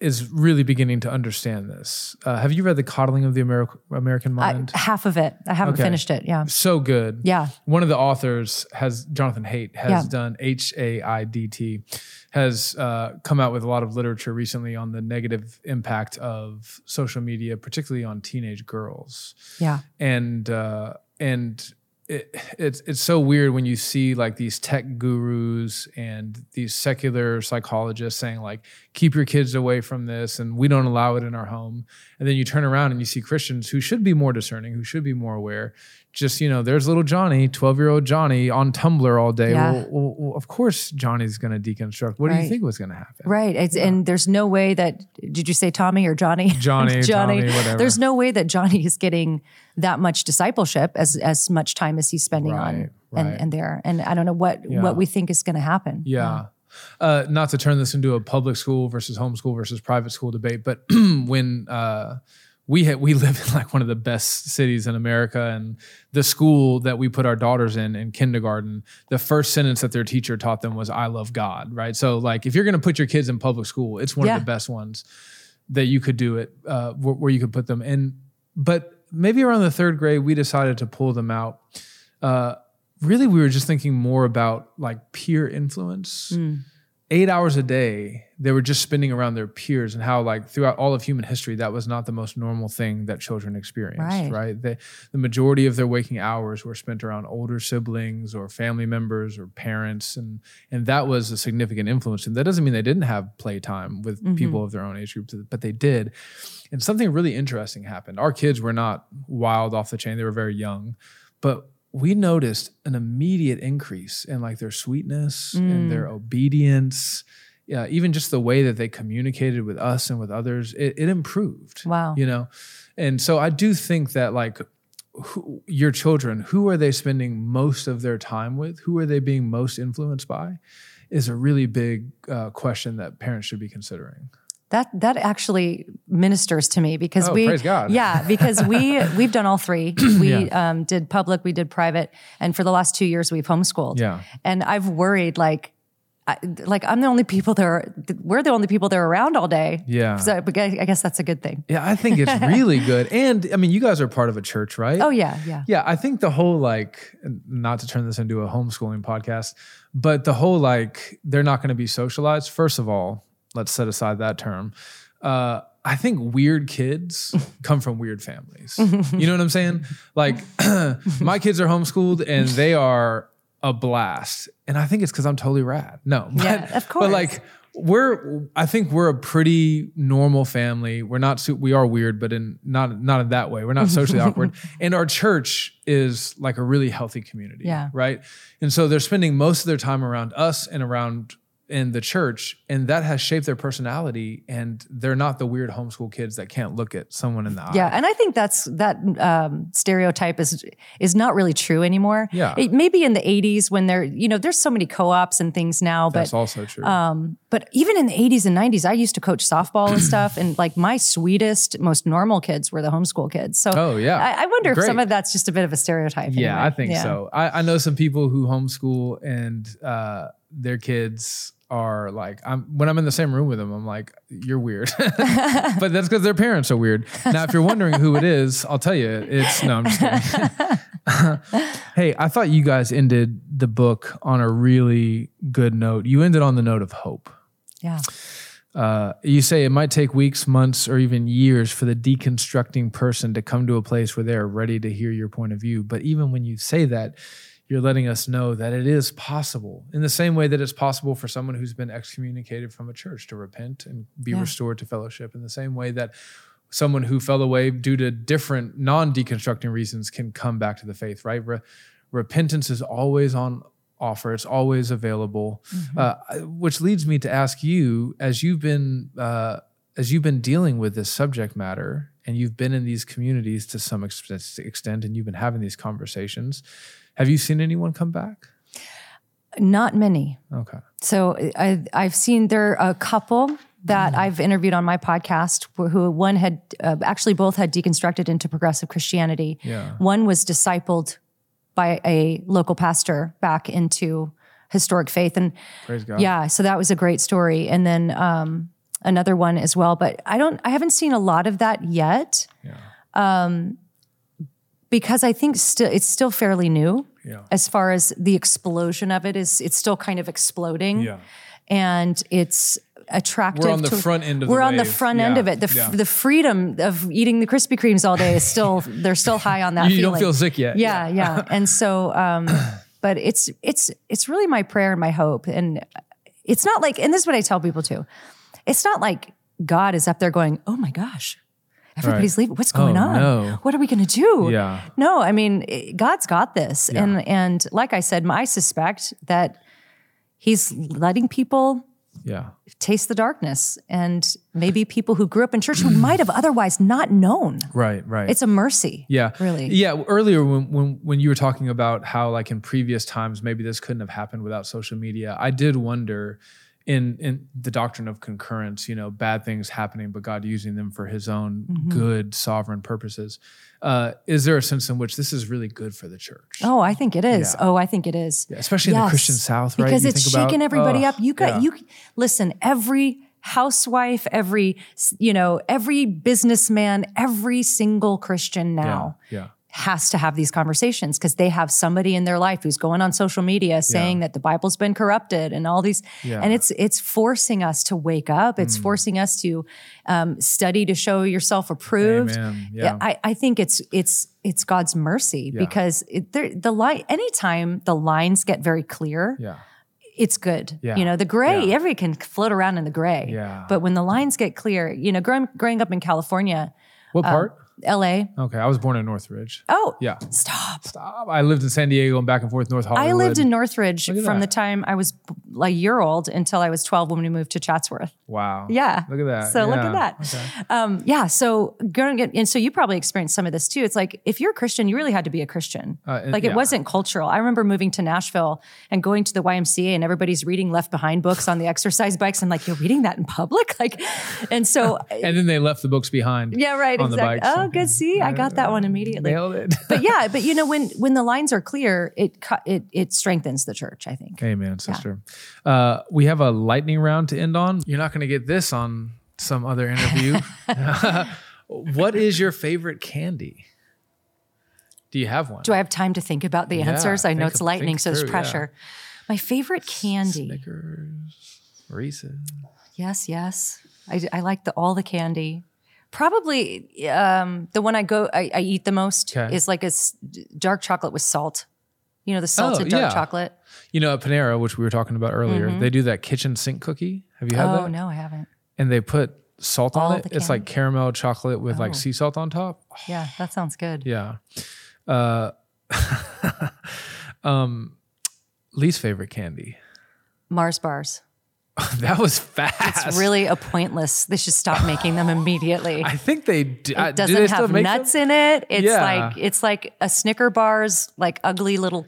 is really beginning to understand this. Uh, have you read The Coddling of the Ameri- American I, Mind? half of it i haven't Okay. finished it yeah so good. yeah One of the authors has Jonathan Haidt has Yeah. done H A I D T has uh, come out with a lot of literature recently on the negative impact of social media, particularly on teenage girls yeah and uh, and it, it's it's so weird when you see like these tech gurus and these secular psychologists saying like keep your kids away from this and we don't allow it in our home. And then you turn around and you see Christians who should be more discerning who should be more aware just you know there's little Johnny 12 year old Johnny on Tumblr all day. Yeah. well, well, well, of course Johnny's going to deconstruct. What do you think was going to happen? Right. It's, and there's no way that did you say tommy or johnny? Johnny, Tommy, whatever. there's no way that johnny is getting that much discipleship as as much time as he's spending on Right, and, and there. And i don't know what Yeah. what we think is going to happen. Yeah. Uh, not to turn this into a public school versus homeschool versus private school debate, but when uh, we ha- we live in like one of the best cities in America, and the school that we put our daughters in in kindergarten, the first sentence that their teacher taught them was "I love God." Right. So like, if you're going to put your kids in public school, it's one Yeah. of the best ones that you could do it uh, where, where you could put them in. But maybe around the third grade, we decided to pull them out. Uh, really, we were just thinking more about like peer influence. Hmm. Eight hours a day, they were just spending around their peers, and how like throughout all of human history, that was not the most normal thing that children experienced. Right. Right. They, the majority of their waking hours were spent around older siblings or family members or parents, and and that was a significant influence. And that doesn't mean they didn't have playtime with Mm-hmm. people of their own age group, but they did. And something really interesting happened. Our kids were not wild off the chain; they were very young, but we noticed an immediate increase in like their sweetness and Mm. their obedience. Yeah, even just the way that they communicated with us and with others, it, it improved. Wow. You know, and so I do think that like who, your children, who are they spending most of their time with? Who are they being most influenced by? Is a really big uh, question that parents should be considering. That that actually ministers to me because Oh, we praise God. yeah because we we've done all three we um, did public we did private and for the last two years we've homeschooled Yeah. and I've worried like I, like I'm the only people that are we're the only people that are around all day Yeah. so I guess that's a good thing Yeah, I think it's really good. And I mean, you guys are part of a church, right? oh yeah yeah Yeah, I think the whole like, not to turn this into a homeschooling podcast, but the whole like, they're not going to be socialized. First of all, let's set aside that term. Uh, I think weird kids come from weird families. You know what I'm saying? Like, my kids are homeschooled and they are a blast. And I think it's because I'm totally rad. No, but, Yeah, of But like, we're I think we're a pretty normal family. We're not we are weird, but in not not in that way. We're not socially awkward. And our church is like a really healthy community. Yeah. Right. And so they're spending most of their time around us and around in the church, and that has shaped their personality. And they're not the weird homeschool kids that can't look at someone in the eye. Yeah, and I think that's that um, stereotype is is not really true anymore. Yeah. it, maybe in the '80s when there, you know, there's so many co-ops and things now, but That's also true. um, but even in the 80s and 90s, I used to coach softball and stuff, and like my sweetest, most normal kids were the homeschool kids. So Oh, yeah. I, I wonder if some of that's just a bit of a stereotype. Yeah, anyway. I think Yeah. so. I, I know some people who homeschool and uh, their kids are like I'm when I'm in the same room with them, I'm like, you're weird. but that's because their parents are weird. Now, if you're wondering who it is, I'll tell you. It's no, I'm just kidding. hey, I thought you guys ended the book on a really good note. You ended on the note of hope. Yeah. Uh, you say it might take weeks, months, or even years for the deconstructing person to come to a place where they are ready to hear your point of view. But even when you say that, you're letting us know that it is possible in the same way that it's possible for someone who's been excommunicated from a church to repent and be Yeah. restored to fellowship in the same way that someone who fell away due to different non-deconstructing reasons can come back to the faith right? Re- repentance is always on offer it's always available. Uh, which leads me to ask you as you've been uh, as you've been dealing with this subject matter and you've been in these communities to some extent and you've been having these conversations have you seen anyone come back Not many. okay So I, I've seen there are a couple that I've interviewed on my podcast who who one had uh, actually both had deconstructed into progressive Christianity. Yeah. One was discipled by a local pastor back into historic faith. And praise god yeah, so that was a great story. And then um, another one as well. But I don't, I haven't seen a lot of that yet. Yeah. um, because I think still it's still fairly new yeah as far as the explosion of it is. It's still kind of exploding yeah and it's attractive. We're on the to- front end of the We're on the front end of it. The, f- yeah. the freedom of eating the Krispy Kremes all day is still they're still high on that. you don't feel sick yet Yeah, yeah. And so, um, but it's it's it's really my prayer and my hope, and it's not like, and this is what I tell people too. It's not like God is up there going, "Oh my gosh." Everybody's leaving. What's going Oh, on? no. What are we going to do? Yeah. No, I mean, it- God's got this, and and like I said, I suspect that He's letting people yeah taste the darkness and maybe people who grew up in church who might have otherwise not known. right right It's a mercy. Yeah. Really. Yeah. Earlier when, when when you were talking about how like in previous times maybe this couldn't have happened without social media, I did wonder in in the doctrine of concurrence, you know, bad things happening, but God using them for his own Mm-hmm. good sovereign purposes. Uh, is there a sense in which this is really good for the church? Oh, I think it is. Yeah. Oh, I think it is. Especially in the Christian South, right? Because You it's think about- shaking everybody up. You got yeah. you listen, every housewife, every you know, every businessman, every single Christian Yeah. now Yeah. Has to have these conversations because they have somebody in their life who's going on social media saying that the Bible's been corrupted and all these Yeah. and it's it's forcing us to wake up. It's forcing us to um, study to show yourself approved. Amen. Yeah. I, I think it's it's it's God's mercy because it, there, the line anytime the lines get very clear, Yeah. it's good. Yeah. You know, the gray, Yeah. everybody can float around in the gray. Yeah. But when the lines get clear, you know, growing, growing up in California, What part? LA. Okay. I was born in Northridge. Oh, Yeah. stop. Stop. I lived in San Diego and back and forth North Hollywood. I lived in Northridge from that. the time I was a year old until I was 12 when we moved to Chatsworth. Wow. Yeah. Look at that. So look at that. Um, yeah. So growing up, and so you probably experienced some of this too. It's like if you're a Christian, you really had to be a Christian. Uh, and- like it yeah. wasn't cultural. I remember moving to Nashville and going to the YMCA and everybody's reading Left Behind books on the exercise bikes. I'm like, you're reading that in public? Like, and so And then they left the books behind. yeah, right. on the Exactly. bikes. Oh, good. See, I got that one immediately. Nailed it. But yeah, but you know, when when the lines are clear, it cu- it it strengthens the church. I think. Amen, sister. Uh, we have a lightning round to end on. You're not going to get this on some other interview. what is your favorite candy? Do you have one? Do I have time to think about the Yeah, answers? I know it's of- lightning, so it's through, yeah. pressure. My favorite candy. Snickers, Reese's. Yes, yes. I, I like the all the candy. Probably um, the one I go I, I eat the most Okay. is like a s- dark chocolate with salt. You know the salted dark Oh, yeah. chocolate. You know, at Panera, which we were talking about earlier, they do that kitchen sink cookie. Have you had Mm-hmm. Oh that? no, I haven't. And they put salt All on it. the It's like caramel chocolate with like sea salt on top. Yeah, that sounds good. Yeah. Uh, um, least favorite candy. Mars bars. That was fast. It's really a pointless. They should stop making them immediately. I think they do. uh, It doesn't they have nuts them? in it. It's Yeah. like it's like a Snicker bars, like ugly little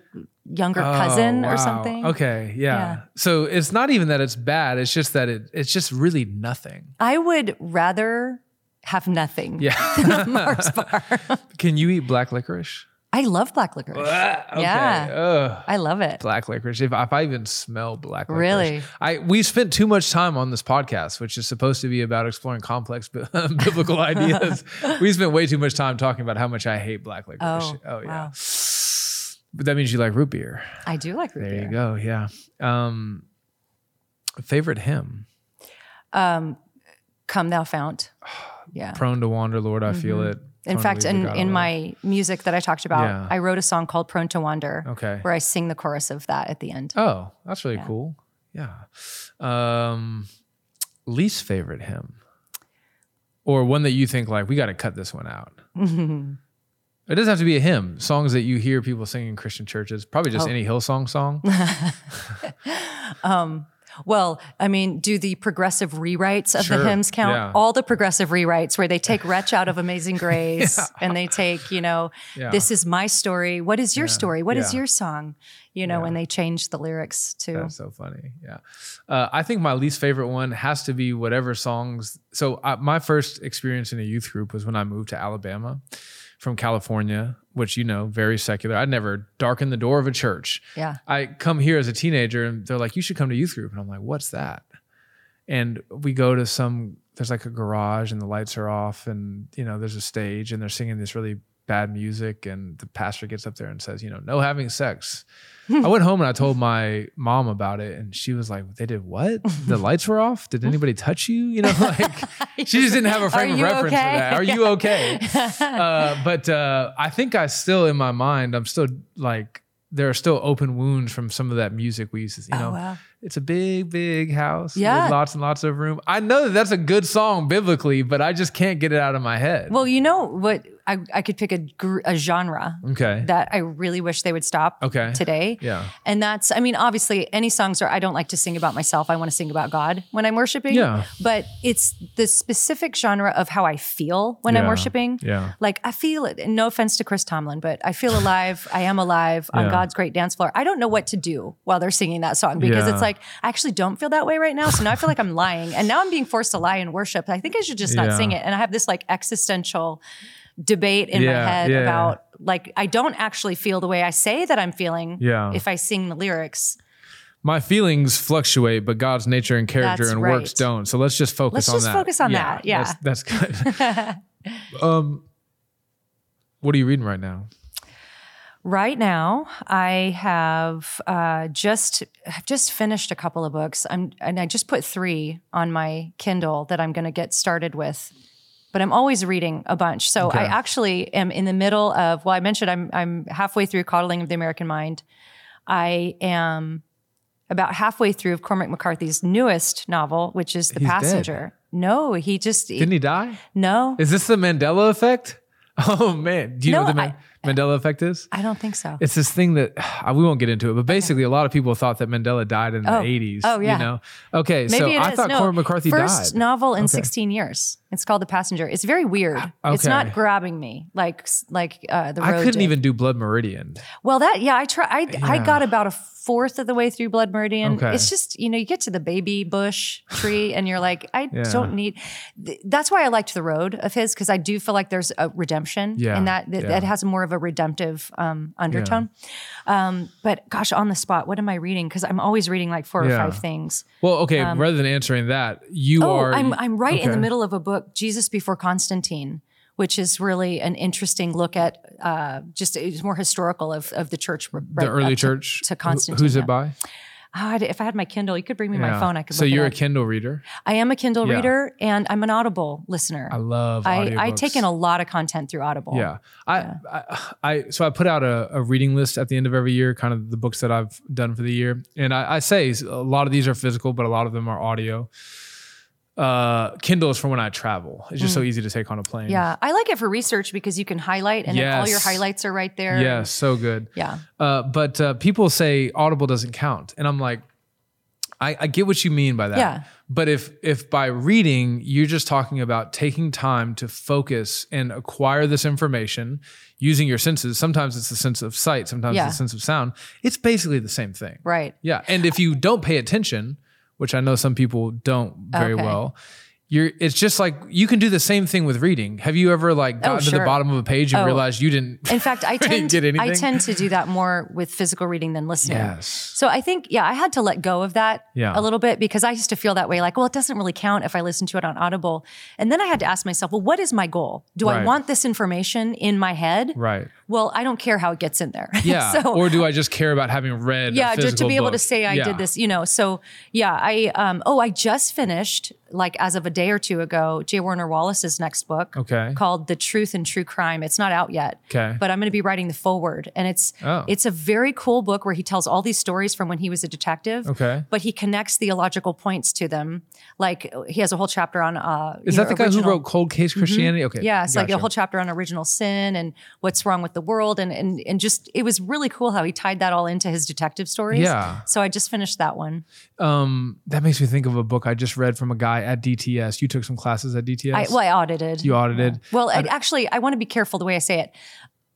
younger cousin Oh, or something. Okay, yeah. Yeah. So it's not even that it's bad. It's just that it it's just really nothing. I would rather have nothing Yeah. than a Mars bar. Can you eat black licorice? I love black licorice. okay. Yeah. Ugh. I love it. black licorice. If, if I even smell black licorice, Really? I we spent too much time on this podcast, which is supposed to be about exploring complex bi- biblical ideas. we spent way too much time talking about how much I hate black licorice. Oh, yeah. wow. But that means you like root beer. I do like root There beer. There you go. Yeah. Um, favorite hymn. Come thou fount. Yeah. Prone to wander, Lord, I feel it. In fact, in, in my music that I talked about, Yeah. I wrote a song called Prone to Wander. Okay. Where I sing the chorus of that at the end. Oh, that's really cool. Yeah. Um, least favorite hymn, or one that you think like we got to cut this one out. It doesn't have to be a hymn. Songs that you hear people singing in Christian churches, probably just Oh. any Hillsong song. Well, I mean, do the progressive rewrites of Sure, the hymns count? yeah. All the progressive rewrites where they take Wretch out of Amazing Grace and they take, you know, Yeah. this is my story. What is your story? What is yeah. your song? You know, and they change the lyrics to. That's so funny. Yeah. Uh, I think my least favorite one has to be whatever songs. So, uh, my first experience in a youth group was when I moved to Alabama from California, which, you know, very secular. I'd never darkened the door of a church. Yeah. I come here as a teenager and they're like, you should come to youth group. And I'm like, what's that? And we go to some, there's like a garage and the lights are off and, you know, there's a stage and they're singing this really bad music. And the pastor gets up there and says, you know, no having sex. I went home and I told my mom about it and she was like, they did what? The lights were off? Did anybody touch you? You know, like she just didn't have a frame of reference okay? for that. Are you okay? uh, but uh, I think I still, in my mind, I'm still like, there are still open wounds from some of that music we used to, you know, Oh, wow. It's a big, big house Yeah. with lots and lots of room. I know that that's a good song biblically, but I just can't get it out of my head. Well, you know what? I, I could pick a, gr- a genre okay. that I really wish they would stop Okay. today. Yeah. And that's, I mean, obviously, any songs are, I don't like to sing about myself. I want to sing about God when I'm worshiping. Yeah. But it's the specific genre of how I feel when I'm worshiping. Yeah. Like, I feel it. and No offense to Chris Tomlin, but I feel alive. I am alive on Yeah. God's great dance floor. I don't know what to do while they're singing that song because Yeah. it's like, I actually don't feel that way right now. So now I feel like I'm lying. And now I'm being forced to lie in worship. I think I should just not Yeah. sing it. And I have this like existential debate in my head yeah. about like I don't actually feel the way I say that I'm feeling Yeah. if I sing the lyrics. my feelings fluctuate, but God's nature and character That's and right. works don't. So let's just focus Let's on just that. focus on that, yeah. That's, that's good. um, what are you reading right now? Right now, I have uh, just I've just finished a couple of books. I'm and I just put three on my Kindle that I'm going to get started with. But I'm always reading a bunch. So I actually am in the middle of. Well, I mentioned I'm I'm halfway through Coddling of the American Mind. I am about halfway through of Cormac McCarthy's newest novel, which is The He's dead. Passenger. No, he just Didn't he die? no. Is this the Mandela effect? Oh man, do you know No, what the Man- Mandela effect is? I don't think so. It's this thing that we won't get into it, but basically, a lot of people thought that Mandela died in Oh. the eighties. Oh, yeah. You know? Okay, so Maybe it I is. thought no, Cormac McCarthy first died. novel in Okay. 16 years. It's called The Passenger. It's very weird. It's not grabbing me like like uh, the road. I couldn't did. even do Blood Meridian. Well, that yeah, I try. I I got about a fourth of the way through Blood Meridian. Okay. It's just you know you get to the baby bush tree and you're like I Yeah. don't need. th- That's why I liked the road of his because I do feel like there's a redemption Yeah, and that that, yeah. that has more of a redemptive um, undertone. Um, but gosh, on the spot, what am I reading? Because I'm always reading like four Yeah. or five things. Well, okay, rather than answering that, you Um, Oh, are. I'm I'm right in the middle of a book, Jesus Before Constantine, which is really an interesting look at uh, just it's more historical of of the church, The early church. to Constantine. Who's it by? I'd- if I had my Kindle, you could bring me my phone. I could. So you're a. Kindle reader. I am a Kindle Yeah. reader, and I'm an Audible listener. I love. I, I take in a lot of content through Audible. Yeah. I, I, I, so I put out a, a reading list at the end of every year, kind of the books that I've done for the year. And I, I say a lot of these are physical, but a lot of them are audio. Uh, Kindle is for when I travel. It's just so easy to take on a plane. Mm. Yeah, I like it for research because you can highlight, and then all your highlights are right there. Yeah. So good. Yeah. Uh, but uh, people say Audible doesn't count, and I'm like, I, I get what you mean by that. Yeah. But if if by reading you're just talking about taking time to focus and acquire this information using your senses, sometimes it's the sense of sight, sometimes Yeah. it's the sense of sound. It's basically the same thing. Right. Yeah. And if you don't pay attention, which I know some people don't very Okay. well, you're it's just like you can do the same thing with reading. Have you ever like gotten to the bottom of a page and Oh. realized you didn't In fact, I tend get anything? I tend to do that more with physical reading than listening. Yes. So I think, yeah, I had to let go of that Yeah. a little bit because I used to feel that way. Like, well, it doesn't really count if I listen to it on Audible. And then I had to ask myself, well, what is my goal? Do I want this information in my head? Right. Well, I don't care how it gets in there. Yeah. so or do I just care about having read? a yeah, just to physical be able to say I Yeah. did this, you know. So yeah, I um oh, I just finished like as of a day or two ago, J. Warner Wallace's next book. Okay. Called The Truth and True Crime. It's not out yet. Okay. But I'm going to be writing the forward, and it's Oh. it's a very cool book where he tells all these stories from when he was a detective. Okay. But he connects theological points to them. Like he has a whole chapter on. uh Is that know, the guy who wrote Cold Case Christianity? Okay. yeah, it's like a whole chapter on original sin and what's wrong with the world, and and and just it was really cool how he tied that all into his detective stories. Yeah. So I just finished that one. Um, that makes me think of a book I just read from a guy at DTS. You took some classes at DTS. I well, I audited. you audited. well, I, actually, I want to be careful the way I say it.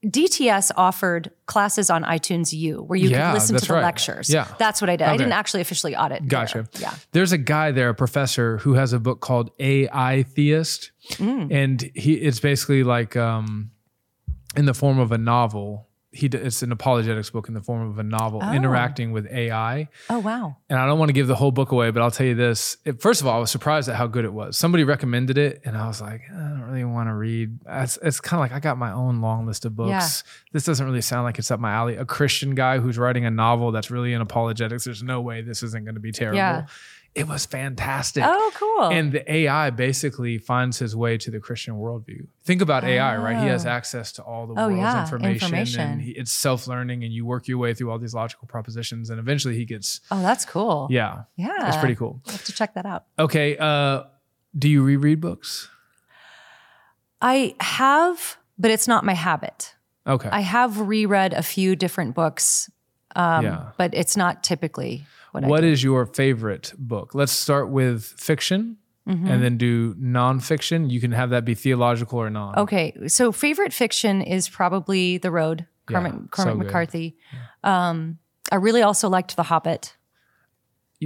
DTS offered classes on iTunes U where you Yeah, could listen to the right. lectures. Yeah. That's what I did. I didn't actually officially audit. Gotcha. there. Yeah. There's a guy there, a professor, who has a book called AI Theist, Mm. and he it's basically like um, in the form of a novel. He it's an apologetics book in the form of a novel oh. interacting with AI. Oh wow. And I don't want to give the whole book away, but I'll tell you this. It, first of all, I was surprised at how good it was. Somebody recommended it, and I was like, I don't really want to read. It's, it's kind of like I got my own long list of books. Yeah. This doesn't really sound like it's up my alley. A Christian guy who's writing a novel that's really in apologetics. There's no way this isn't going to be terrible. Yeah. It was fantastic. Oh, cool. And the AI basically finds his way to the Christian worldview. Think about AI, right? He has Oh. access to all the Oh, world's yeah, information, information. and he, it's self-learning, and you work your way through all these logical propositions, and eventually he gets oh, that's cool. yeah, Yeah. it's pretty cool. I have to check that out. Okay, uh, do you reread books? I have, but it's not my habit. Okay, I have reread a few different books, um, yeah. but it's not typically what, What is your favorite book? Let's start with fiction, Mm-hmm. and then do nonfiction. You can have that be theological or non. Okay, so favorite fiction is probably The Road, Cormac, Yeah, Cormac so. McCarthy. Um, I really also liked The Hobbit.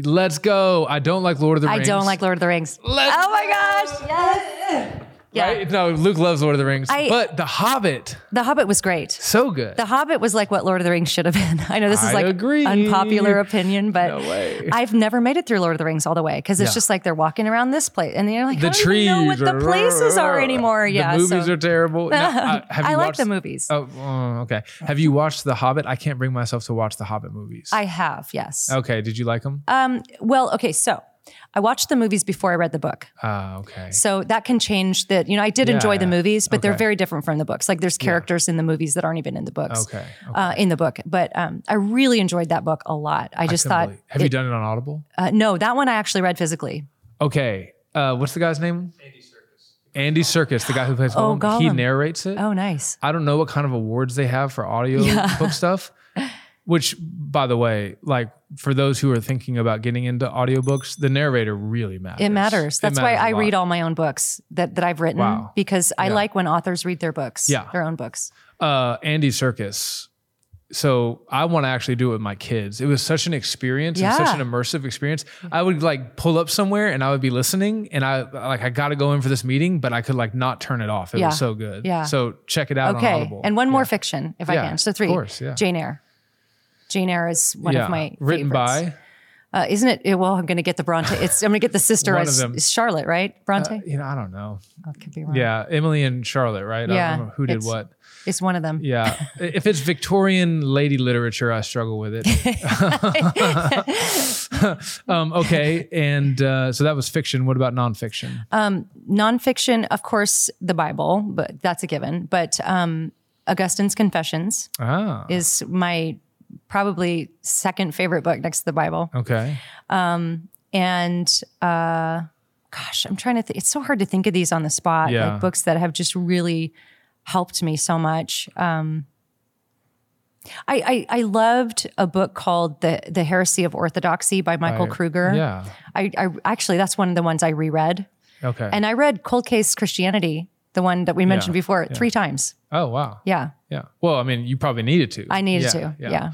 Let's go. I don't like Lord of the Rings. I don't like Lord of the Rings. Let's Oh my gosh! Yes. Yeah, Right? No, Luke loves Lord of the Rings, I- but The Hobbit, The Hobbit was great. so good. The Hobbit was like what Lord of the Rings should have been. I know this is I like agree. unpopular opinion, but No. I've never made it through Lord of the Rings all the way because it's Yeah. just like they're walking around this place and you're like, the I don't trees know what the places are anymore. Yeah, the movies so- are terrible. Now, uh, have I like watched- the movies. Oh, oh, okay. Have you watched The Hobbit? I can't bring myself to watch the Hobbit movies. I have, yes. okay, did you like them? Um, well, okay, so I watched the movies before I read the book. Ah, okay. So that can change that. you know, I did enjoy the movies, but they're very different from the books. Like there's characters in the movies that aren't even in the books. Okay. okay. Uh, in the book, but um, I really enjoyed that book a lot. I just Couldn't thought, believe- Have you done it on Audible? uh, no, that one I actually read physically. Okay. Uh, what's the guy's name? Andy Serkis. Andy Serkis, the guy who plays Oh, Gollum. He narrates it. Oh, nice. I don't know what kind of awards they have for audio book stuff. Which, by the way, like for those who are thinking about getting into audiobooks, the narrator really matters. It matters. That's why matters a I lot. read all my own books that, that I've written Wow. because I Yeah. like when authors read their books, Yeah. their own books. uh, Andy Serkis. So I want to actually do it with my kids. It was such an experience, and such an immersive experience. I would like pull up somewhere and I would be listening, and I like I got to go in for this meeting, but I could like not turn it off. It Yeah. was so good. Yeah. So check it out on Okay. Audible. And one more Yeah. fiction, if Yeah, I can. So three. of course, yeah. Jane Eyre. Jane Eyre is one yeah. of my written favorites. by. Uh, isn't it? Well, I'm going to get the Bronte. It's I'm going to get the sister as Charlotte, right? Bronte. Uh, you know, I don't know. I could be wrong. Yeah, Emily and Charlotte, right? I Yeah, who did it's- what. It's one of them. Yeah, if it's Victorian lady literature, I struggle with it. um, okay, and uh, so that was fiction. What about nonfiction? Nonfiction, of course, the Bible, but that's a given. But um, Augustine's Confessions ah, is my probably second favorite book next to the Bible. okay. and uh gosh i'm trying to think it's so hard to think of these on the spot Yeah. like books that have just really helped me so much um I, I I loved a book called the the Heresy of Orthodoxy by Michael. Kruger. Yeah. I, I actually that's one of the ones I reread, Okay. and I read Cold Case Christianity, the one that we mentioned Yeah. before, three times. oh wow. Yeah, Yeah. Well, I mean, you probably needed to. I needed Yeah, to. Yeah.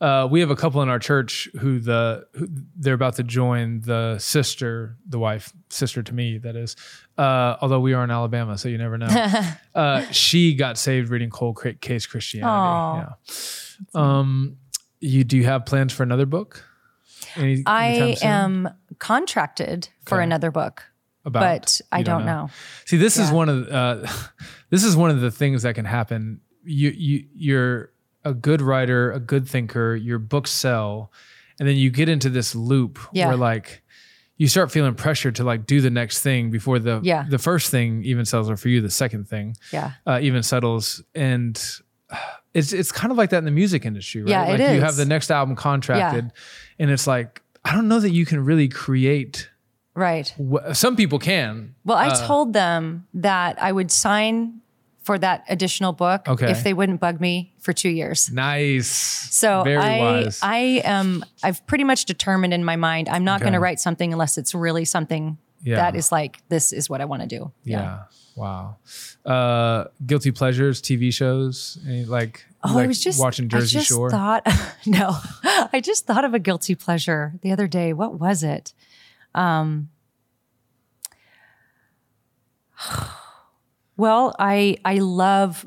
Uh, we have a couple in our church who the who they're about to join the sister, the wife, sister to me, that is. Uh, although we are in Alabama, so you never know. uh, she got saved reading Cold Case Christianity. Aw. Yeah. Um, you do you have plans for another book? Any- I am contracted for Okay. another book, About? but I You don't know. See, this is one of the, uh, this is one of the things that can happen. You you you're a good writer, a good thinker. Your books sell, and then you get into this loop Yeah. where like you start feeling pressure to like do the next thing before the Yeah. the first thing even sells, or for you the second thing Yeah. uh, even settles and. It's it's kind of like that in the music industry, right? Yeah, like you have the next album contracted, and it's like I don't know that you can really create. Right. Some people can, Well, I Uh, told them that I would sign for that additional book Okay. if they wouldn't bug me for two years. Nice. So very I, wise. I am. I've pretty much determined in my mind I'm not Okay. going to write something unless it's really something Yeah. that is like this is what I want to do. yeah. Wow. Uh, guilty pleasures, TV shows, any, like Oh, like I was just watching Jersey I just Shore. Thought no, I just thought of a guilty pleasure the other day. What was it? Um, well, I I love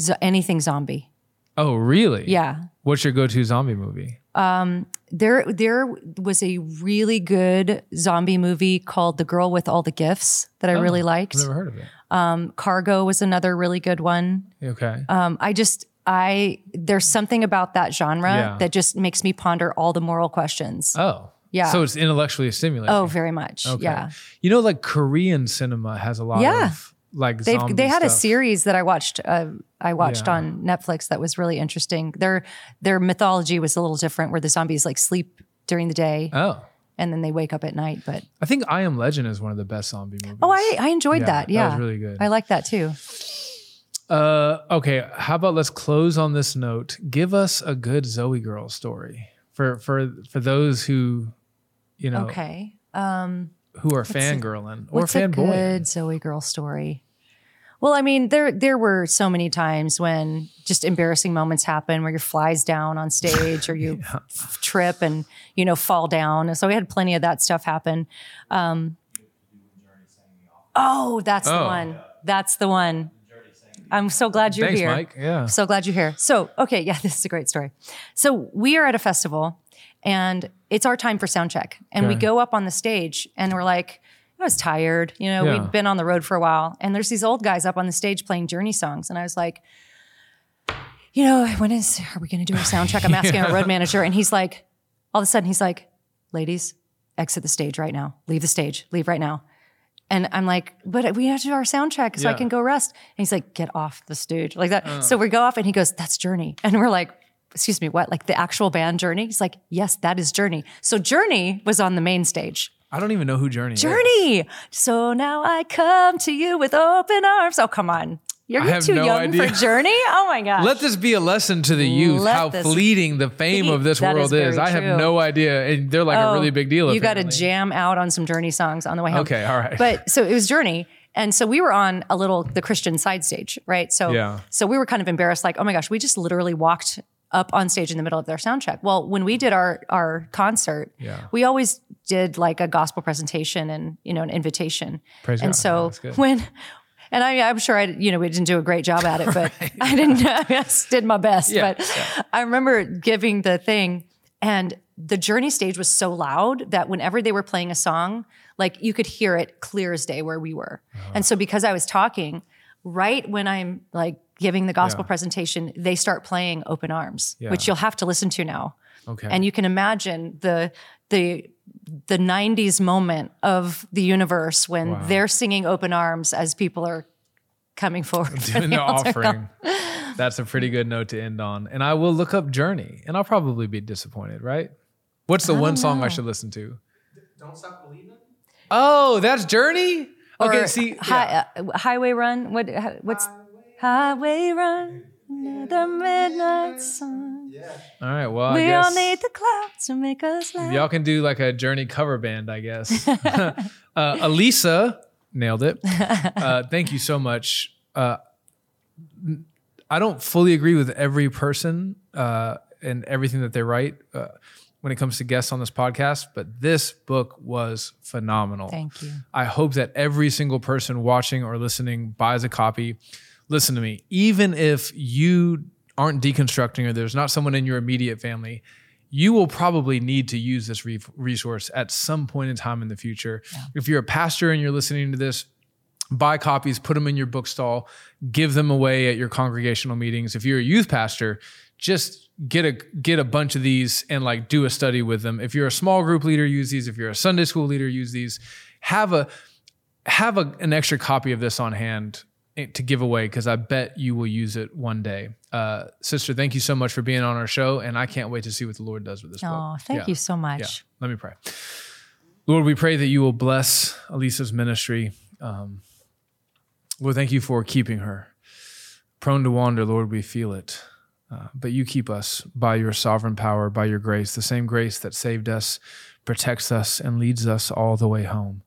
zo- anything zombie. oh, really? Yeah, What's your go-to zombie movie? Um, there there was a really good zombie movie called The Girl with All the Gifts that I really liked. I've never heard of it. Um, Cargo was another really good one. Okay. Um, I just I there's something about that genre Yeah. that just makes me ponder all the moral questions. oh. Yeah. So it's intellectually stimulating. Oh, very much. Okay. Yeah. You know, like Korean cinema has a lot Yeah. of like They've, they had a series that I watched. Uh, I watched Yeah. on Netflix that was really interesting. Their their mythology was a little different, where the zombies like sleep during the day Oh. and then they wake up at night. But I think I Am Legend is one of the best zombie movies. oh, I I enjoyed Yeah, that. that Yeah, was really good. I like that too. Uh, okay. How about let's close on this note. Give us a good ZOEgirl story for for for those who, you know, Okay. Um, who are fangirling or What's a fanboying. good ZOEgirl story? Well, I mean, there there were so many times when just embarrassing moments happen where your flies down on stage or you f- trip and you know fall down. So we had plenty of that stuff happen. Um, oh, that's the Oh. one. That's the one. I'm so glad you're Thanks, here. Mike. Yeah. So glad you're here. So, okay, yeah, this is a great story. So, we are at a festival and it's our time for sound check. And we go up on the stage and we're like, I was tired. You know, Yeah. we'd been on the road for a while. And there's these old guys up on the stage playing Journey songs. And I was like, you know, when is, are we going to do our sound check? I'm asking our road manager. And he's like, all of a sudden, he's like, ladies, exit the stage right now. Leave the stage. Leave right now. And I'm like, but we have to do our sound check so I can go rest. And he's like, get off the stage like that. Uh. So we go off and he goes, that's Journey. And we're like, excuse me, what? Like the actual band Journey? He's like, yes, that is Journey. So Journey was on the main stage. I don't even know who Journey is. Journey. So now I come to you with open arms. Oh, come on. You're have too no young idea. for Journey? Oh my gosh. Let this be a lesson to the youth Let how fleeting the fame be- of this world is is. I have true. no idea. And they're like a Oh, really big deal. You got to jam out on some Journey songs on the way home. Okay, all right. But so it was Journey. And so we were on a little the Christian side stage, right? So Yeah. so we were kind of embarrassed, like, oh my gosh, we just literally walked up on stage in the middle of their sound check. Well, when we did our our concert, Yeah. we always did like a gospel presentation and you know an invitation. Praise and God. so good. when and I, I'm sure I, you know, we didn't do a great job at it, but I didn't. I just did my best. Yeah, but I remember giving the thing, and the Journey stage was so loud that whenever they were playing a song, like you could hear it clear as day where we were. Uh-huh. And so because I was talking, right when I'm like giving the gospel Yeah. presentation, they start playing Open Arms, Yeah. which you'll have to listen to now. Okay. And you can imagine the the the 90s moment of the universe when Wow. they're singing open arms as people are coming forward. doing the the altar offering. That's a pretty good note to end on. And I will look up Journey, and I'll probably be disappointed, right? What's the one song I ah. should listen to? Don't stop believing. Oh, that's Journey. Okay, Or see, hi, uh, Highway Run. What? What's Highway Run? The midnight sun. Yeah. all right. Well, I we guess all need the clouds to make us laugh. y'all can do like a Journey cover band, I guess. uh, Alisa nailed it. Uh, thank you so much. Uh, I don't fully agree with every person, uh, and everything that they write uh, when it comes to guests on this podcast, but this book was phenomenal. Thank you. I hope that every single person watching or listening buys a copy. Listen to me, even if you aren't deconstructing or there's not someone in your immediate family, you will probably need to use this re- resource at some point in time in the future. Yeah. If you're a pastor and you're listening to this, buy copies, put them in your bookstall, give them away at your congregational meetings. If you're a youth pastor, just get a get a bunch of these and like do a study with them. If you're a small group leader, use these. If you're a Sunday school leader, use these. Have a have a, an extra copy of this on hand eh, to give away because I bet you will use it one day. Uh, sister, thank you so much for being on our show, and I can't wait to see what the Lord does with this oh, book. thank yeah. you so much. Yeah. Let me pray. Lord, we pray that you will bless Alisa's ministry. Um, Lord, thank you for keeping her. Prone to wander, Lord, we feel it. Uh, but you keep us by your sovereign power, by your grace, the same grace that saved us, protects us, and leads us all the way home.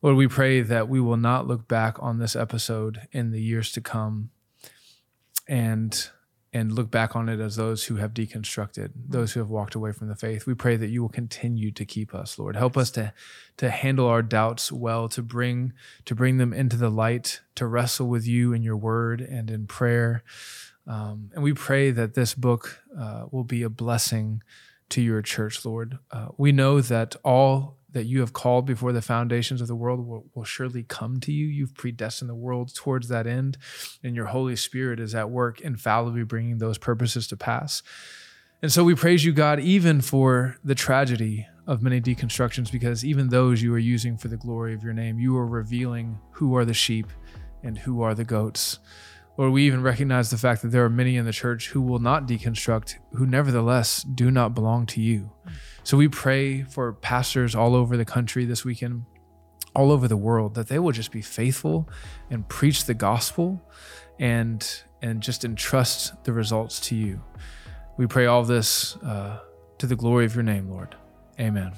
Lord, we pray that we will not look back on this episode in the years to come and and look back on it as those who have deconstructed, those who have walked away from the faith. We pray that you will continue to keep us, Lord. Help us to to handle our doubts well, to bring to bring them into the light, to wrestle with you in your word and in prayer. Um, and we pray that this book uh, will be a blessing to your church, Lord. Uh, we know that all that you have called before the foundations of the world will, will, surely come to you. You've predestined the world towards that end, and your Holy Spirit is at work, infallibly bringing those purposes to pass. And so we praise you, God, even for the tragedy of many deconstructions, because even those you are using for the glory of your name, you are revealing who are the sheep and who are the goats. Or we even recognize the fact that there are many in the church who will not deconstruct, who nevertheless do not belong to you. So we pray for pastors all over the country this weekend, all over the world, that they will just be faithful and preach the gospel and and just entrust the results to you. We pray all this uh, to the glory of your name, Lord. Amen.